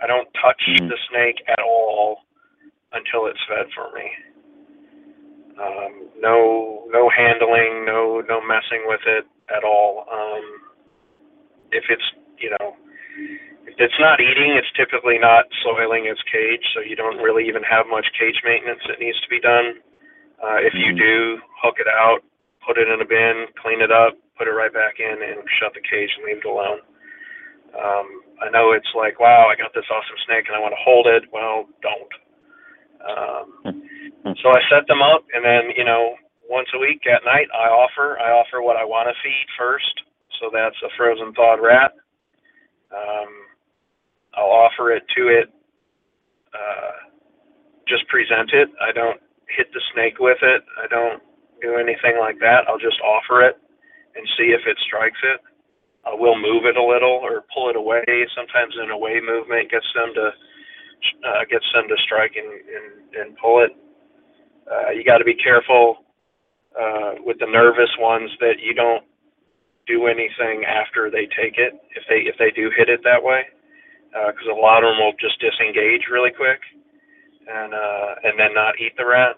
I don't touch Mhm. the snake at all until it's fed for me. Um, no, no handling, no, no messing with it at all. Um, if it's, you know, if it's not eating, it's typically not soiling its cage, so you don't really even have much cage maintenance that needs to be done. Uh, if you Mhm. do, hook it out, put it in a bin, clean it up, put it right back in, and shut the cage and leave it alone. Um, I know it's like, wow, I got this awesome snake and I want to hold it. Well, don't. Um, [LAUGHS] so I set them up, and then you know, once a week at night, I offer I offer what I want to feed first. So that's a frozen thawed rat. Um, I'll offer it to it. Uh, just present it. I don't hit the snake with it. I don't do anything like that. I'll just offer it and see if it strikes it. I will move it a little or pull it away. Sometimes an away movement gets them to uh, gets them to strike and, and, and pull it. Uh, you got to be careful uh, with the nervous ones that you don't do anything after they take it if they if they do hit it that way because a lot of them will just disengage really quick and uh, and then not eat the rat.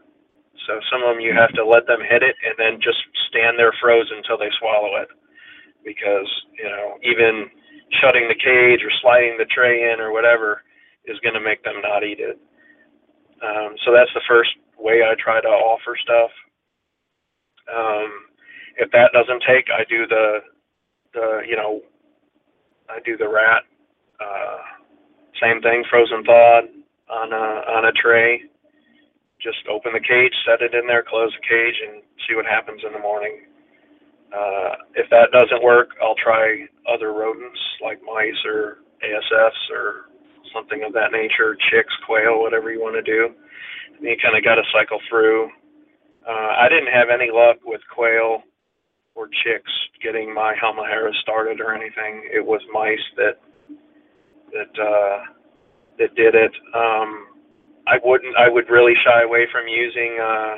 So some of them you have to let them hit it and then just stand there frozen until they swallow it because you know even shutting the cage or sliding the tray in or whatever is going to make them not eat it. Um, so that's the first way I try to offer stuff. Um, if that doesn't take, I do the the you know I do the rat. Uh, same thing, frozen thawed on a on a tray. Just open the cage, set it in there, close the cage, and see what happens in the morning. Uh, if that doesn't work, I'll try other rodents like mice or ASFs or something of that nature, chicks, quail, whatever you want to do. And you kind of got to cycle through. Uh, I didn't have any luck with quail or chicks getting my Halmahera started or anything. It was mice that that uh, that did it. Um, I wouldn't. I would really shy away from using uh,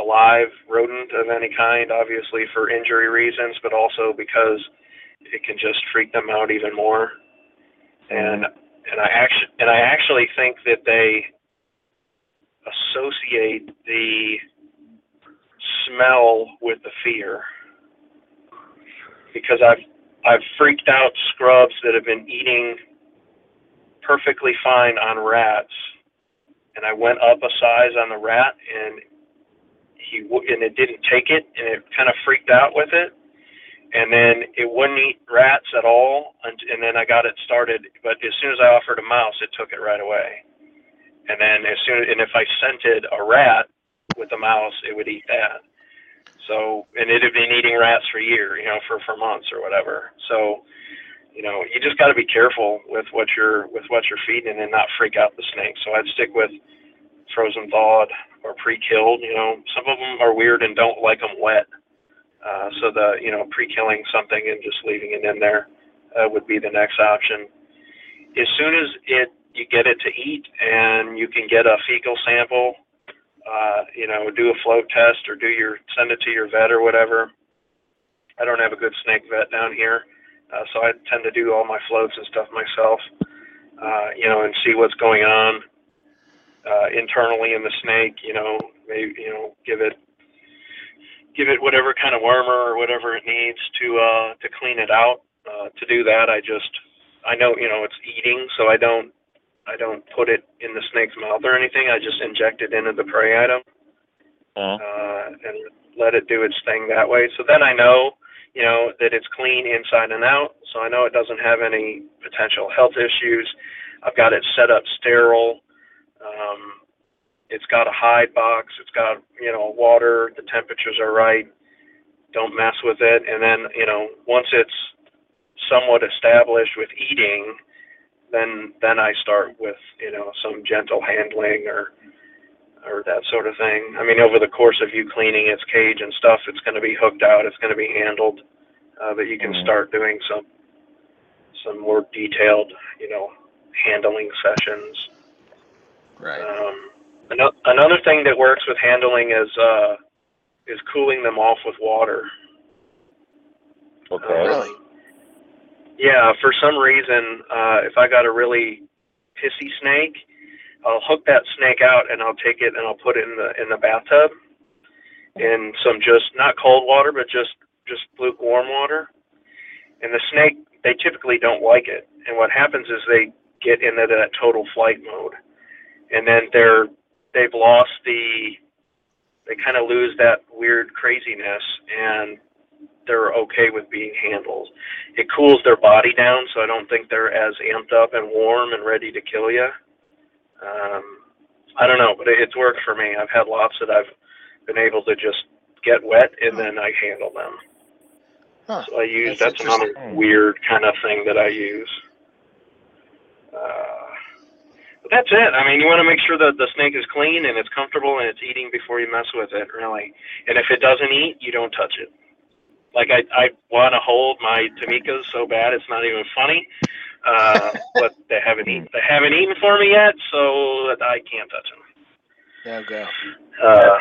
a live rodent of any kind, obviously for injury reasons, but also because it can just freak them out even more. And and I actually and I actually think that they associate the smell with the fear because I've I've freaked out scrubs that have been eating perfectly fine on rats, and I went up a size on the rat, and he and it didn't take it, and it kind of freaked out with it, and then it wouldn't eat rats at all, and, and then I got it started. But as soon as I offered a mouse, it took it right away, and then as soon and if I scented a rat with a mouse, it would eat that. So, and it had been eating rats for a year, you know, for for months or whatever. So, you know, you just got to be careful with what you're with what you're feeding and not freak out the snake. So I'd stick with frozen thawed or pre-killed. You know, some of them are weird and don't like them wet. Uh, so the you know pre-killing something and just leaving it in there uh, would be the next option. As soon as it you get it to eat and you can get a fecal sample uh, you know, do a float test or do your send it to your vet or whatever. I don't have a good snake vet down here, Uh, so I tend to do all my floats and stuff myself, uh, you know, and see what's going on uh, internally in the snake. You know, maybe you know, give it give it whatever kind of wormer or whatever it needs to uh, to clean it out. Uh, to do that, I just I know you know it's eating, so I don't I don't put it in the snake's mouth or anything. I just inject it into the prey item Uh, uh, and let it do its thing that way. So then I know, you know, that it's clean inside and out. So I know it doesn't have any potential health issues. I've got it set up sterile. Um, it's got a hide box. It's got, you know, water. The temperatures are right. Don't mess with it. And then, you know, once it's somewhat established with eating, then then I start with, you know, some gentle handling or or that sort of thing. I mean, over the course of you cleaning its cage and stuff, it's going to be hooked out. It's going to be handled. Uh, but you can Mhm. start doing some some more detailed, you know, handling sessions. Right. Um, another thing that works with handling is uh, is cooling them off with water. okay. Really? Yeah, for some reason, uh, if I got a really pissy snake, I'll hook that snake out and I'll take it and I'll put it in the in the bathtub in some just not cold water, but just just lukewarm water. And the snake, they typically don't like it. And what happens is they get into that total flight mode, and then they're they've lost the they kind of lose that weird craziness and they're okay with being handled it cools their body down, so I don't think they're as amped up and warm and ready to kill you. Um, I don't know, but it, it's worked for me. I've had lots that I've been able to just get wet and then I handle them. Huh. So I use That's that's, another weird kind of thing that I use. Uh, that's it. I mean, you want to make sure that the snake is clean and it's comfortable and it's eating before you mess with it, really. And if it doesn't eat, you don't touch it. Like I, I want to hold my Timikas so bad it's not even funny, uh, [LAUGHS] but they haven't eaten. They haven't eaten for me yet, so I can't touch them. There you go. Uh,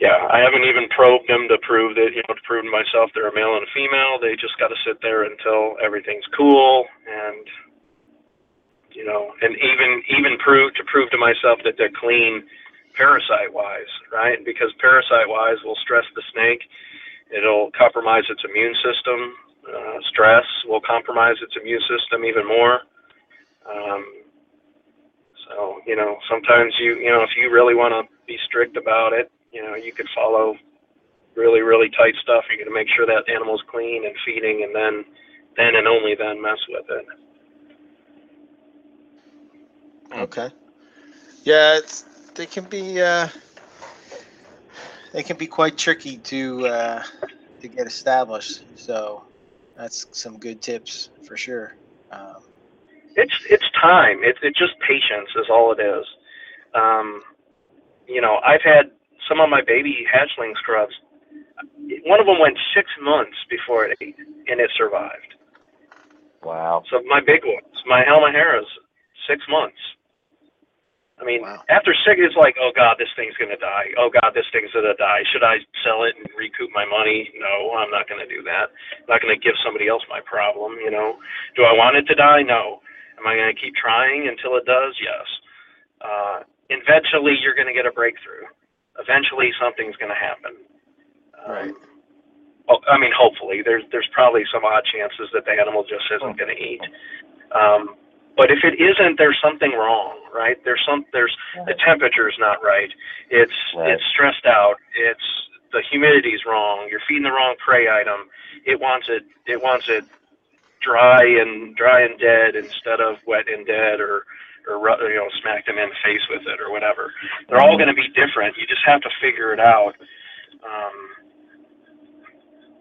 yeah, I haven't even probed them to prove that you know to prove to myself they're a male and a female. They just got to sit there until everything's cool and you know, and even even prove to prove to myself that they're clean parasite wise, right? Because parasite wise will stress the snake. It'll compromise its immune system. Uh, stress will compromise its immune system even more. Um, so you know, sometimes you you know if you really want to be strict about it, you know, you could follow really really tight stuff. You're going to make sure that animal's clean and feeding, and then then and only then mess with it. Okay. Yeah, it's, they can be uh, they can be quite tricky to uh, to get established. So that's some good tips for sure. Um, It's it's time. It's it's just patience is all it is. Um, you know, I've had some of my baby hatchling scrubs. One of them went six months before it ate, and it survived. Wow. So my big ones, my Halmaheras, six months. I mean, Wow. after six, it's like, oh god, this thing's gonna die. Oh god, this thing's gonna die. Should I sell it and recoup my money? No, I'm not gonna do that. I'm not gonna give somebody else my problem. You know, do I want it to die? No. Am I gonna keep trying until it does? Yes. Uh, eventually, you're gonna get a breakthrough. Eventually, something's gonna happen. Um, Right. Well, I mean, hopefully, there's there's probably some odd chances that the animal just isn't going to eat. Um, but if it isn't, there's something wrong, right? There's some there's the temperature's not right. It's Right. it's stressed out. It's the humidity's wrong. You're feeding the wrong prey item. It wants it it wants it dry and dry and dead instead of wet and dead or or ru- you know smack them in the face with it or whatever. They're all going to be different. You just have to figure it out. Um,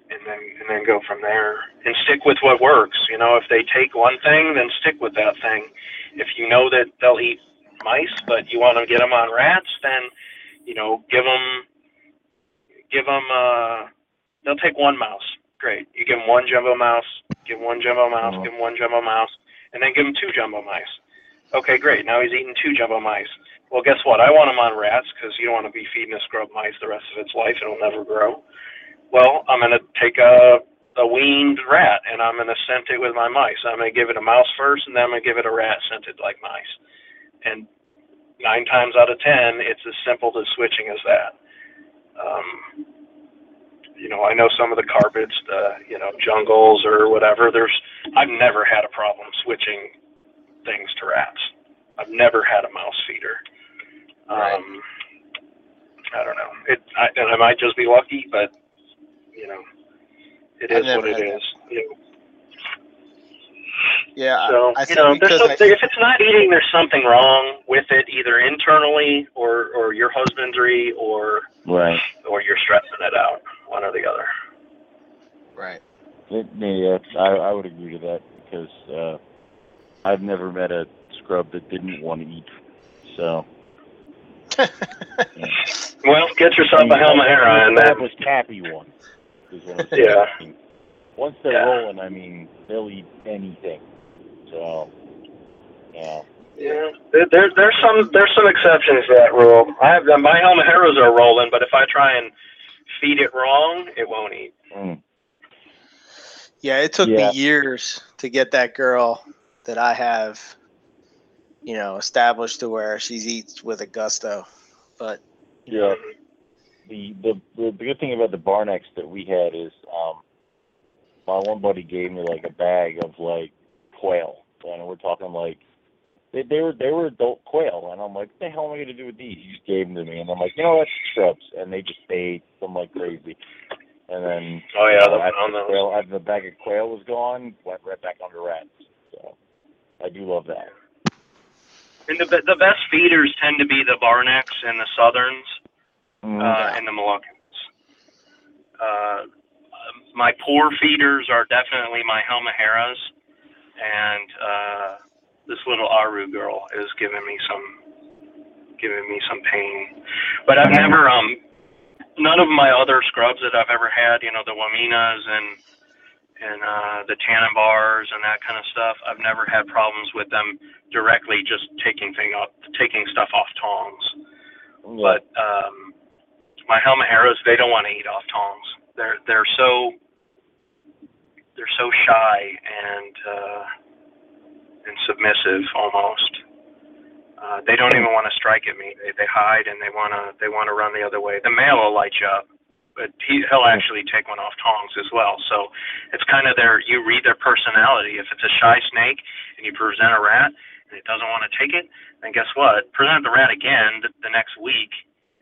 and then and then go from there and stick with what works. You know, if they take one thing, then stick with that thing. If you know that they'll eat mice, but you want to get them on rats, then you know, give them give them. Uh, they'll take one mouse. Great. You give them one jumbo mouse. Give 'em one jumbo mouse. Mhm. Give them one jumbo mouse, and then give them two jumbo mice. Okay, great. Now he's eating two jumbo mice. Well, guess what? I want him on rats because you don't want to be feeding a scrub mice the rest of its life. It'll never grow. Well, I'm going to take a, a weaned rat, and I'm going to scent it with my mice. I'm going to give it a mouse first, and then I'm going to give it a rat scented like mice. And nine times out of ten, it's as simple to switching as that. Um, you know, I know some of the carpets, the you know jungles or whatever. There's, I've never had a problem switching things to rats. I've never had a mouse feeder. Um, I don't know. It, I, and I might just be lucky, but you know, it I've is never what it had that. is. You know, Yeah, so I you know, there's because something, I, if it's not eating, there's something wrong with it, either internally or or your husbandry or Right. or you're stressing it out, one or the other. right. It, yeah, I, I would agree to that because uh, I've never met a scrub that didn't want to eat. So [LAUGHS] Well, get yourself a Halmahera and then established happy ones is what I'm saying. Yeah. Once they're Yeah. rolling, I mean, they'll eat anything. So, yeah. Yeah, there, there there's some there's some exceptions to that rule. I have my Halmaheras are rolling, but if I try and feed it wrong, it won't eat. Mm. Yeah, it took Yeah. me years to get that girl that I have, you know, established to where she eats with a gusto. But Yeah. The, the the good thing about the Barnex that we had is um my one buddy gave me like a bag of like quail. And we're talking like they, they were they were adult quail and I'm like, what the hell am I gonna do with these? He just gave them to me and I'm like, you know that's shrubs and they just ate them like crazy. And then Oh yeah, you know, the, after on the quail after the bag of quail was gone, went right back under rats. So I do love that. And the the best feeders tend to be the Barnecks and the Southerns Mm. uh, and the Moluccans. Uh, my poor feeders are definitely my Halmaheras, and uh, this little Aru girl is giving me some giving me some pain. But I've never um none of my other scrubs that I've ever had, you know, the Wamenas and and uh, the Tanimbars and that kind of stuff. I've never had problems with them directly just taking thing up, taking stuff off tongs. But um, my Halmaheras, they don't want to eat off tongs. They're they're so they're so shy and uh, and submissive almost. Uh, they don't even want to strike at me. They they hide and they wanna they wanna run the other way. The male will light you up, but he he'll actually take one off tongs as well. So it's kind of their you read their personality. If it's a shy snake and you present a rat and it doesn't want to take it, then guess what? Present the rat again the, the next week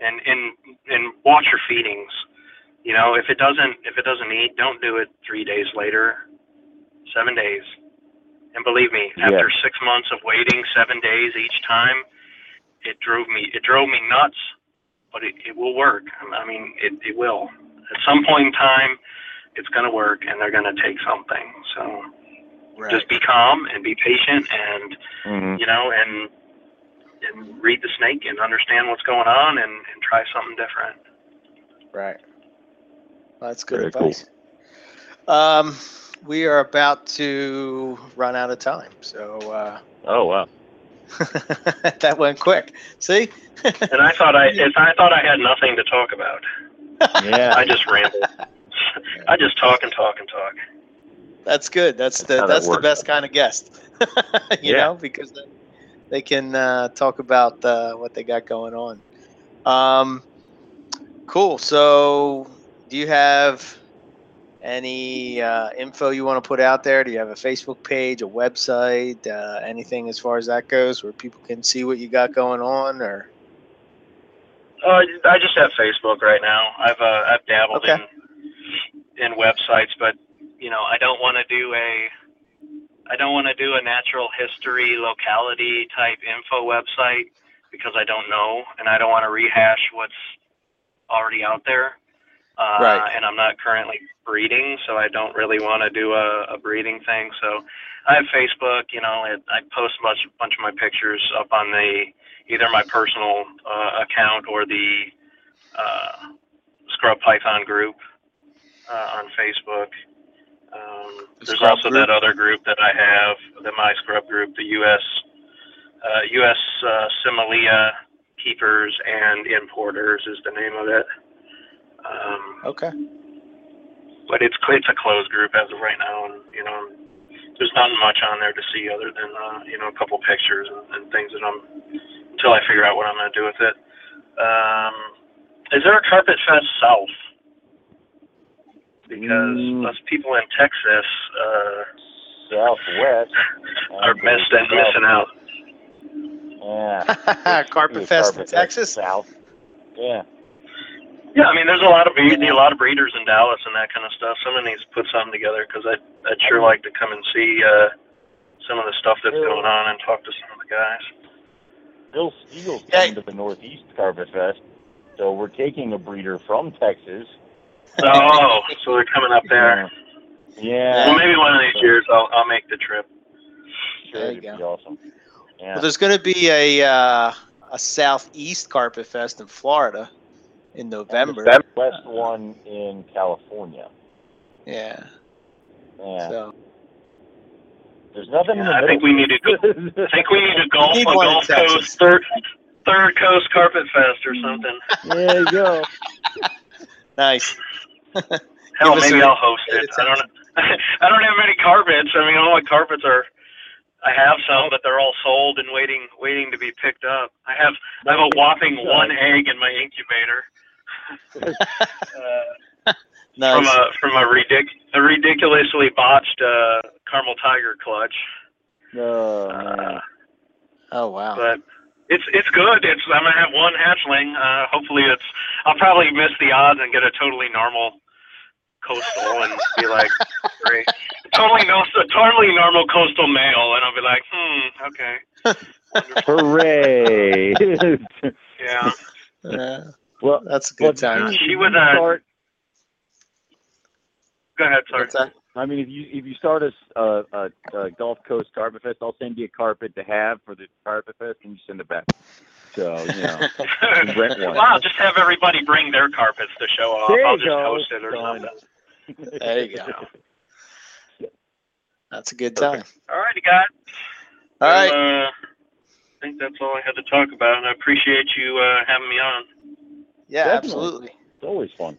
and and and watch your feedings. You know, if it doesn't if it doesn't eat, don't do it three days later, seven days. And believe me, Yeah. after six months of waiting seven days each time, it drove me it drove me nuts. But it, it will work. I mean, it, it will. At some point in time, it's going to work, and they're going to take something. So right. just be calm and be patient, and Mhm. you know, and and read the snake and understand what's going on, and, and try something different. Right. Well, that's good Very cool. advice. Um, we are about to run out of time, so uh, Oh wow. [LAUGHS] that went quick. See? And I thought I [LAUGHS] if I thought I had nothing to talk about. Yeah. [LAUGHS] I just ramble. I just talk and talk and talk. That's good. That's That's the how that that's the best kind of guest. you Yeah. know, because then they can uh, talk about uh, what they got going on. Um, cool. So, do you have any uh, info you want to put out there? Do you have a Facebook page, a website, uh, anything as far as that goes, where people can see what you got going on? Or Uh, I just have Facebook right now. I've uh, I've dabbled Okay. in in websites, but you know I don't want to do a I don't want to do a natural history locality type info website because I don't know and I don't want to rehash what's already out there. Uh, Right. And I'm not currently breeding, so I don't really want to do a, a breeding thing. So I have Facebook. You know, it, I post a bunch, bunch of my pictures up on the either my personal uh, account or the uh, Scrub Python group uh, on Facebook. Um, The there's also group? that other group that I have, the My Scrub group, the U.S. Uh, U.S. Uh, Simalia Keepers and Importers is the name of it. Um, okay, but it's it's a closed group as of right now, and you know, there's not much on there to see other than uh, you know a couple pictures and, and things that I'm until I figure out what I'm going to do with it. Um, is there a Carpet Fest South? Because Mm. us people in Texas uh, Southwest. [LAUGHS] are and missed and missing out. Yeah. [LAUGHS] Carpet There's Fest in Texas. South. Yeah. Yeah, I mean, there's a lot of breed, a lot of breeders in Dallas and that kind of stuff. Someone needs to put something together because I'd I'd sure like to come and see uh, some of the stuff that's going on and talk to some of the guys. Bill Steele's Yeah. coming to the Northeast Carpet Fest, so we're taking a breeder from Texas. Oh, so they're coming up there. Yeah. Well, maybe one of these years I'll I'll make the trip. Sure, There you it'd go. be awesome. Yeah. Well, there's going to be a uh, a Southeast Carpet Fest in Florida in And the November. Southwest one in California. Yeah. Yeah. So There's nothing in the Yeah, I think we need to go. I think we need to golf Need a one in Gulf Texas. Coast third third coast carpet fest or something. there you go. [LAUGHS] nice. [LAUGHS] Hell, maybe I'll host it. I don't know. [LAUGHS] I don't have many carpets. I mean, all my carpets are. I have some, but they're all sold and waiting, waiting to be picked up. I have, I have a whopping one egg in my incubator. [LAUGHS] uh, Nice. from a from a ridic a ridiculously botched uh, caramel tiger clutch. Oh, man. oh wow. But it's it's good. It's I'm gonna have one hatchling. Uh, hopefully, it's I'll probably miss the odds and get a totally normal coastal and be like, great, totally no, a totally normal coastal male, and I'll be like, hmm, okay, Hooray! yeah. Uh, well, that's a good but time. She you was, uh, start- Go ahead, sorry. What's that? I mean, if you if you start a a Gulf Coast Carpet Fest, I'll send you a carpet to have for the Carpet Fest, and you send it back. So you know, can rent one. [LAUGHS] Wow, just have everybody bring their carpets to show off. There I'll just go. host it or something. There you go. That's a good time. All righty, guys. All right. Uh, I think that's all I had to talk about, and I appreciate you uh, having me on. Yeah, Definitely. absolutely. It's always fun.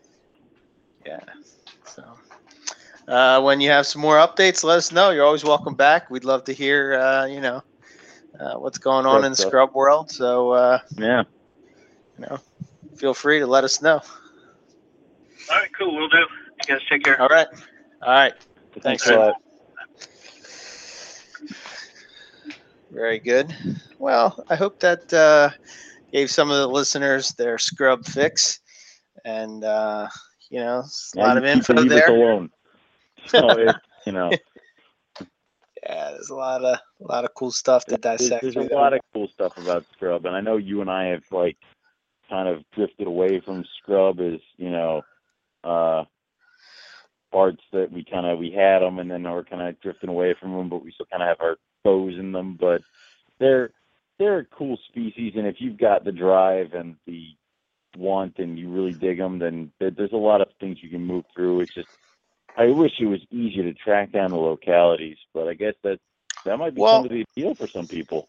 Yeah. So, uh, when you have some more updates, let us know. You're always welcome back. We'd love to hear, uh, you know, uh, what's going on Scrub in the scrub world. So, uh, Yeah. you know, feel free to let us know. All right, cool. We'll do. You guys take care. All right. All right. Thanks, a lot. Very good. Well, I hope that uh, gave some of the listeners their scrub fix, and uh, you know, a lot of info the Leave Us there. alone. So it, you know, [LAUGHS] Yeah, there's a lot of a lot of cool stuff to there's, dissect. there's through a lot of cool stuff about Scrub, and I know you and I have like kind of drifted away from Scrub as you know uh, parts that we kind of we had them, and then we're kind of drifting away from them, but we still kind of have our toes in them. But they're they're a cool species, and if you've got the drive and the want and you really dig them, then there's a lot of things you can move through. It's just I wish it was easier to track down the localities, but I guess that that might be Well- some of the appeal for some people.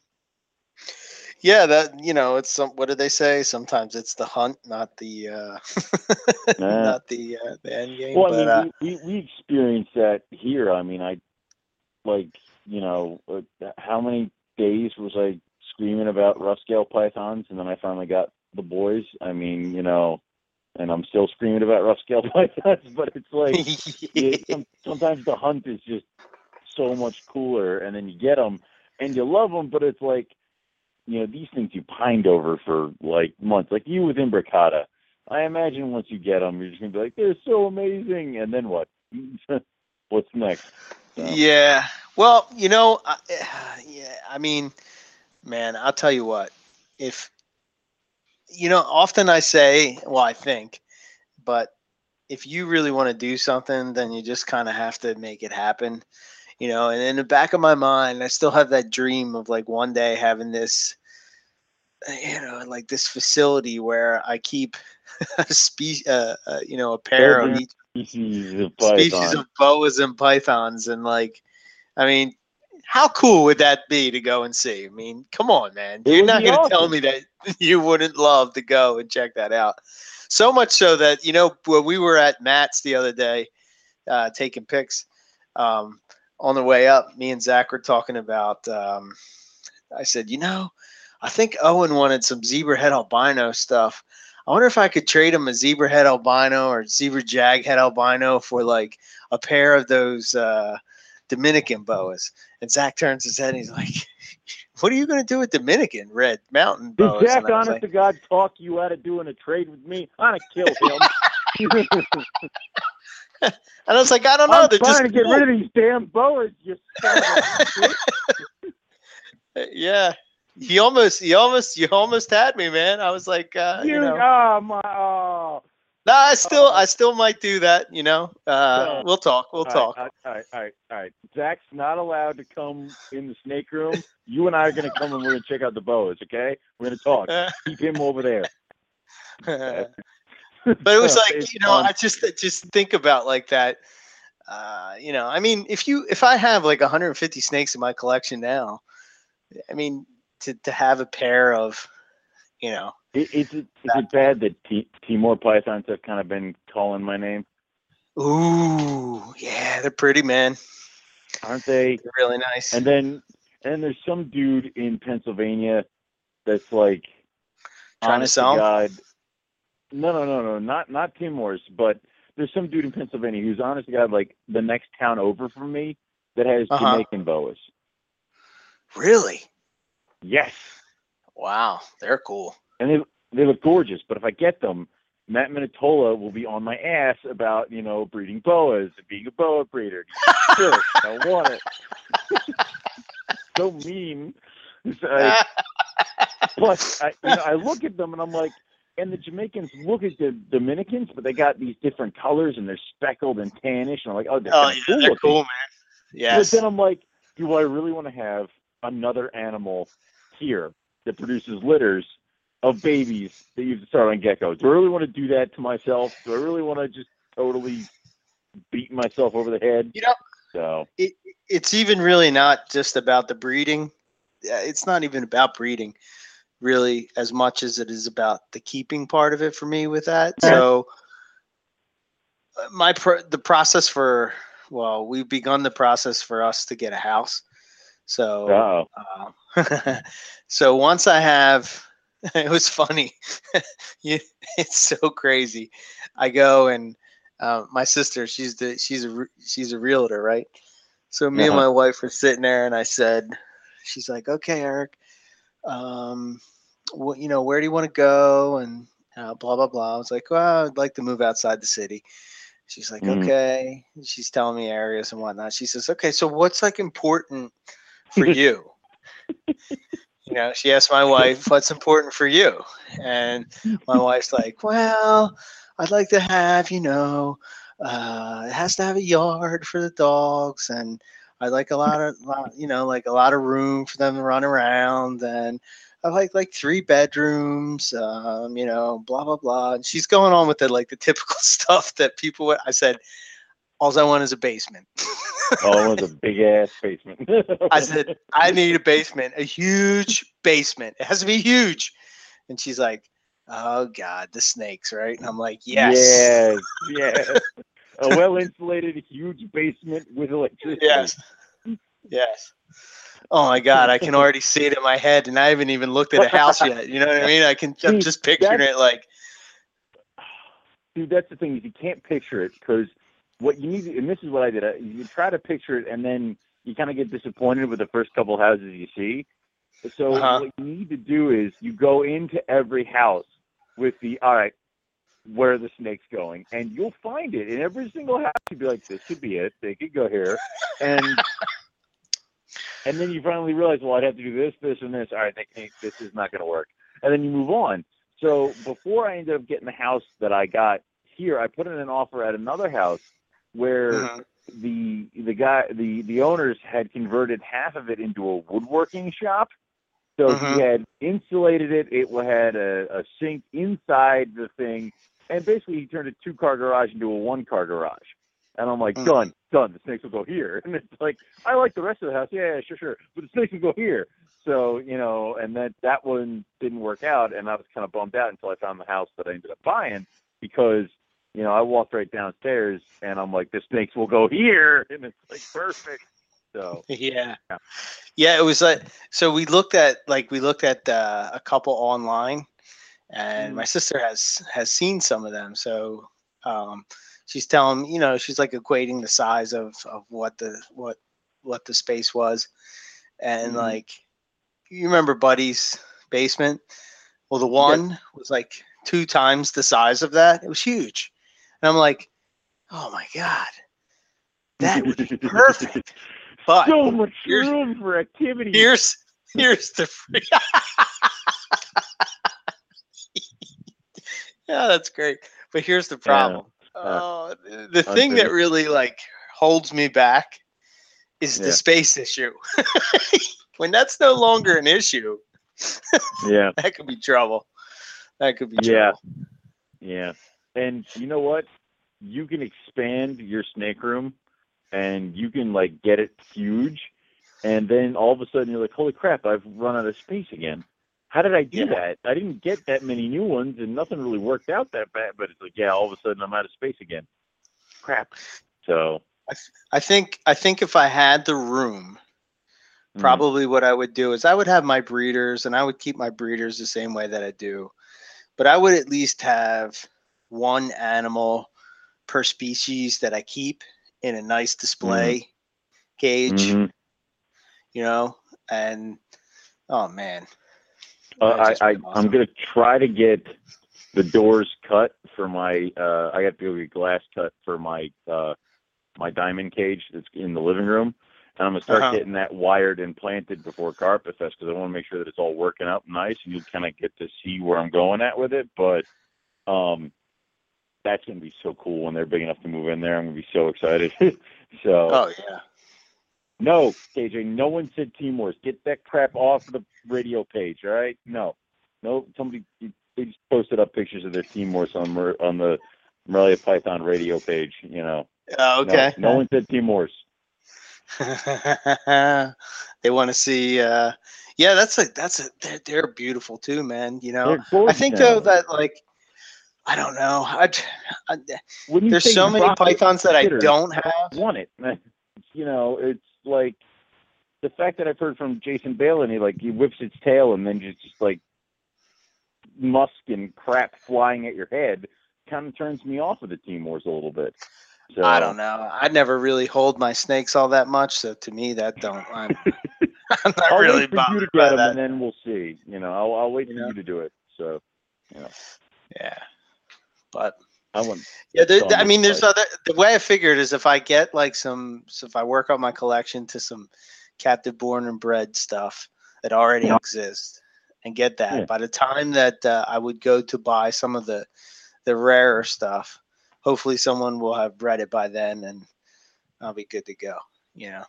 Yeah, that you know, it's some. What do they say? Sometimes it's the hunt, not the uh, [LAUGHS] Nah. not the uh, the end game. Well, but I uh, mean, we, we we experienced that here. I mean, I like you know uh, how many days was I screaming about rough scale pythons, and then I finally got the boys. I mean, you know, and I'm still screaming about rough scale [LAUGHS] pythons, but it's [LAUGHS] like it, sometimes the hunt is just so much cooler, and then you get them and you love them, but it's like you know these things you pined over for like months, like you with imbricata. I imagine once you get them, you're just gonna be like, they're so amazing, and then what? [LAUGHS] What's next? So, Yeah. Well, you know, I, [SIGHS] yeah. I mean, man, I'll tell you what. If you know, often I say, well, I think, but if you really want to do something, then you just kind of have to make it happen. You know, and in the back of my mind, I still have that dream of like one day having this, you know, like this facility where I keep [LAUGHS] a spe- uh, uh, you know, a pair of each species of species of boas and pythons and like i mean how cool would that be to go and see? I mean come on man. You're not going to tell me that [LAUGHS] you wouldn't love to go and check that out. So much so that you know when we were at matt's the other day uh, taking pics. Um, on the way up, me and Zach were talking about. Um, I said, you know, I think Owen wanted some zebra head albino stuff. I wonder if I could trade him a zebra head albino or zebra jag head albino for like a pair of those uh, Dominican boas. And Zach turns his head and he's like, [LAUGHS] "What are you going to do with Dominican red mountain Did boas?" Jack, And I was honest like, to God, talk you out of doing a trade with me? I'm gonna kill him. [LAUGHS] [LAUGHS] and I was like, "I don't know. I'm They're trying to get cool." rid of these damn boas. You son of a bitch. [LAUGHS] yeah." He almost, he almost, you almost had me, man. I was like, uh, you, you, know, oh my, oh. no, I still, I still might do that. You know, uh, No. we'll talk, we'll All talk. All right, all right, all right, all right. Zach's not allowed to come in the snake room. You and I are gonna come and we're gonna check out the boas. Okay, we're gonna talk. [LAUGHS] Keep him over there. [LAUGHS] but it was like you know fun. i just just think about like that uh you know i mean if you if i have like 150 snakes in my collection now i mean to to have a pair of you know Is it is it bad that T- Timor pythons have kind of been calling my name? ooh yeah they're pretty man Aren't they? they're really nice And then and there's some dude in Pennsylvania that's like Trying to sell? God. No, no, no, no, not not Timor's, but there's some dude in Pennsylvania who's honest to God like the next town over from me that has Uh-huh. Jamaican boas. really Yes. wow they're cool and they they look gorgeous. But if I get them, Matt Minatola will be on my ass about you know breeding boas and being a boa breeder. Sure, [LAUGHS] I want it. [LAUGHS] so mean. But [LAUGHS] I, you know, I look at them and I'm like, and the Jamaicans look at the Dominicans, but they got these different colors and they're speckled and tannish, and I'm like, oh, they're oh yeah cool they're cool man yes But then I'm like, do I really want to have another animal here that produces litters of babies that you have to start on geckos? Do I really want to do that to myself? Do I really want to just totally beat myself over the head? you know So it, it's even really not just about the breeding. Yeah, It's not even about breeding, really, as much as it is about the keeping part of it for me with that. So, uh, my pro- the process for well, we've begun the process for us to get a house. So, uh, [LAUGHS] so once I have, [LAUGHS] it was funny. [LAUGHS] you, it's so crazy. I go and uh, my sister, she's the she's a she's a realtor, right? So me and Uh-huh. my wife were sitting there, and I said, she's like, okay, Eric, um, what you know, where do you want to go? And uh, blah blah blah. I was like, well, I'd like to move outside the city. She's like, Mhm. okay. She's telling me areas and whatnot. She says, okay, so what's like important for [LAUGHS] you? you know, she asked my wife, what's important for you? And my wife's like, well, I'd like to have, you know, uh, it has to have a yard for the dogs, and I like a lot of, lot, you know, like a lot of room for them to run around, and I like like three bedrooms, um, you know, blah blah blah. And she's going on with the like the typical [LAUGHS] stuff that people. would- I said, all I want is a basement. [LAUGHS] all I want is a big ass basement. [LAUGHS] I said, I need a basement, a huge basement. It has to be huge. And she's like, Oh God, the snakes, right? And I'm like, Yes. Yes, yes. A well insulated, huge basement with electricity. Yes. Yes. Oh my God, I can already see it in my head, and I haven't even looked at a house yet. You know what I mean? I can. I'm just picturing it like. Dude, that's the thing is you can't picture it because what you need, to, and this is what I did. I, you try to picture it, and then you kind of get disappointed with the first couple houses you see. So Uh-huh. what you need to do is you go into every house with the all right, where the snakes going, and you'll find it in every single house. You'd be like, this could be it. They could go here, and [LAUGHS] and then you finally realize, well, I'd have to do this, this, and this. All right, this is not going to work, and then you move on. So before I ended up getting the house that I got here, I put in an offer at another house where Mhm. the the guy the the owners had converted half of it into a woodworking shop. So Mhm. he had insulated it. It had a, a sink inside the thing, and basically he turned a two car garage into a one car garage. And I'm like, Mhm. done, done. The snakes will go here. [LAUGHS] And it's like, I like the rest of the house. Yeah, yeah, sure, sure. But the snakes will go here. So you know, and that that one didn't work out, and I was kind of bummed out until I found the house that I ended up buying because you know, I walked right downstairs and I'm like, the snakes will go here, [LAUGHS] and it's like perfect. So [LAUGHS] Yeah. Yeah. Yeah, it was like so we looked at like we looked at uh, a couple online and my sister has has seen some of them. So um she's telling you know, she's like equating the size of of what the what what the space was. And Mhm. like you remember Buddy's basement? Well, the one was like two times the size of that. It was huge. And I'm like, "Oh my god. That would be perfect." [LAUGHS] But so much room for activity. here's here's the free [LAUGHS] [LAUGHS] yeah that's great but here's the problem uh, the- the thing that really like holds me back is the space issue [LAUGHS] when that's no longer an issue yeah, [LAUGHS] that could be trouble that could be Yeah. trouble yeah. And you know what? You can expand your snake room, and you can like get it huge, and then all of a sudden you're like, "Holy crap! I've run out of space again." How did I do Yeah. that? I didn't get that many new ones, and nothing really worked out that bad. But it's like, yeah, all of a sudden I'm out of space again. Crap. So i I think i think if i had the room mm, probably what I would do is I would have my breeders and I would keep my breeders the same way that I do. But I would at least have one animal per species that I keep in a nice display cage, mhm. you know, and oh man. Uh, I, I be I'm gonna try to get the doors cut for my. Uh, I got to get the glass cut for my uh, my diamond cage that's in the living room, and I'm gonna start Uh-huh. getting that wired and planted before Carpet Fest because I want to make sure that it's all working out nice, and you kind of get to see where I'm going at with it. But um, that's gonna be so cool when they're big enough to move in there. I'm gonna be so excited. [LAUGHS] so Oh yeah. No, KJ, no one said Timors. Get that crap off the radio page, all right? No. No, somebody they just posted up pictures of their Timors on Mer, on the Morelia Python radio page, you know. Oh, okay. No, one said Timors. [LAUGHS] they want to see uh yeah, that's a that's a they're, they're beautiful too, man. You know. I think though that like I don't know. I, I there's so many pythons that I don't have. want it. You know, it's like the fact that I've heard from Jason Bale and he like he whips its tail and then just, just like musk and crap flying at your head kind of turns me off of the Timors a little bit. So I don't know. I never really hold my snakes all that much, so to me that don't. I'm, [LAUGHS] I'm not I'll really wait for you to bothered get by them, that. and then we'll see. You know, I'll, I'll wait You for know? you to do it. So, you know, Yeah, but I want. yeah, there, I mean, there's other. The way I figured is if I get like some, so if I work on my collection to some captive born and bred stuff that already Yeah. exists, and get that Yeah. by the time that uh, I would go to buy some of the the rarer stuff, hopefully someone will have bred it by then, and I'll be good to go. You know,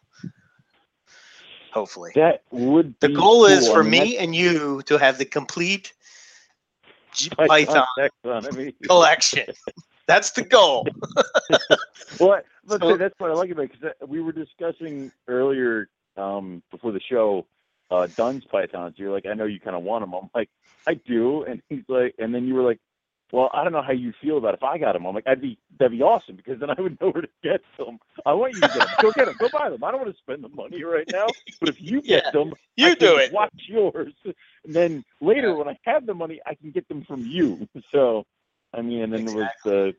hopefully. That would. The goal is cool. I for mean, me and you to have the complete Python [LAUGHS] taxonomy. collection. That's the goal. [LAUGHS] [LAUGHS] Well, but So- that's what I like about it because we were discussing earlier um, before the show. Uh, Dunn's pythons. You're like, I know you kind of want them. I'm like, I do, and he's like, and then you were like, well, I don't know how you feel about it. if I got them. I'm like, I'd be that'd be awesome because then I would [LAUGHS] know where to get them. I want you to get them. Go get them. Go buy them. I don't want to spend the money right now. But if you get Yeah, them, You I do it. Watch yours. And then later, Yeah. when I have the money, I can get them from you. So, I mean, and then it was the. Uh,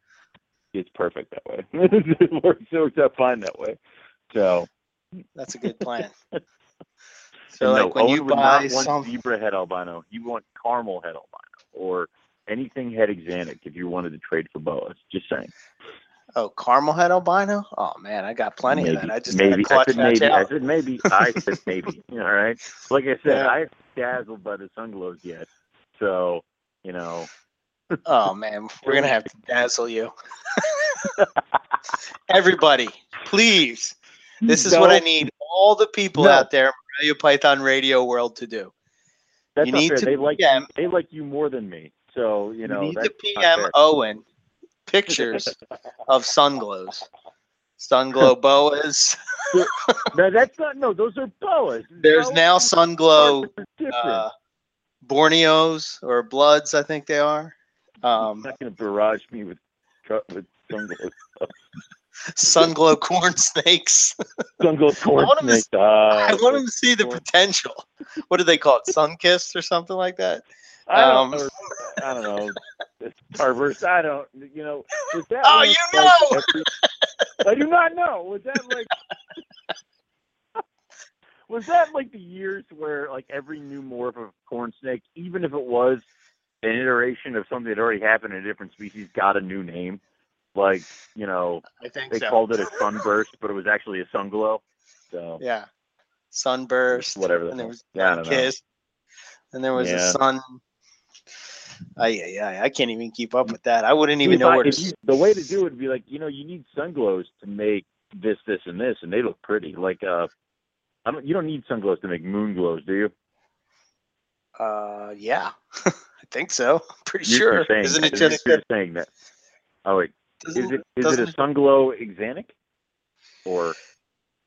it's perfect that way. [LAUGHS] it works, it works out fine that way. So, That's a good plan. [LAUGHS] and So no, like when Owen you would buy not want some, zebra head albino. You want caramel head albino or anything head axanthic if you wanted to trade for boas. Just saying. oh caramel head albino. Oh man, I got plenty maybe, of that. I just maybe. I clutch said maybe. I said maybe. I said maybe. [LAUGHS] All right. Like I said, Yeah. I dazzled by the sunglows yet. So, you know, Oh man, we're gonna have to dazzle you. [LAUGHS] Everybody, please. This is what I need all the people No. out there in Radio Python Radio world to do. That's You not need fair. to They like PM. you, they like you more than me. So you know you need to PM. Owen pictures [LAUGHS] of sunglows, sunglow [LAUGHS] boas. No, [LAUGHS] that's not. No, those are boas. There's Boas now sunglow uh, Borneos or Bloods, I think they are. Um, not going to barrage me with with sunglow Sunglow corn snakes. sunglow corn want 'em to snake. Uh, I want them to see the potential. What do they call it? Sun kissed or something like that? I don't, um, or, [LAUGHS] I don't know. Starburst. [LAUGHS] I don't. You know. Was that Oh, you like know! every- [LAUGHS] I do not know. Was that like? was that like the years where like every new morph of corn snake, even if it was an iteration of something that already happened in a different species, got a new name? Like you know, I think they so. called it a sunburst, but it was actually a sunglow. So yeah. Sunburst. whatever. The And there was yeah, I know. kiss. And there was a sun. I yeah, I can't even keep up with that. I wouldn't even If know I- where to. you- the way to do it would be like you know you need sunglows to make this this and this and they look pretty like uh I don't you don't need sunglows to make moon glows do you Uh, yeah, [LAUGHS] I think so. Pretty You're- sure. saying, Isn't it just? you're saying that oh wait is it is it a sunglow axanthic or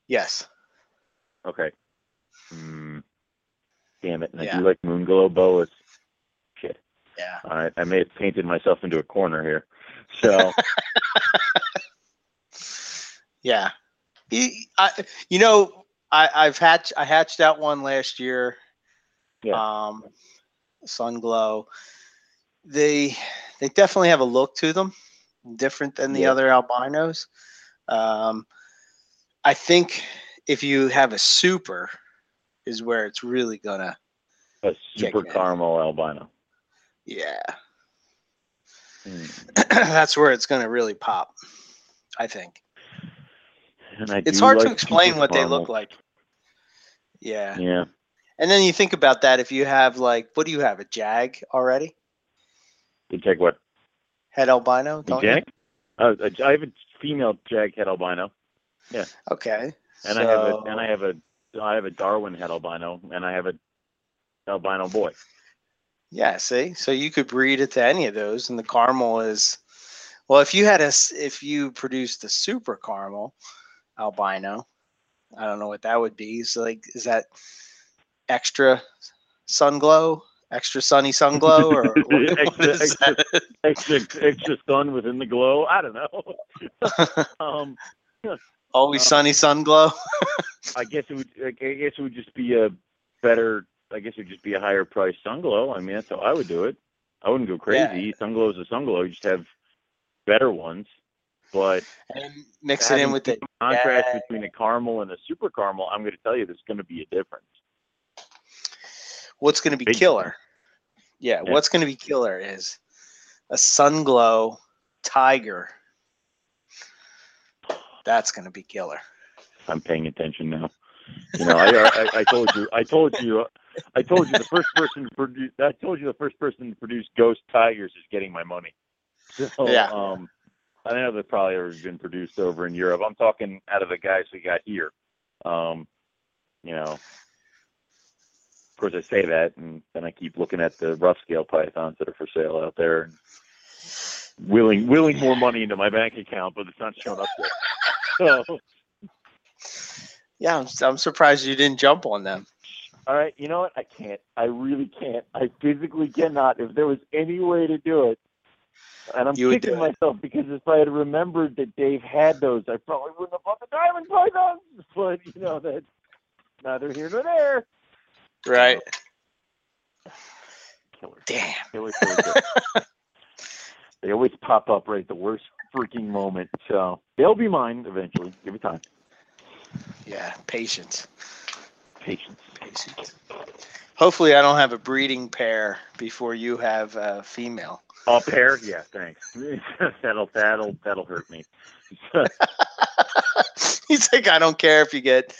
Yes. okay hmm. damn it and I do like moon glow boas Yeah. all right I may have painted myself into a corner here so [LAUGHS] Yeah. You, I, you know, I, I've hatched I hatched out one last year. Yeah. Um, Sun Glow. They they definitely have a look to them, different than the Yeah. other albinos. Um, I think if you have a super, is where it's really gonna. a super caramel albino Yeah. Hmm. [CLEARS THROAT] That's where it's gonna really pop. I think. and I It's hard to explain what they look like. Yeah. yeah And then you think about that if you have like what do you have a jag already? you take what Head albino, don't? Jag? Uh, I have a female jag head albino, Yeah. Okay. and I have a and I have a I have a Darwin head albino, and I have a albino boy. Yeah, see? So you could breed it to any of those and the caramel is well if you had a, if you produced a super caramel albino, I don't know what that would be. So like is that extra sun glow? Extra sunny sun glow or [LAUGHS] Extra- [LAUGHS] extra-? Extra extra sun within the glow. I don't know. [LAUGHS] um, Always Um, sunny sun glow? I guess it would. I guess it would just be a better. I guess it would just be a higher price sunglow. I mean, that's how I would do it. I wouldn't go crazy. Sunglow is a sunglow. You just have better ones, but and mix it in with the contrast Yeah. between a caramel and a super caramel, I'm going to tell you there's going to be a difference. what's going to be Big killer yeah, Yeah. what's going to be killer is a Sunglow tiger that's going to be killer I'm paying attention now. You know, I, I, I told you, I told you, I told you the first person to produce. I told you the first person to produce ghost tigers is getting my money. So, Yeah. Um, I know they've probably ever been produced over in Europe. I'm talking out of the guys we got here. Um, you know, of course I say that, and then I keep looking at the rough scale pythons that are for sale out there, and willing willing more money into my bank account, but it's not showing up yet. So. [LAUGHS] yeah I'm, I'm surprised you didn't jump on them All right, you know what? I can't. I really can't. I physically cannot. If there was any way to do it, and I'm You kicking myself because if I had remembered that Dave had those, I probably wouldn't have bought the diamond pythons. [LAUGHS] But you know that's neither here nor there. right Killer. damn They always, always [LAUGHS] do. they always pop up right at the worst freaking moment. So they'll be mine eventually. Give it time. yeah patience Patience. Patience hopefully i don't have a breeding pair before you have a female A pair? Yeah, thanks. [LAUGHS] that'll that'll that'll hurt me. [LAUGHS] he's like i don't care if you get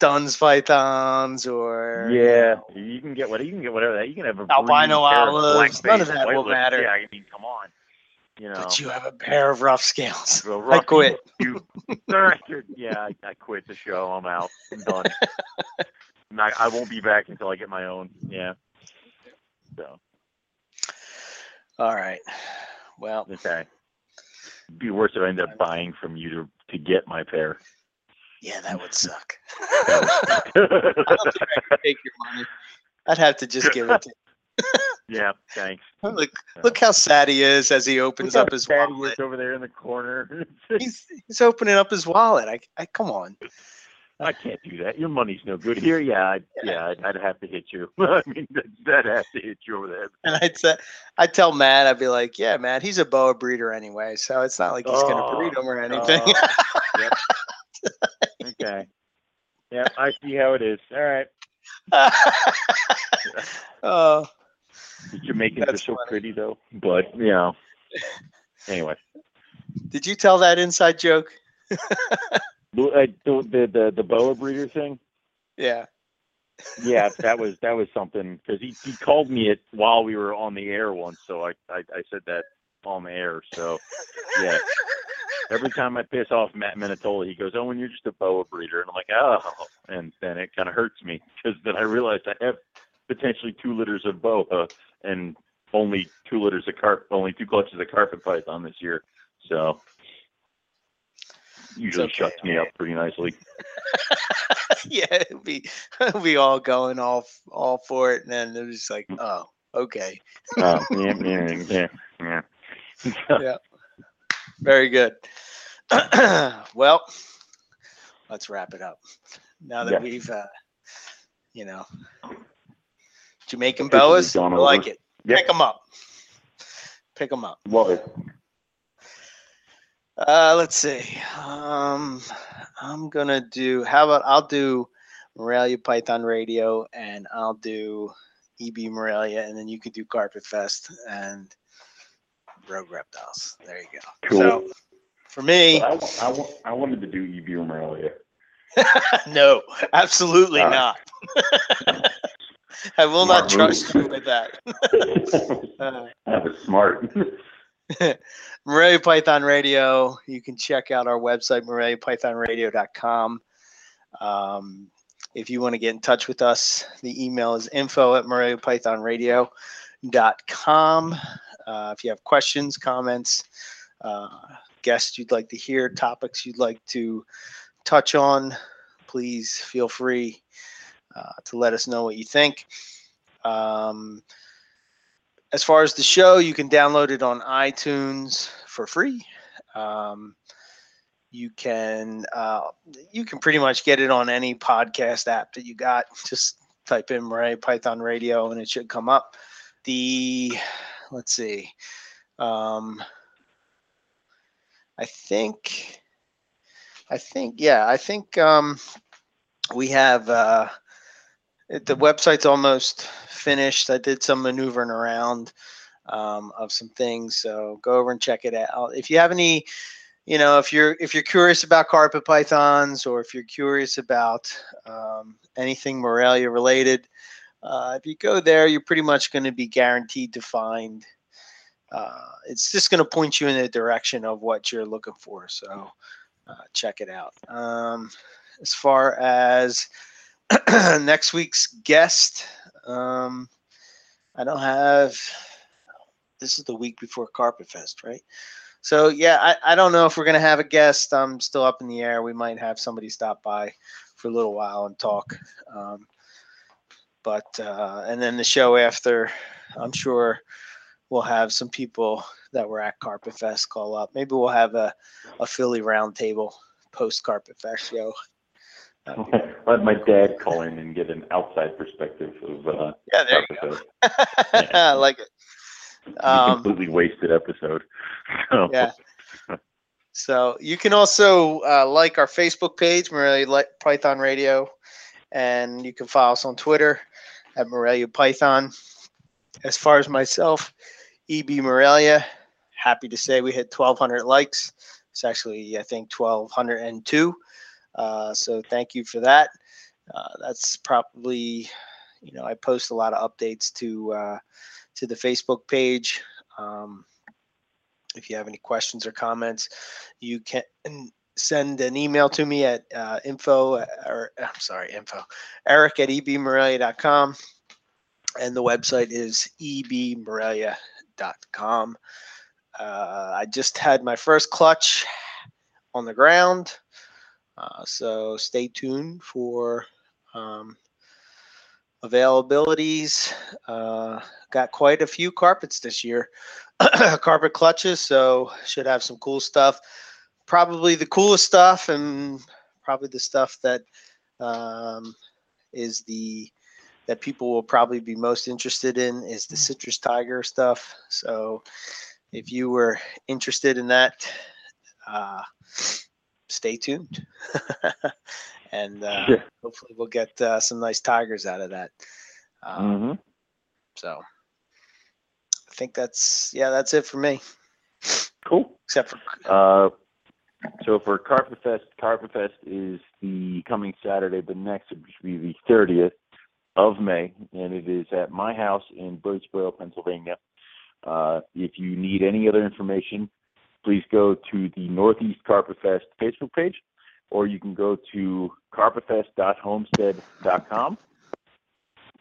Dunn's pythons or Yeah, you can get what you can get whatever that you can have a Albino olives, none of that will matter. Yeah, I mean, come on, you know. but you have a pair of rough scales Well, i quit You. [LAUGHS] Yeah, I, I quit the show. I'm out. I'm done. Not- I won't be back until I get my own. Yeah. So all right well okay. It'd be worse if I end up buying from you to to get my pair. yeah that would suck [LAUGHS] I don't think I could take your money i'd have to just give it to Yeah, thanks. [LAUGHS] Look, look how sad he is as he opens up his wallet. over there in the corner. He's he's opening up his wallet. I, I come on. I can't do that. Your money's no good here. Yeah, I'd, yeah, I'd, I'd have to hit you. [LAUGHS] I mean, that has to hit you over the head. And I'd say, I'd tell Matt, I'd be like, yeah, Matt, he's a boa breeder anyway, so it's not like he's Oh, gonna breed them or oh, anything. oh, yep. Okay. Yeah, I see how it is. All right. [LAUGHS] oh, The Jamaicans are so funny. pretty, though. But you know. [LAUGHS] Anyway, did you tell that inside joke? The uh, the the, the, the boa breeder thing. Yeah. [LAUGHS] Yeah, that was that was something because he, he called me it while we were on the air once, so I, I I said that on the air. So yeah, every time I piss off Matt Minatola, he goes, "Oh, and you're just a boa breeder," and I'm like, "Oh," and then it kind of hurts me because then I realized I have potentially two litters of boa and only two litters of carp, only two clutches of carpet python this year. So usually okay, shuts me up pretty nicely. [LAUGHS] yeah, it'd be [LAUGHS] it'd be all going off all for it, and then it was like, oh, okay, Uh, [LAUGHS] yeah, yeah, yeah, yeah. very good. [CLEARS THROAT] well, let's wrap it up. Now that Yeah. we've, uh, you know, Jamaican boas, I like it. Yep. Pick them up. Pick them up. Love it. Uh, let's see. Um, I'm gonna do. How about I'll do Morelia Python Radio, and I'll do EB Morelia, and then you can do Carpet Fest and Rogue Reptiles. There you go. Cool. So for me, I, I, I wanted to do EB Romelia. [LAUGHS] no, absolutely Ah. not. [LAUGHS] I will not Smart trust move. you with that. [LAUGHS] Uh, that was smart. [LAUGHS] Morelia Python Radio. You can check out our website, moreliapythonradio.com. Um, if you want to get in touch with us, the email is info at moreliapythonradio.com. Uh, if you have questions, comments, uh, guests you'd like to hear, topics you'd like to touch on, please feel free uh, to let us know what you think. Um, as far as the show, you can download it on iTunes for free. Um, you can uh, you can pretty much get it on any podcast app that you got. Just type in Moray Python Radio and it should come up. The let's see, um, I think I think yeah I think um, we have uh, it- the website's almost finished. I did some maneuvering around um, of some things, so go over and check it out. If you have any, you know, if you're if you're curious about carpet pythons or if you're curious about um, anything Morelia related, uh, if you go there, you're pretty much going to be guaranteed to find. Uh, it's just going to point you in the direction of what you're looking for. So uh, check it out. Um, as far as [CLEARS THROAT] next week's guest, um, I don't have. This is the week before Carpet Fest, right? So yeah, I, I don't know if we're gonna have a guest. I'm still up in the air. We might have somebody stop by for a little while and talk. Um, but uh, and then the show after, I'm sure we'll have some people that were at Carpet Fest call up. Maybe we'll have a, a Philly roundtable post Carpet Fest show. That'd be- [LAUGHS] Let my dad call in and get an outside perspective of uh, Yeah, there you episode. [LAUGHS] I like it. Um, completely wasted episode. [LAUGHS] So, yeah. So you can also uh, like our Facebook page, Morelia Li- Python Radio, and you can follow us on Twitter at Morelia Python. As far as myself, EB Morelia, happy to say we hit 1,200 likes. It's actually, I think, 1,202. Uh, so thank you for that. Uh, that's probably, you know, I post a lot of updates to uh, to the Facebook page. Um, if you have any questions or comments, you can send an email to me at uh, info or I'm sorry, info Eric at ebmorelia.com. And the website is ebmorelia.com. Uh, I just had my first clutch on the ground. Uh, so stay tuned for um, availabilities. Uh, got quite a few carpets this year, [COUGHS] carpet clutches. So should have some cool stuff. Probably the coolest stuff, and probably the stuff that um, is the that people will probably be most interested in is the citrus tiger stuff. So if you were interested in that, uh, stay tuned. [LAUGHS] and uh, Sure. hopefully we'll get uh, some nice tigers out of that. Um, hmm So I think that's yeah, that's it for me. Cool. Except for Uh, so for Carpet Fest, Carpet Fest is the coming Saturday, but next it should be the 30th of May, and it is at my house in Birdsboro, Pennsylvania. Uh, if you need any other information, please go to the Northeast Carpet Fest Facebook page, or you can go to carpetfest.homestead.com,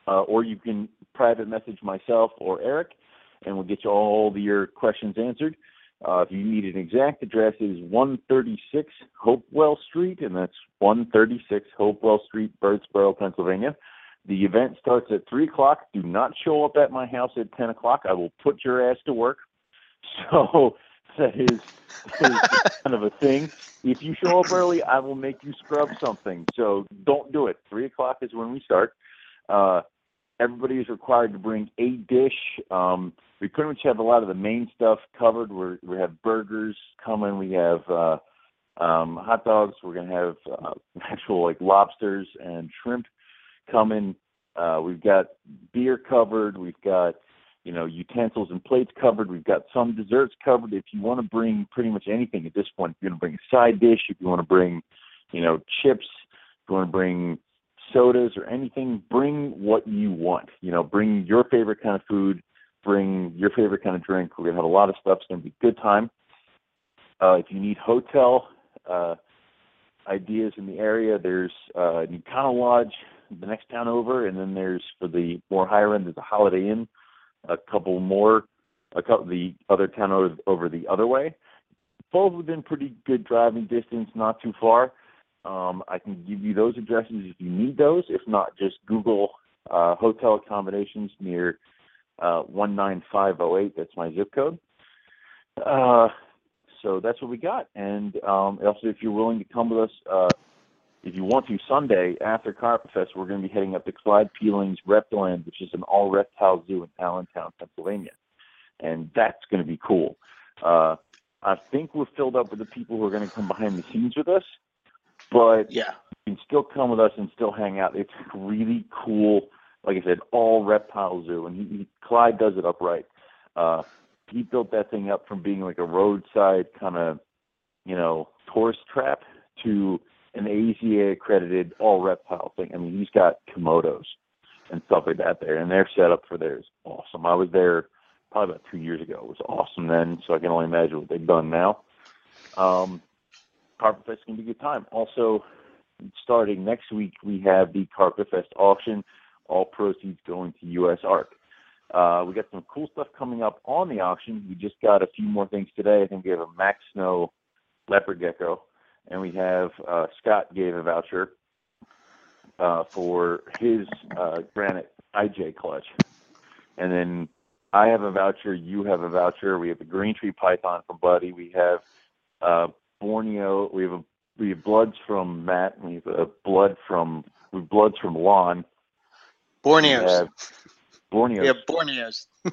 uh, or you can private message myself or Eric, and we'll get you all your questions answered. Uh, if you need an exact address, it is 136 Hopewell Street, and that's 136 Hopewell Street, Birdsboro, Pennsylvania. The event starts at 3 o'clock. Do not show up at my house at 10 o'clock. I will put your ass to work. [LAUGHS] So [LAUGHS] that is, kind of a thing. If you show up early, I will make you scrub something. So don't do it. 3 o'clock is when we start. Uh, everybody is required to bring a dish. Um, we pretty much have a lot of the main stuff covered. We're, we have burgers coming. We have uh, um, hot dogs. We're gonna have uh, [LAUGHS] actual like lobsters and shrimp coming. Uh, we've got beer covered. We've got you know utensils and plates covered. We've got some desserts covered. If you want to bring pretty much anything at this point, if you want to bring a side dish, if you want to bring you know chips, if you want to bring sodas or anything, bring what you want. You know, bring your favorite kind of food, bring your favorite kind of drink. We're gonna have a lot of stuff. It's gonna be a good time. Uh, if you need hotel uh, ideas in the area, there's uh, Nikana Lodge, the next town over, and then there's for the more higher end, there's a Holiday Inn, a couple more, a couple the other town over, over the other way. Both within pretty good driving distance, not too far. Um, I can give you those addresses if you need those. If not, just Google uh, hotel accommodations near uh, 19508. That's my zip code. Uh, so that's what we got. And um, also, if you're willing to come with us, uh, if you want to, Sunday after Carpet Fest, we're going to be heading up to Clyde Peeling's Reptiland, which is an all reptile zoo in Allentown, Pennsylvania. And that's going to be cool. Uh, I think we're filled up with the people who are going to come behind the scenes with us, but yeah, you can still come with us and still hang out. It's really cool. Like I said, all reptile zoo, and he, he Clyde does it upright. Uh, he built that thing up from being like a roadside kind of, you know, tourist trap to an AZA accredited all reptile thing. I mean, he's got komodos and stuff like that there, and their setup for there is awesome. I was there probably about two years ago. It was awesome then, so I can only imagine what they've done now. Um, Carpet Fest can be a good time. Also, starting next week, we have the Carpet Fest auction. All proceeds going to U.S. Ark. Uh, we got some cool stuff coming up on the auction. We just got a few more things today. I think we have a Mack Snow leopard gecko, and we have uh, Scott gave a voucher uh, for his uh, granite IJ clutch, and then I have a voucher. You have a voucher. We have the green tree python from Buddy. We have uh, Borneo. We have a we have bloods from Matt. We have a blood from we have bloods from Lon. Borneos. Borneos. Yeah, Borneos. [LAUGHS]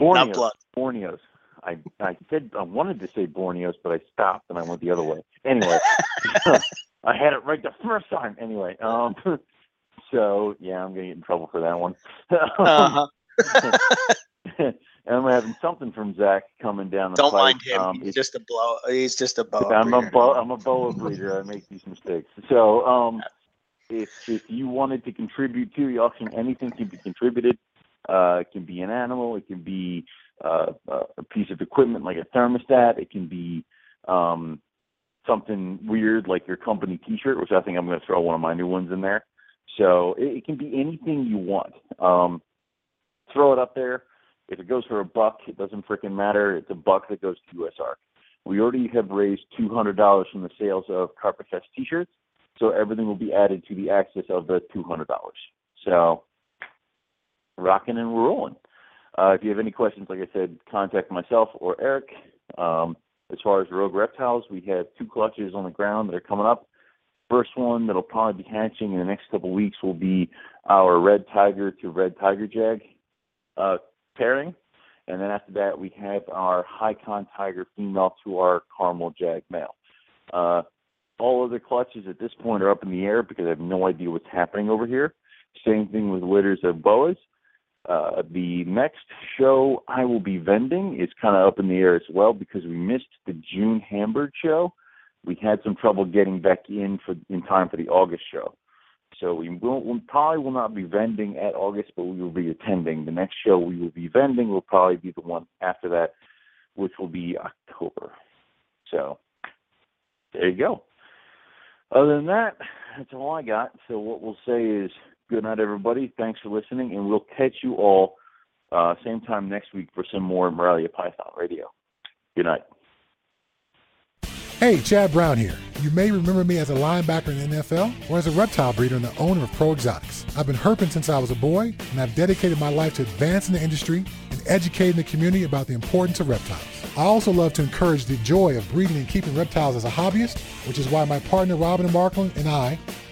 Borneos. Not blood. Borneos. I I said I wanted to say Borneos, but I stopped and I went the other way. Anyway, [LAUGHS] [LAUGHS] I had it right the first time. Anyway, um, [LAUGHS] so yeah, I'm gonna get in trouble for that one. Uh-huh. and I'm having something from Zach coming down the Don't pipe. mind him. Um, he's just a blow. He's just a boa. I'm a breeder. bo- I'm a boa breeder. I make these mistakes. So um, if if you wanted to contribute to the auction, anything can be contributed. Uh, it can be an animal. It can be uh, a piece of equipment like a thermostat. It can be um, something weird like your company T-shirt, which I think I'm going to throw one of my new ones in there. So it, it can be anything you want. Um, throw it up there. If it goes for a buck, it doesn't freaking matter. It's a buck that goes to US Ark. We already have raised two hundred dollars from the sales of Carpet Fest T-shirts, so everything will be added to the access of the two hundred dollars. So rocking and rolling. Uh, if you have any questions, like I said, contact myself or Eric. Um, as far as rogue reptiles, we have two clutches on the ground that are coming up. First one that'll probably be hatching in the next couple of weeks will be our red tiger to red tiger jag uh, pairing. And then after that, we have our Hicon Tiger female to our Caramel Jag male. Uh, all other clutches at this point are up in the air because I have no idea what's happening over here. Same thing with litters of boas. Uh, the next show I will be vending is kind of up in the air as well because we missed the June Hamburg show. We had some trouble getting back in for in time for the August show. So we will we probably will not be vending at August, but we will be attending. The next show we will be vending will probably be the one after that, which will be October. So there you go. Other than that, that's all I got. So what we'll say is good night, everybody. Thanks for listening, and we'll catch you all uh, same time next week for some more Morelia Python Radio. Good night. Hey, Chad Brown here. You may remember me as a linebacker in the NFL or as a reptile breeder and the owner of Pro Exotics. I've been herping since I was a boy, and I've dedicated my life to advancing the industry and educating the community about the importance of reptiles. I also love to encourage the joy of breeding and keeping reptiles as a hobbyist, which is why my partner Robyn and Markland and I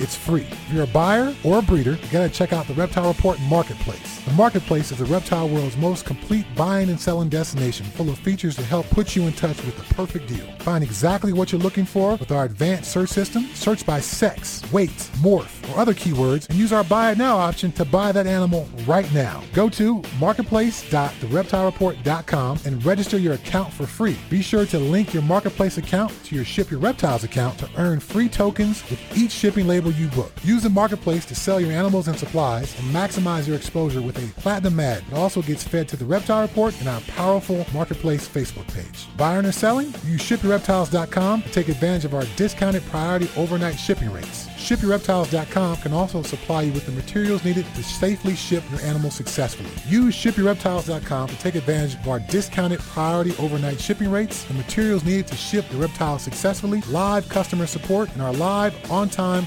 it's free. If you're a buyer or a breeder, you gotta check out the Reptile Report Marketplace. The Marketplace is the reptile world's most complete buying and selling destination, full of features to help put you in touch with the perfect deal. Find exactly what you're looking for with our advanced search system. Search by sex, weight, morph, or other keywords, and use our Buy It Now option to buy that animal right now. Go to marketplace.thereptilereport.com and register your account for free. Be sure to link your Marketplace account to your Ship Your Reptiles account to earn free tokens with each shipping label you book. Use the Marketplace to sell your animals and supplies and maximize your exposure with a platinum ad. It also gets fed to the Reptile Report and our powerful Marketplace Facebook page. Buying or selling? Use ShipYourReptiles.com to take advantage of our discounted priority overnight shipping rates. ShipYourReptiles.com can also supply you with the materials needed to safely ship your animal successfully. Use ShipYourReptiles.com to take advantage of our discounted priority overnight shipping rates, the materials needed to ship your reptiles successfully, live customer support, and our live, on-time